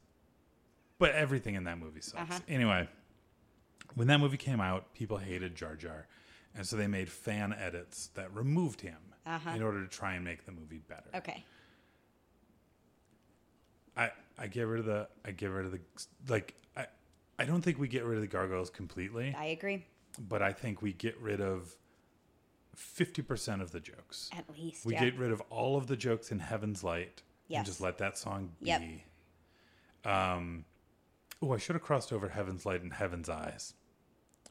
but everything in that movie sucks. Uh-huh. Anyway, when that movie came out, people hated Jar Jar, and so they made fan edits that removed him Uh-huh. in order to try and make the movie better. okay. I I get rid of the I get rid of the like I I don't think we get rid of the gargoyles completely, I agree. But I think we get rid of fifty percent of the jokes. At least. We yeah. get rid of all of the jokes in Heaven's Light Yes. and just let that song be. Yep. Um, oh, I should have crossed over Heaven's Light and Heaven's Eyes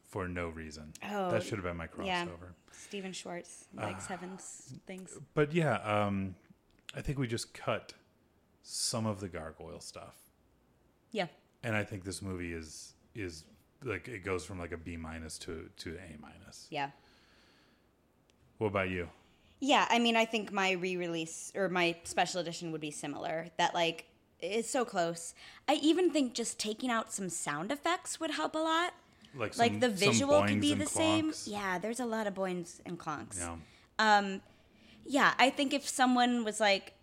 for no reason. Oh, that should have been my crossover. yeah. Stephen Schwartz likes Heaven's things. But yeah, um, I think we just cut some of the gargoyle stuff, Yeah. and I think this movie is is like it goes from like a B minus to to A minus. Yeah. What about you? Yeah, I mean, I think my re-release or my special edition would be similar. That like it's so close. I even think just taking out some sound effects would help a lot. Like like the visual could be the same. Yeah, there's a lot of boings and clonks. Yeah. Um, yeah, I think if someone was like,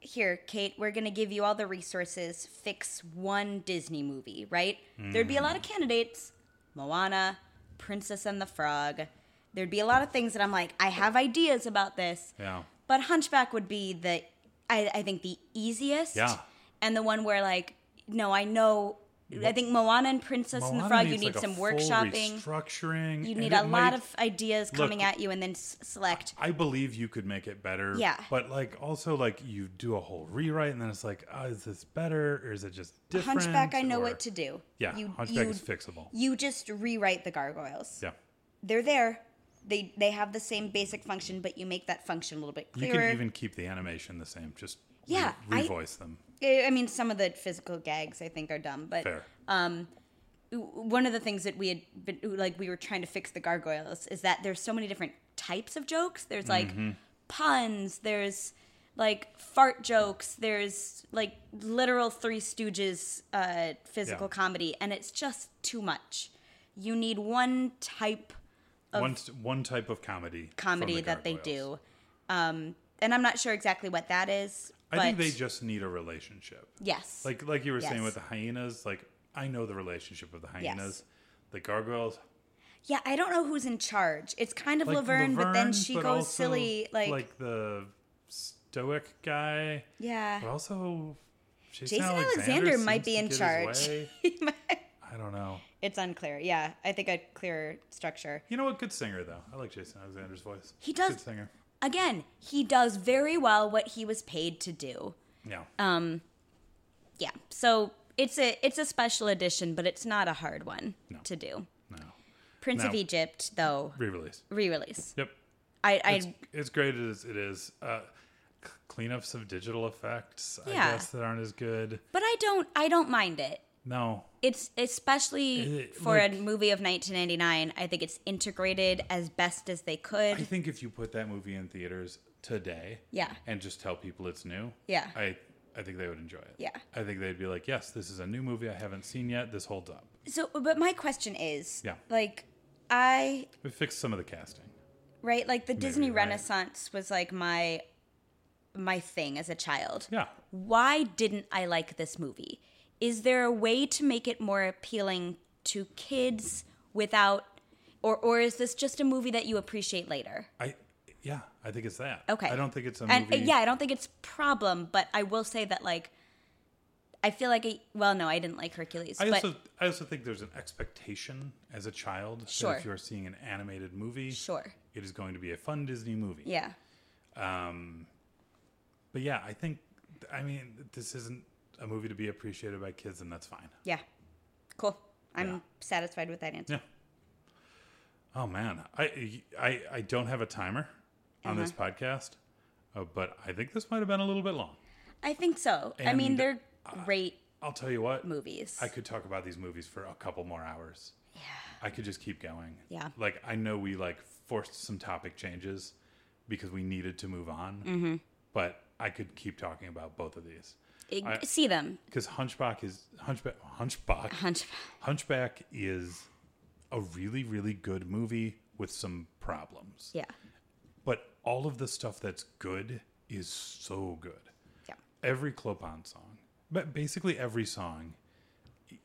"Here, Kate, we're gonna give you all the resources. Fix one Disney movie," right? There'd be a Mm. lot of candidates: Moana, Princess and the Frog. There'd be a lot of things that I'm like, I have ideas about this. Yeah. But Hunchback would be the, I, I think, the easiest. Yeah. And the one where, like, no, I know. I think Moana and Princess and the Moana Frog, you need like, some workshopping. restructuring. You need a lot might- of ideas coming at you and then s- select. I believe you could make it better. Yeah. But like also like you do a whole rewrite and then it's like, oh, is this better or is it just different? Hunchback, I know or- what to do. Yeah, you, Hunchback you, is fixable. You just rewrite the gargoyles. Yeah. They're there. They they have the same basic function, but you make that function a little bit clearer. You can even keep the animation the same. Just Yeah, re- I- revoice them. I I mean, some of the physical gags I think are dumb, but Fair. one of the things that we had been like we were trying to fix the gargoyles is that there's so many different types of jokes there's like Mm-hmm. puns there's like fart jokes there's like literal three stooges uh, physical Yeah. comedy and it's just too much you need one type of one one type of comedy. comedy the that they do um, and i'm not sure exactly what that is I think they just need a relationship. yes Like like you were saying with the hyenas, like I know the relationship of the hyenas. Yes. The gargoyles, yeah i don't know who's in charge it's kind of like laverne, but then she but goes silly like, like the stoic guy. yeah But also, Jason, Jason Alexander might be in charge. I don't know. it's unclear. Yeah, I think a clearer structure. You know what? Good singer though. I like Jason Alexander's voice. He does- Good singer. Again, he does very well what he was paid to do. Yeah. Um, Yeah, so it's a it's a special edition, but it's not a hard one No. to do. no. Prince of Egypt, though, Re-release. re-release. Yep. I, I It's, it's great as it is. Uh, cleanups of digital effects, I Yeah. guess, that aren't as good. but I don't I don't mind it. No. It's especially for like- a movie of 1999. I think it's integrated as best as they could. I think if you put that movie in theaters today Yeah. and just tell people it's new, Yeah. I, I think they would enjoy it. Yeah. I think they'd be like, yes, this is a new movie I haven't seen yet. This holds up. So, but my question is, Yeah. like, I We fixed some of the casting. right, like the Disney right. Renaissance was like my my thing as a child. Yeah. Why didn't I like this movie? Is there a way to make it more appealing to kids without, or or is this just a movie that you appreciate later? I, yeah, I think it's that. Okay. I don't think it's a and movie. uh, yeah, I don't think it's problem, but I will say that like. I feel like I, well, no, I didn't like Hercules, I but also, I also think there's an expectation as a child Sure. that if you're seeing an animated movie, sure, it is going to be a fun Disney movie. yeah, Um, but yeah, I think, I mean, this isn't a movie to be appreciated by kids, and that's fine. yeah, cool. I'm Yeah. satisfied with that answer. Yeah. Oh man, I I, I don't have a timer on this Uh-huh. podcast, uh, but I think this might have been a little bit long. I think so. I mean, they're great I'll tell you what, movies. I could talk about these movies for a couple more hours. yeah. I could just keep going. Yeah. Like I know we like forced some topic changes because we needed to move on, Mm-hmm. but I could keep talking about both of these I- see them. because Hunchback is Hunchback Hunchback Hunch. Hunchback is a really really good movie with some problems. Yeah. But all of the stuff that's good is so good. Yeah. Every Clopin song, but basically every song,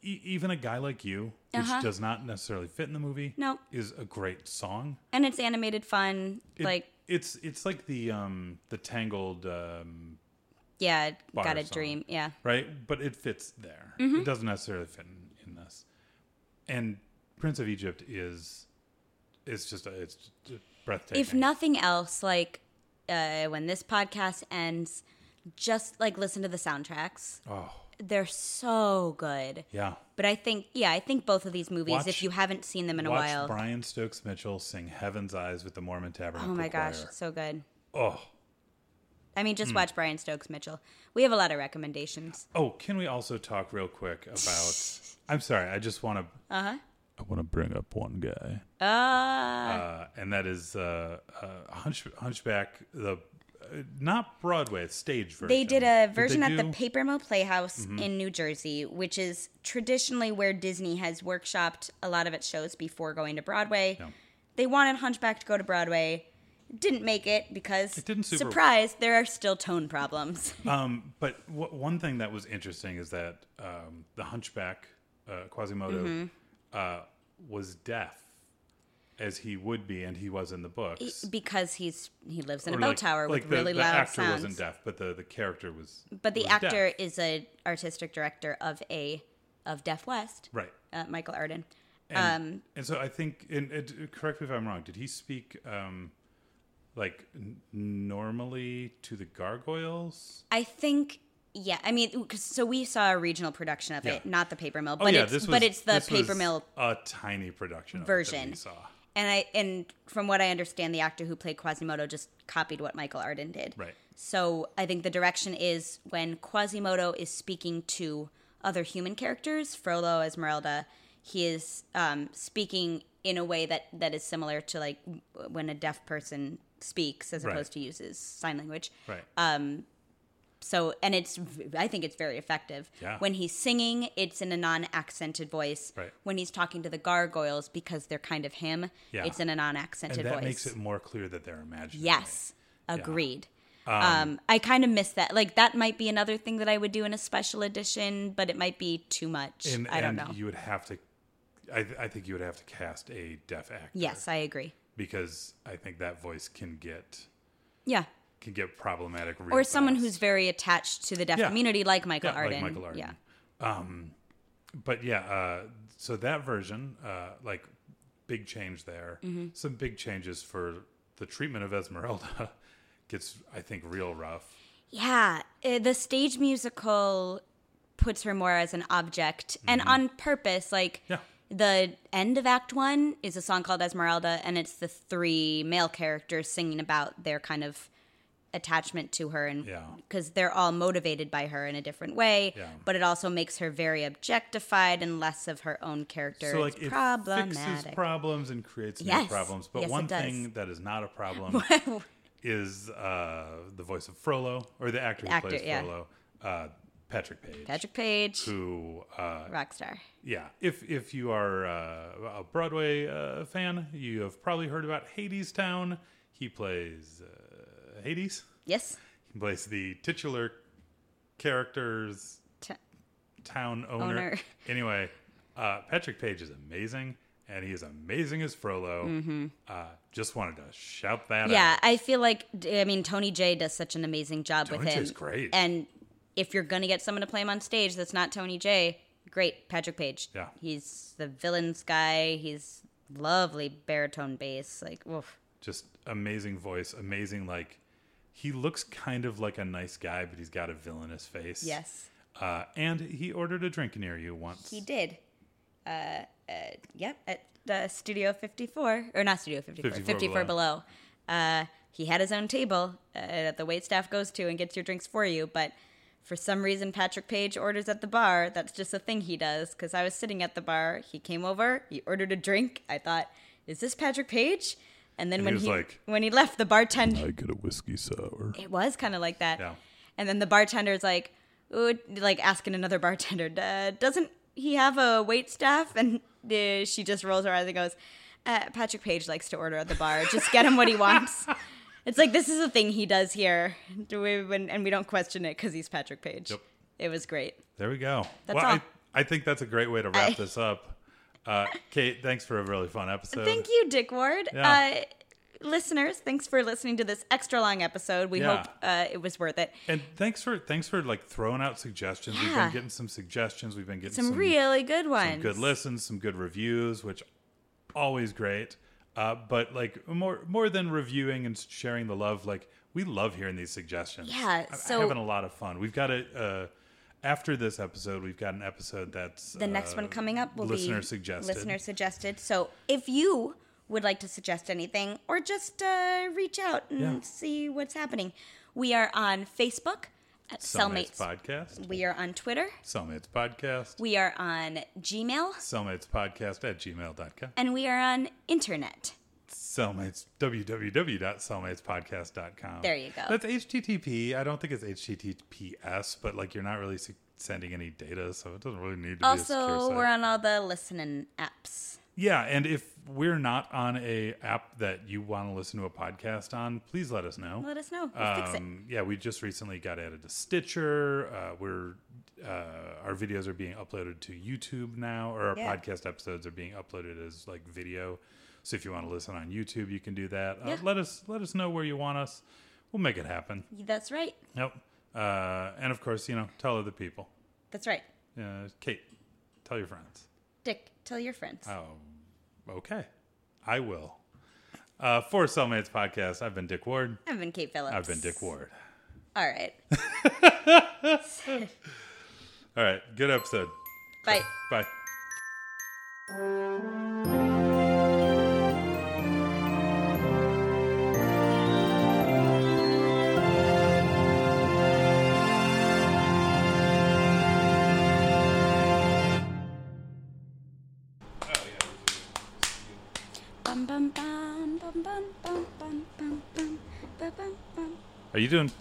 e- even a guy like you, which Uh-huh. does not necessarily fit in the movie, No. is a great song. And it's animated fun. It- like, it's it's like the um the Tangled um yeah, got a song. dream. Yeah. right, but it fits there. Mm-hmm. It doesn't necessarily fit in, in this. And Prince of Egypt is it's just a, it's breathtaking. if nothing else, like uh, when this podcast ends, just like listen to the soundtracks. oh They're so good. yeah. But I think, yeah, I think both of these movies, Watch- if you haven't seen them in a Watch while, Brian Stokes Mitchell sing "Heaven's Eyes" with the Mormon Tabernacle oh my gosh, Choir. so good. Oh, I mean, just watch Brian Stokes Mitchell. We have a lot of recommendations. oh. Can we also talk real quick about? I'm sorry. I just want to. Uh huh. I want to bring up one guy, Uh, uh, and that is uh, uh, Hunch, Hunchback. The uh, not Broadway, it's stage version. they did a version they at the do- Mm-hmm. Paper Mill Playhouse in New Jersey, which is traditionally where Disney has workshopped a lot of its shows before going to Broadway. Yeah. They wanted Hunchback to go to Broadway. Didn't make it because, It didn't super- surprise, there are still tone problems. Um, but w- one thing that was interesting is that um, the Hunchback, uh, Quasimodo, Mm-hmm. uh, was deaf, as he would be, and he was in the books. because he's he lives in a bell like- tower like with the, really the loud actor sounds. wasn't deaf, but the, the character was. But the was actor deaf. is a artistic director of a of Deaf West, right. uh, Michael Arden. And, um, and so I think, and, and correct me if I'm wrong. Did he speak um, like n- normally to the gargoyles? I think, yeah. I mean, 'cause- so we saw a regional production of Yeah. it, not the Paper Mill, Oh but yeah, it's this was. but it's the Paper Mill a tiny production of it that version. we saw. And I and from what I understand, the actor who played Quasimodo just copied what Michael Arden did. Right. So I think the direction is when Quasimodo is speaking to other human characters, Frollo, Esmeralda, he is um, speaking in a way that, that is similar to like when a deaf person speaks as Right. opposed to uses sign language. Right. Um, So and it's i think it's very effective. Yeah. When he's singing, it's in a non-accented voice. Right. When he's talking to the gargoyles because they're kind of him, Yeah. it's in a non-accented voice. and that voice. makes it more clear that they're imaginary. Yes, agreed. Um, I kind of miss that. Like that might be another thing that I would do in a special edition, but it might be too much. and, I don't and know. you would have to I, I think you would have to cast a deaf actor yes, I agree. Because i think that voice can get Yeah. can get problematic real Or someone fast. who's very attached to the deaf Yeah. community, like Michael yeah, like Arden. michael arden Yeah. but yeah uh, so that version uh, like big change there Mm-hmm. some big changes for the treatment of esmeralda gets i think real rough Yeah, uh, the stage musical puts her more as an object, and on purpose. Like Mm-hmm. Yeah. The end of Act One is a song called Esmeralda, and it's the three male characters singing about their kind of attachment to her, and Yeah. because they're all motivated by her in a different way. Yeah. But it also makes her very objectified and less of her own character. so like it's it problematic. fixes problems and creates new problems but Yes, one thing that is not a problem is uh, the voice of frollo or the actor who Actor, plays yeah. frollo uh, patrick page Patrick Page, who uh, rock star. yeah if if you are uh, a broadway uh, fan you have probably heard about Hadestown he plays uh, hades Yes. he plays the titular character's T- town owner, Owner. anyway uh, patrick page is amazing and he is amazing as frollo uh, just wanted to shout that Mm-hmm. Yeah, out I feel like I mean Tony Jay does such an amazing job with Tony him. Jay's great. And if you're gonna get someone to play him on stage that's not Tony Jay, great, Patrick Page. Yeah. he's the villains guy. He's lovely baritone bass. Like, oof. just amazing voice amazing like he looks kind of like a nice guy but he's got a villainous face yes, uh, and he ordered a drink near you once he did. Uh, uh, yep, at uh, Studio 54 or not Studio 54, 54 54, below. Uh, he had his own table uh, that the wait staff goes to and gets your drinks for you, but. For some reason, Patrick Page orders at the bar. That's just a thing he does. Because I was sitting at the bar, he came over, he ordered a drink. I thought, "Is this Patrick Page?" And then And when he like, when he left, the bartender I get a whiskey sour. it was kind of like that. Yeah. And then the bartender's like, Ooh, like asking another bartender, "Uh, doesn't he have a wait staff? And uh, she just rolls her eyes and goes, uh, Patrick Page likes to order at the bar. Just get him what he wants. It's like this is a thing he does here, Do we, when, and we don't question it because he's Patrick Page. Yep. It was great. There we go. That's well, all. I, I think that's a great way to wrap I- this up. Uh, Kate, thanks for a really fun episode. Thank you, Dick Ward. Yeah. Uh, listeners, thanks for listening to this extra long episode. We Yeah. hope uh, it was worth it. And thanks for thanks for like throwing out suggestions. We've been getting some suggestions. We've been getting Some, some, really good ones. some good listens, some good reviews, which always great. Uh, but like more more than reviewing and sharing the love, like we love hearing these suggestions. Yeah, I'm so- having a lot of fun. We've got a uh, after this episode, we've got an episode that's The next one uh, coming up will listener be suggested. Listener suggested. So if you would like to suggest anything or just uh, reach out and Yeah. see what's happening, we are on Facebook at Cellmates podcast. We are on Twitter. Cellmates podcast. We are on Gmail. Cellmates podcast at gmail.com. And we are on internet. Cellmates, www.cellmatespodcast.com. There you go. That's HTTP. I don't think it's HTTPS, but like you're not really sending any data, so it doesn't really need to be Also, we're on all the listening apps. Yeah, and if we're not on a app that you want to listen to a podcast on, please let us know. Let us know. We'll. Um, yeah, we just recently got added to Stitcher. Uh, we're uh, our videos are being uploaded to YouTube now, or our Yeah. podcast episodes are being uploaded as like video. So if you want to listen on YouTube, you can do that. Uh, let us let us know where you want us. We'll make it happen. That's right. Yep. Uh, and of course, you know, tell other people. That's right. Uh, Kate, tell your friends. Dick, tell your friends. Oh, okay. I will. Uh, for Cellmates Podcast, I've been Dick Ward. I've been Kate Phillips. I've been Dick Ward. All right. All right. Good episode. Bye. Bye. Are you doing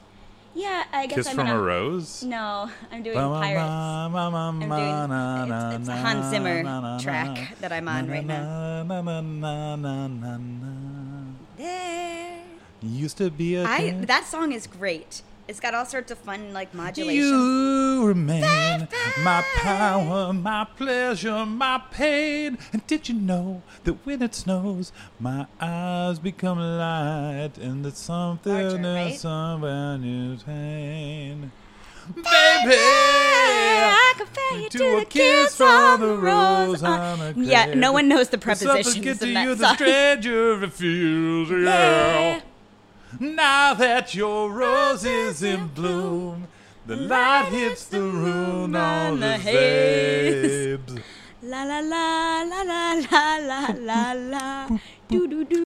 Yeah, I guess Kiss I'm from gonna, a Rose? No, I'm doing Pirates. I'm doing it's, it's a Hans Zimmer track that I'm on right now. There. Used to be a I that song is great. It's got all sorts of fun like modulation. You remain my power, my pleasure, my pain. And did you know that when it snows, my eyes become light and that something Larger, is right? somewhere new pain? Baby, I compare you to, a kiss from the rose. on uh, a yeah, no one knows the prepositions to you, the stranger refuses. Yeah. Now that your rose is in bloom, the light hits the room on the haze. babes. La la la la la la la la la. Do do do.